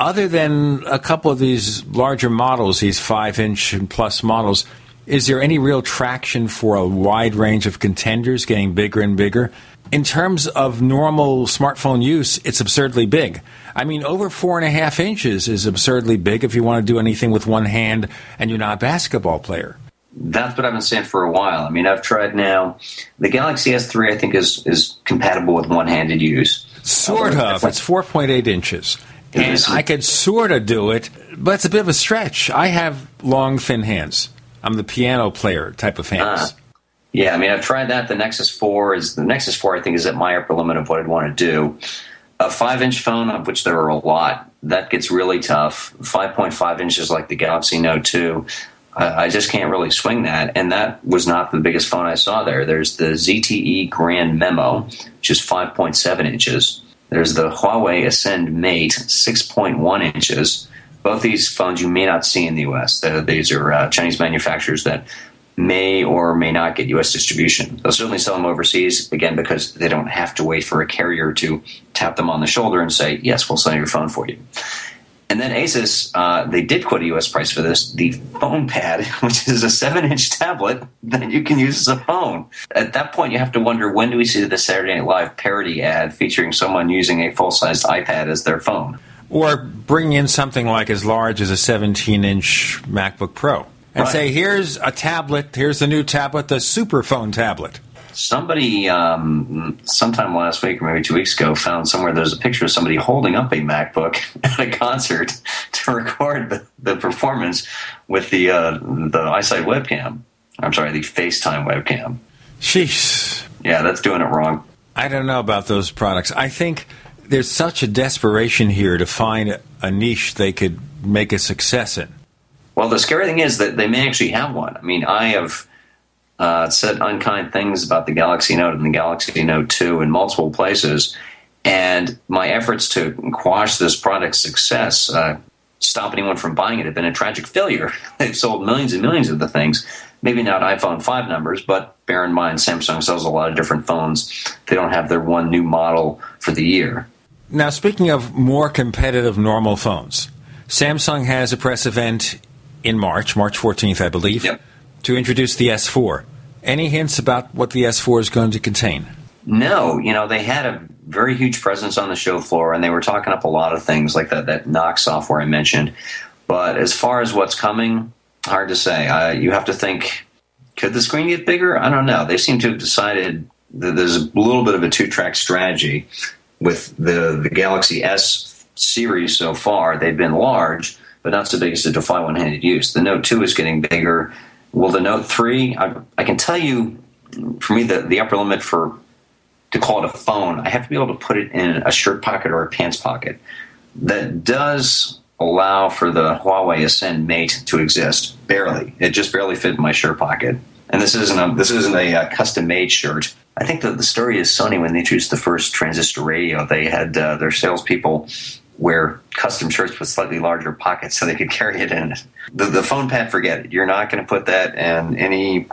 other than a couple of these larger models, these five inch and plus models, is there any real traction for a wide range of contenders getting bigger and bigger? In terms of normal smartphone use, it's absurdly big. I mean, over four and a half inches is absurdly big if you want to do anything with one hand and you're not a basketball player. That's what I've been saying for a while. I mean, I've tried now. The Galaxy S3, I think, is is compatible with one-handed use. Sort of. It's 4.8 inches. And I could sort of do it, but it's a bit of a stretch. I have long, thin hands. I'm the piano player type of hands. Uh, yeah, I mean, I've tried that. The Nexus 4 is the Nexus 4. I think is at my upper limit of what I'd want to do. A five-inch phone, of which there are a lot, that gets really tough. 5.5 inches, like the Galaxy Note 2. I, I just can't really swing that. And that was not the biggest phone I saw there. There's the ZTE Grand Memo, which is 5.7 inches. There's the Huawei Ascend Mate, 6.1 inches. Both these phones you may not see in the US. these are uh, Chinese manufacturers that may or may not get U.S. distribution. They'll certainly sell them overseas, again, because they don't have to wait for a carrier to tap them on the shoulder and say, yes, we'll sell your phone for you. And then Asus, uh, they did quote a U.S. price for this, the phone pad, which is a seven-inch tablet that you can use as a phone. At that point, you have to wonder when do we see the Saturday Night Live parody ad featuring someone using a full-sized iPad as their phone? Or bring in something like as large as a 17-inch MacBook Pro and right. say, "Here's a tablet. Here's the new tablet, the Super Phone tablet." Somebody, um, sometime last week or maybe two weeks ago, found somewhere there's a picture of somebody holding up a MacBook at a concert to record the, the performance with the uh, the iSight webcam. I'm sorry, the FaceTime webcam. Sheesh. Yeah, that's doing it wrong. I don't know about those products. I think there's such a desperation here to find a niche they could make a success in. Well, the scary thing is that they may actually have one. I mean, I have uh, said unkind things about the Galaxy Note and the Galaxy Note 2 in multiple places. And my efforts to quash this product's success, uh, stop anyone from buying it, have been a tragic failure. They've sold millions and millions of the things. Maybe not iPhone 5 numbers, but bear in mind, Samsung sells a lot of different phones. They don't have their one new model for the year. Now, speaking of more competitive normal phones, Samsung has a press event in March, March 14th, I believe. Yep to introduce the S4. Any hints about what the S4 is going to contain? No, you know, they had a very huge presence on the show floor and they were talking up a lot of things like that, that Knox software I mentioned. But as far as what's coming, hard to say. Uh, you have to think could the screen get bigger? I don't know. They seem to have decided that there's a little bit of a two track strategy with the, the Galaxy S series so far. They've been large, but not so big as to defy one handed use. The Note 2 is getting bigger. Will the Note 3, I, I can tell you, for me, the, the upper limit for to call it a phone, I have to be able to put it in a shirt pocket or a pants pocket. That does allow for the Huawei Ascend Mate to exist. Barely, it just barely fit in my shirt pocket. And this isn't a this isn't a uh, custom made shirt. I think that the story is Sony when they introduced the first transistor radio, they had uh, their salespeople wear custom shirts with slightly larger pockets so they could carry it in. The, the phone pad, forget it. You're not going to put that in any,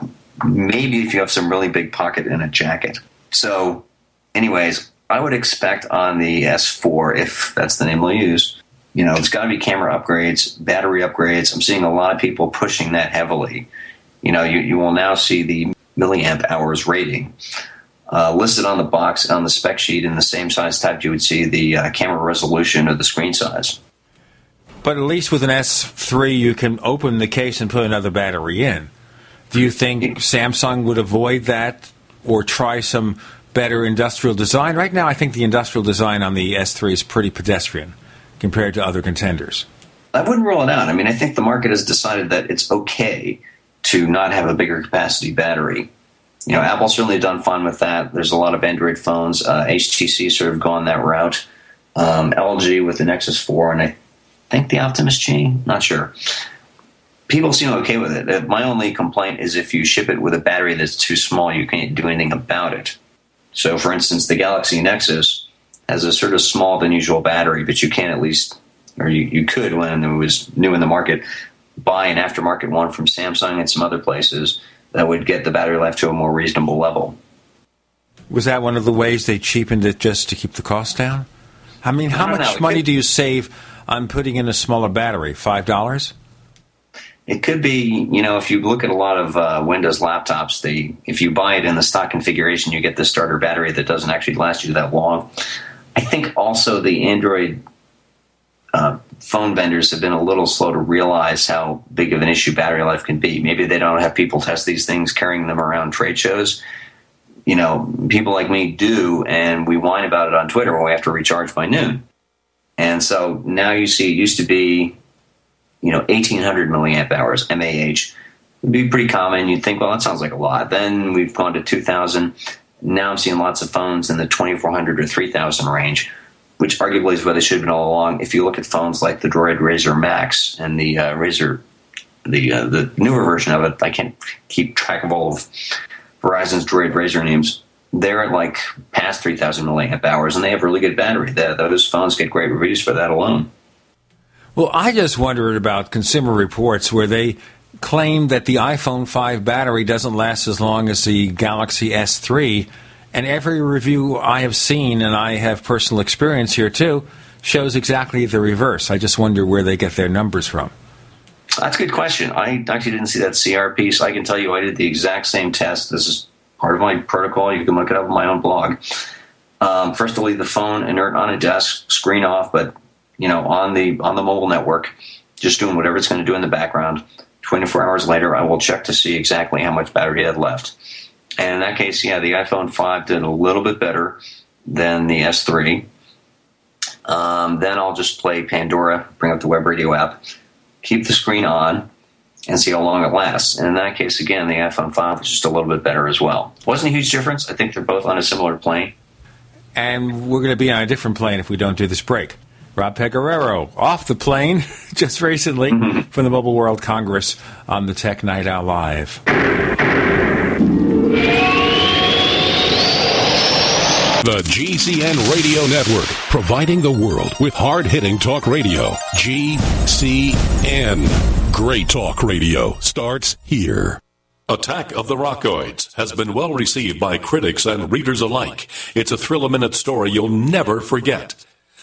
maybe if you have some really big pocket in a jacket. So, anyways, I would expect on the S4, if that's the name we'll use, you know, it's got to be camera upgrades, battery upgrades. I'm seeing a lot of people pushing that heavily. You know, you, you will now see the milliamp hours rating uh, listed on the box on the spec sheet in the same size type you would see the uh, camera resolution or the screen size. But at least with an S3, you can open the case and put another battery in. Do you think Samsung would avoid that or try some better industrial design? Right now, I think the industrial design on the S3 is pretty pedestrian compared to other contenders. I wouldn't rule it out. I mean, I think the market has decided that it's okay to not have a bigger capacity battery you know, Apple's certainly done fine with that. There's a lot of Android phones. Uh, HTC sort of gone that route. Um, LG with the Nexus 4, and I think the Optimus G. Not sure. People seem okay with it. Uh, my only complaint is if you ship it with a battery that's too small, you can't do anything about it. So, for instance, the Galaxy Nexus has a sort of small than usual battery, but you can at least, or you, you could when it was new in the market, buy an aftermarket one from Samsung and some other places that would get the battery life to a more reasonable level. Was that one of the ways they cheapened it just to keep the cost down? I mean, how I much know. money do you save I'm putting in a smaller battery? $5? It could be, you know, if you look at a lot of uh, Windows laptops, they if you buy it in the stock configuration, you get the starter battery that doesn't actually last you that long. I think also the Android uh, phone vendors have been a little slow to realize how big of an issue battery life can be. Maybe they don't have people test these things carrying them around trade shows. You know, people like me do, and we whine about it on Twitter when we have to recharge by noon. And so now you see it used to be you know, 1800 milliamp hours, MAH, would be pretty common. You'd think, well, that sounds like a lot. Then we've gone to 2000. Now I'm seeing lots of phones in the 2400 or 3000 range, which arguably is where they should have been all along. If you look at phones like the Droid Razr Max and the uh, Razr, the uh, the newer version of it, I can't keep track of all of Verizon's Droid Razr names. They're at like past 3000 milliamp hours, and they have really good battery. those phones get great reviews for that alone. Well, I just wondered about Consumer Reports where they claim that the iPhone 5 battery doesn't last as long as the Galaxy S3. And every review I have seen, and I have personal experience here too, shows exactly the reverse. I just wonder where they get their numbers from. That's a good question. I actually didn't see that CR piece. I can tell you I did the exact same test. This is part of my protocol. You can look it up on my own blog. Um, first, I'll leave the phone inert on a desk, screen off, but you know, on the on the mobile network, just doing whatever it's going to do in the background. 24 hours later, I will check to see exactly how much battery I had left. And in that case, yeah, the iPhone 5 did a little bit better than the S3. Um, then I'll just play Pandora, bring up the web radio app, keep the screen on, and see how long it lasts. And in that case, again, the iPhone 5 was just a little bit better as well. Wasn't a huge difference. I think they're both on a similar plane. And we're going to be on a different plane if we don't do this break. Rob Pegoraro off the plane just recently mm-hmm. from the Mobile World Congress on the Tech Night Owl Live. The GCN Radio Network, providing the world with hard hitting talk radio. GCN. Great talk radio starts here. Attack of the Rockoids has been well received by critics and readers alike. It's a thrill a minute story you'll never forget.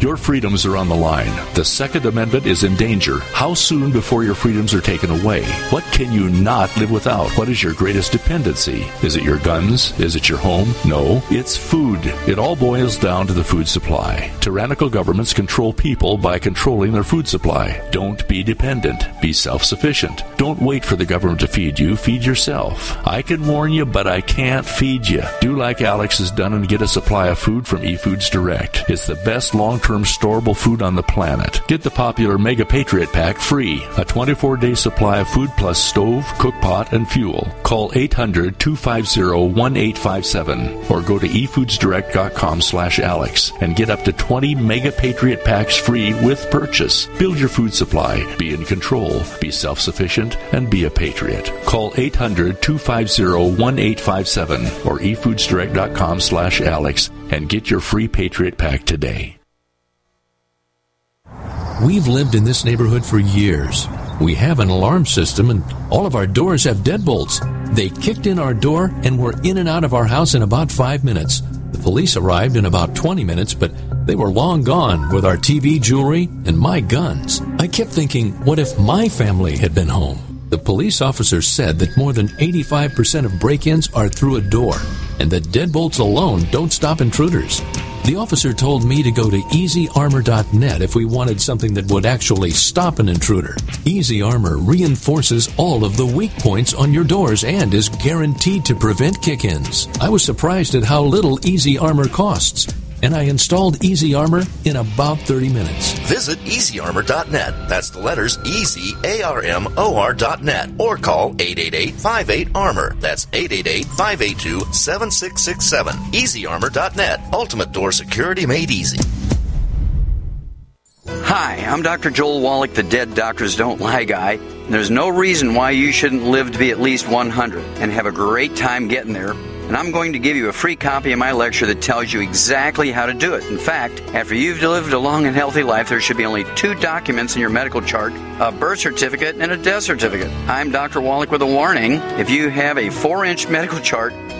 Your freedoms are on the line. The Second Amendment is in danger. How soon before your freedoms are taken away? What can you not live without? What is your greatest dependency? Is it your guns? Is it your home? No, it's food. It all boils down to the food supply. Tyrannical governments control people by controlling their food supply. Don't be dependent. Be self sufficient. Don't wait for the government to feed you. Feed yourself. I can warn you, but I can't feed you. Do like Alex has done and get a supply of food from eFoods Direct. It's the best long term storable food on the planet. Get the popular Mega Patriot Pack free, a 24 day supply of food plus stove, cookpot, and fuel. Call 800 250 1857 or go to efoodsdirect.com slash Alex and get up to 20 Mega Patriot Packs free with purchase. Build your food supply, be in control, be self sufficient, and be a patriot. Call 800 250 1857 or efoodsdirect.com slash Alex and get your free Patriot Pack today. We've lived in this neighborhood for years. We have an alarm system and all of our doors have deadbolts. They kicked in our door and were in and out of our house in about five minutes. The police arrived in about 20 minutes, but they were long gone with our TV, jewelry, and my guns. I kept thinking, what if my family had been home? The police officer said that more than 85% of break ins are through a door, and that deadbolts alone don't stop intruders. The officer told me to go to easyarmor.net if we wanted something that would actually stop an intruder. Easy Armor reinforces all of the weak points on your doors and is guaranteed to prevent kick ins. I was surprised at how little Easy Armor costs and I installed Easy Armor in about 30 minutes. Visit easyarmor.net. That's the letters E Z A R M O R.net or call 888 58 Armor. That's 888 582 7667. Easyarmor.net. Ultimate door security made easy. Hi, I'm Dr. Joel Wallach, the Dead Doctors Don't Lie guy. There's no reason why you shouldn't live to be at least 100 and have a great time getting there and I'm going to give you a free copy of my lecture that tells you exactly how to do it. In fact, after you've lived a long and healthy life, there should be only two documents in your medical chart a birth certificate and a death certificate. I'm Dr. Wallach with a warning. If you have a four inch medical chart,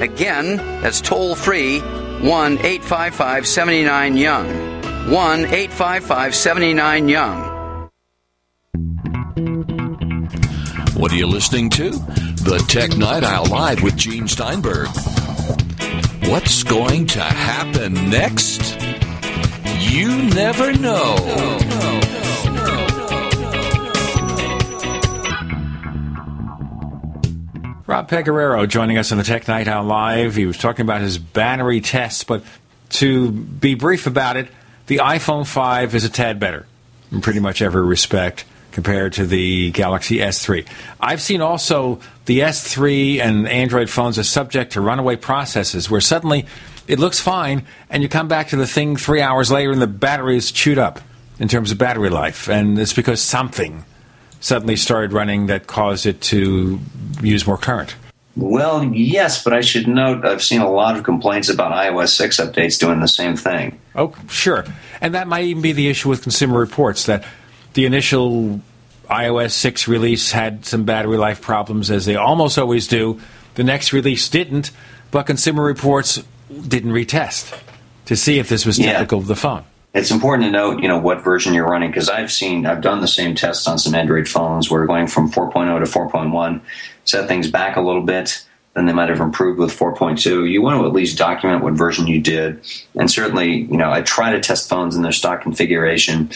Again, that's toll free 1 855 79 Young. 1 855 79 Young. What are you listening to? The Tech Night Owl Live with Gene Steinberg. What's going to happen next? You never know. Rob Pegoraro joining us on the Tech Night Owl Live. He was talking about his battery tests, but to be brief about it, the iPhone 5 is a tad better in pretty much every respect compared to the Galaxy S3. I've seen also the S3 and Android phones are subject to runaway processes where suddenly it looks fine and you come back to the thing three hours later and the battery is chewed up in terms of battery life. And it's because something suddenly started running that caused it to use more current? Well, yes, but I should note I've seen a lot of complaints about iOS 6 updates doing the same thing. Oh, sure. And that might even be the issue with Consumer Reports that the initial iOS 6 release had some battery life problems, as they almost always do. The next release didn't, but Consumer Reports didn't retest to see if this was typical yeah. of the phone it's important to note, you know, what version you're running because I've seen, I've done the same tests on some Android phones where going from 4.0 to 4.1 set things back a little bit. Then they might have improved with 4.2. You want to at least document what version you did, and certainly, you know, I try to test phones in their stock configuration,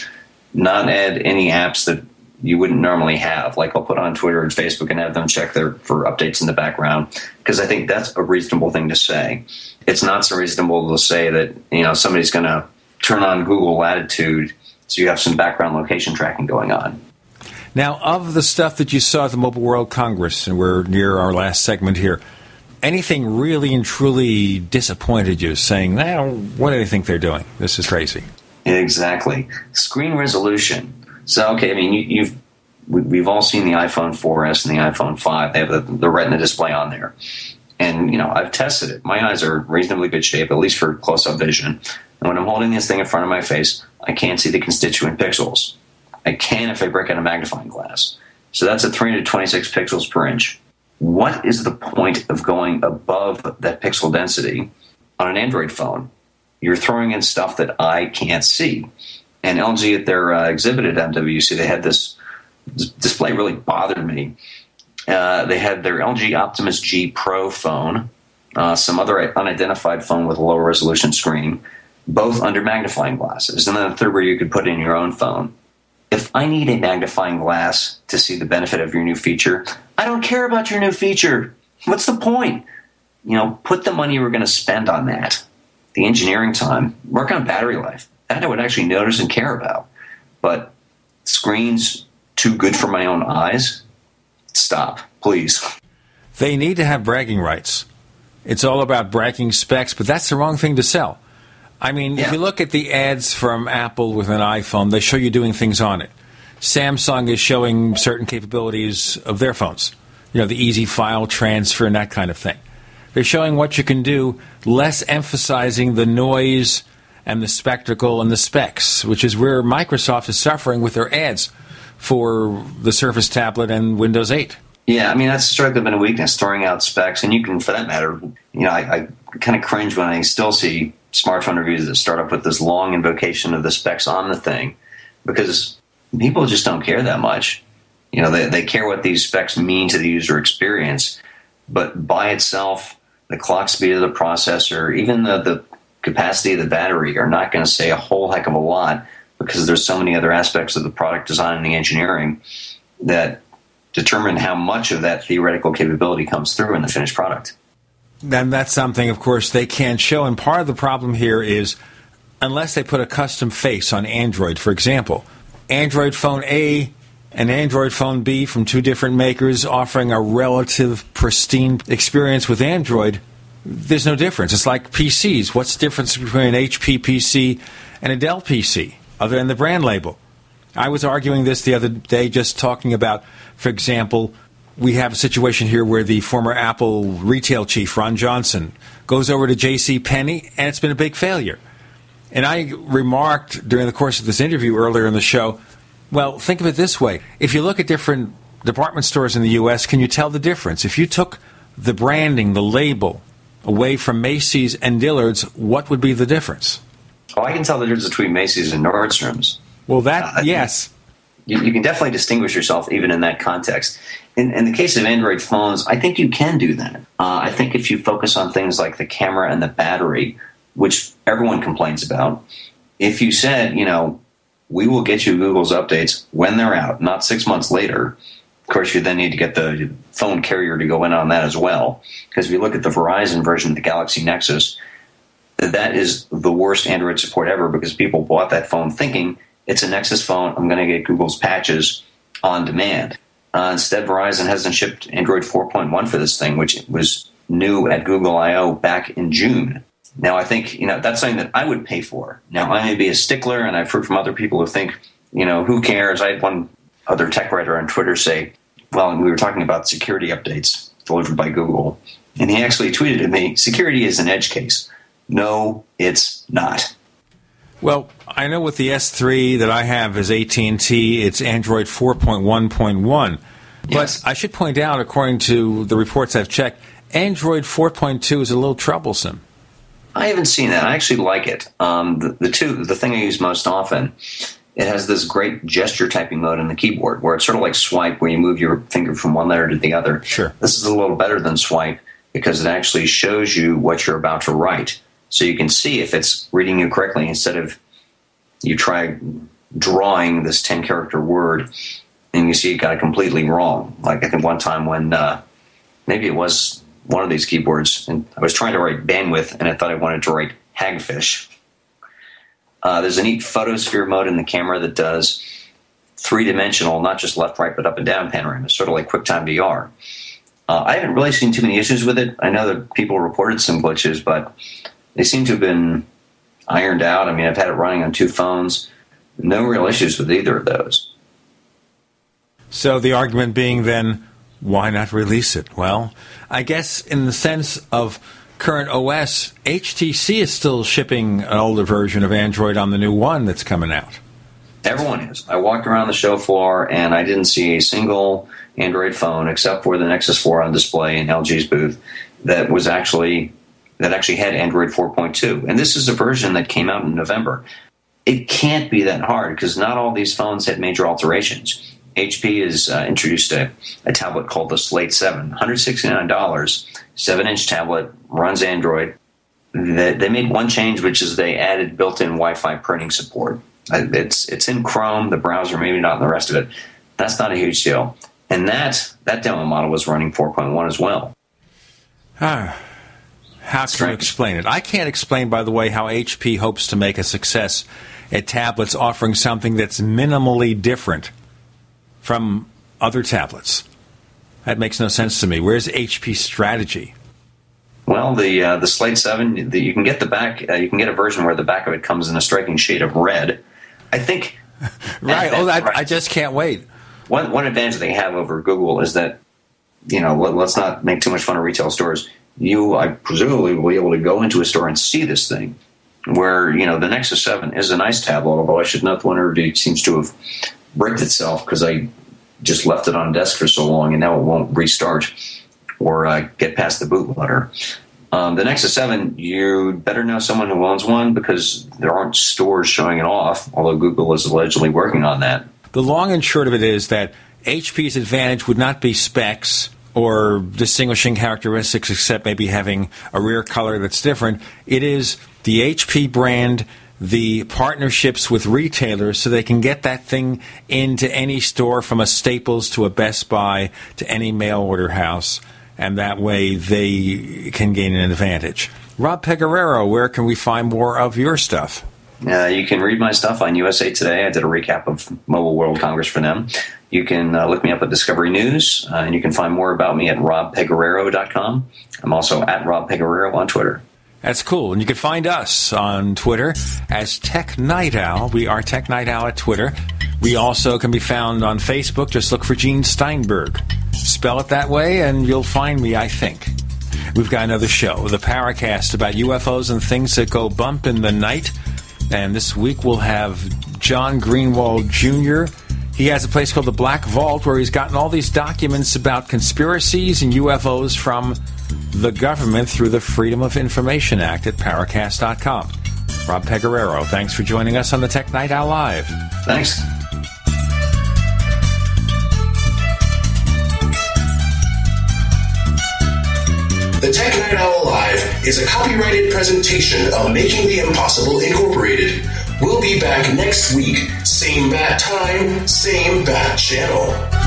not add any apps that you wouldn't normally have. Like I'll put on Twitter and Facebook and have them check their for updates in the background because I think that's a reasonable thing to say. It's not so reasonable to say that you know somebody's going to turn on Google Latitude so you have some background location tracking going on. Now, of the stuff that you saw at the Mobile World Congress, and we're near our last segment here, anything really and truly disappointed you, saying, eh, what do they think they're doing? This is crazy. Exactly. Screen resolution. So, okay, I mean, you, have we've all seen the iPhone 4S and the iPhone 5. They have the, the Retina display on there. And, you know, I've tested it. My eyes are reasonably good shape, at least for close up vision. And when I'm holding this thing in front of my face, I can't see the constituent pixels. I can if I break out a magnifying glass. So that's at 326 pixels per inch. What is the point of going above that pixel density on an Android phone? You're throwing in stuff that I can't see. And LG at their uh, exhibit at MWC, they had this display really bothered me. Uh, they had their LG Optimus G Pro phone, uh, some other unidentified phone with a lower resolution screen, both under magnifying glasses. And then the third where you could put in your own phone. If I need a magnifying glass to see the benefit of your new feature, I don't care about your new feature. What's the point? You know, put the money we're going to spend on that, the engineering time, work on battery life. That I would actually notice and care about. But screens too good for my own eyes? Stop, please. They need to have bragging rights. It's all about bragging specs, but that's the wrong thing to sell. I mean, yeah. if you look at the ads from Apple with an iPhone, they show you doing things on it. Samsung is showing certain capabilities of their phones, you know, the easy file transfer and that kind of thing. They're showing what you can do, less emphasizing the noise and the spectacle and the specs, which is where Microsoft is suffering with their ads for the Surface tablet and Windows 8. Yeah, I mean that's historically been a weakness, throwing out specs, and you can, for that matter, you know, I, I kind of cringe when I still see smartphone reviews that start off with this long invocation of the specs on the thing, because people just don't care that much. You know, they, they care what these specs mean to the user experience, but by itself, the clock speed of the processor, even the, the capacity of the battery are not going to say a whole heck of a lot because there's so many other aspects of the product design and the engineering that determine how much of that theoretical capability comes through in the finished product. Then that's something, of course, they can't show. And part of the problem here is unless they put a custom face on Android, for example, Android phone A and Android phone B from two different makers offering a relative pristine experience with Android, there's no difference. It's like PCs. What's the difference between an HP PC and a Dell PC other than the brand label? I was arguing this the other day, just talking about, for example, we have a situation here where the former Apple retail chief, Ron Johnson, goes over to J.C. Penney, and it's been a big failure. And I remarked during the course of this interview earlier in the show, well, think of it this way. If you look at different department stores in the U.S., can you tell the difference? If you took the branding, the label, away from Macy's and Dillard's, what would be the difference? Oh, I can tell the difference between Macy's and Nordstrom's. Well, that, uh, yes. You, you, can definitely distinguish yourself even in that context. In, in the case of Android phones, I think you can do that. Uh, I think if you focus on things like the camera and the battery, which everyone complains about, if you said, you know, we will get you Google's updates when they're out, not six months later, of course, you then need to get the phone carrier to go in on that as well. Because if you look at the Verizon version of the Galaxy Nexus, that is the worst Android support ever because people bought that phone thinking it's a Nexus phone. I'm going to get Google's patches on demand. Uh, instead, Verizon hasn't shipped Android 4.1 for this thing, which was new at Google I/O back in June. Now, I think you know that's something that I would pay for. Now, I may be a stickler, and I've heard from other people who think, you know, who cares? I had one other tech writer on Twitter say, well, we were talking about security updates delivered by Google, and he actually tweeted at me, "Security is an edge case." No, it's not. Well, I know with the S3 that I have is AT&T, it's Android 4.1.1. Yes. But I should point out, according to the reports I've checked, Android 4.2 is a little troublesome. I haven't seen that. I actually like it. Um, the, the two, the thing I use most often, it has this great gesture typing mode in the keyboard where it's sort of like swipe, where you move your finger from one letter to the other. Sure. This is a little better than swipe because it actually shows you what you're about to write so you can see if it's reading you correctly instead of you try drawing this 10 character word and you see it got it completely wrong. Like I think one time when uh, maybe it was one of these keyboards and I was trying to write bandwidth and I thought I wanted to write hagfish. Uh, there's a neat photosphere mode in the camera that does three dimensional, not just left, right, but up and down panorama, sort of like QuickTime VR. Uh, I haven't really seen too many issues with it. I know that people reported some glitches, but they seem to have been ironed out. I mean, I've had it running on two phones. No real issues with either of those. So the argument being then, why not release it? Well, I guess in the sense of current OS, HTC is still shipping an older version of Android on the new one that's coming out. Everyone is. I walked around the show floor and I didn't see a single Android phone except for the Nexus 4 on display in LG's booth that was actually that actually had Android 4.2. And this is a version that came out in November. It can't be that hard because not all these phones had major alterations. HP has uh, introduced a, a, tablet called the Slate 7, $169, 7 inch tablet, runs Android. They, they, made one change, which is they added built in Wi Fi printing support. Uh, it's, it's in Chrome, the browser, maybe not in the rest of it. That's not a huge deal. And that, that demo model was running 4.1 as well. Ah. How can you explain it? I can't explain, by the way, how HP hopes to make a success at tablets offering something that's minimally different from other tablets. That makes no sense to me. Where's HP's strategy? Well, the uh, the Slate Seven, the, you can get the back. Uh, you can get a version where the back of it comes in a striking shade of red. I think. right. Oh, I, I just can't wait. One one advantage they have over Google is that you know let, us not make too much fun of retail stores you, I presumably, will be able to go into a store and see this thing. where you know the Nexus Seven is a nice tablet, although I should note the Wonder seems to have bricked itself because I just left it on desk for so long, and now it won't restart or uh, get past the bootloader. Um, the Nexus 7, you better know someone who owns one because there aren't stores showing it off, although Google is allegedly working on that. The long and short of it is that HP's advantage would not be specs or distinguishing characteristics, except maybe having a rear color that's different. It is the HP brand, the partnerships with retailers so they can get that thing into any store from a Staples to a Best Buy to any mail order house and that way they can gain an advantage. Rob Pegoraro, where can we find more of your stuff? Uh, you can read my stuff on USA Today. I did a recap of Mobile World Congress for them. You can uh, look me up at Discovery News, uh, and you can find more about me at robpegoraro.com. I'm also at Rob Pegoraro on Twitter. That's cool. And you can find us on Twitter as Tech Night Owl. We are Tech Night Owl at Twitter. We also can be found on Facebook. Just look for Gene Steinberg. Spell it that way, and you'll find me, I think. We've got another show, the Paracast, about UFOs and things that go bump in the night. And this week we'll have John Greenwald Jr. He has a place called the Black Vault where he's gotten all these documents about conspiracies and UFOs from the government through the Freedom of Information Act at Paracast.com. Rob Pegoraro, thanks for joining us on the Tech Night Owl Live. Thanks. The Tech Night Owl Live is a copyrighted presentation of Making the Impossible Incorporated. We'll be back next week, same bat time, same bat channel.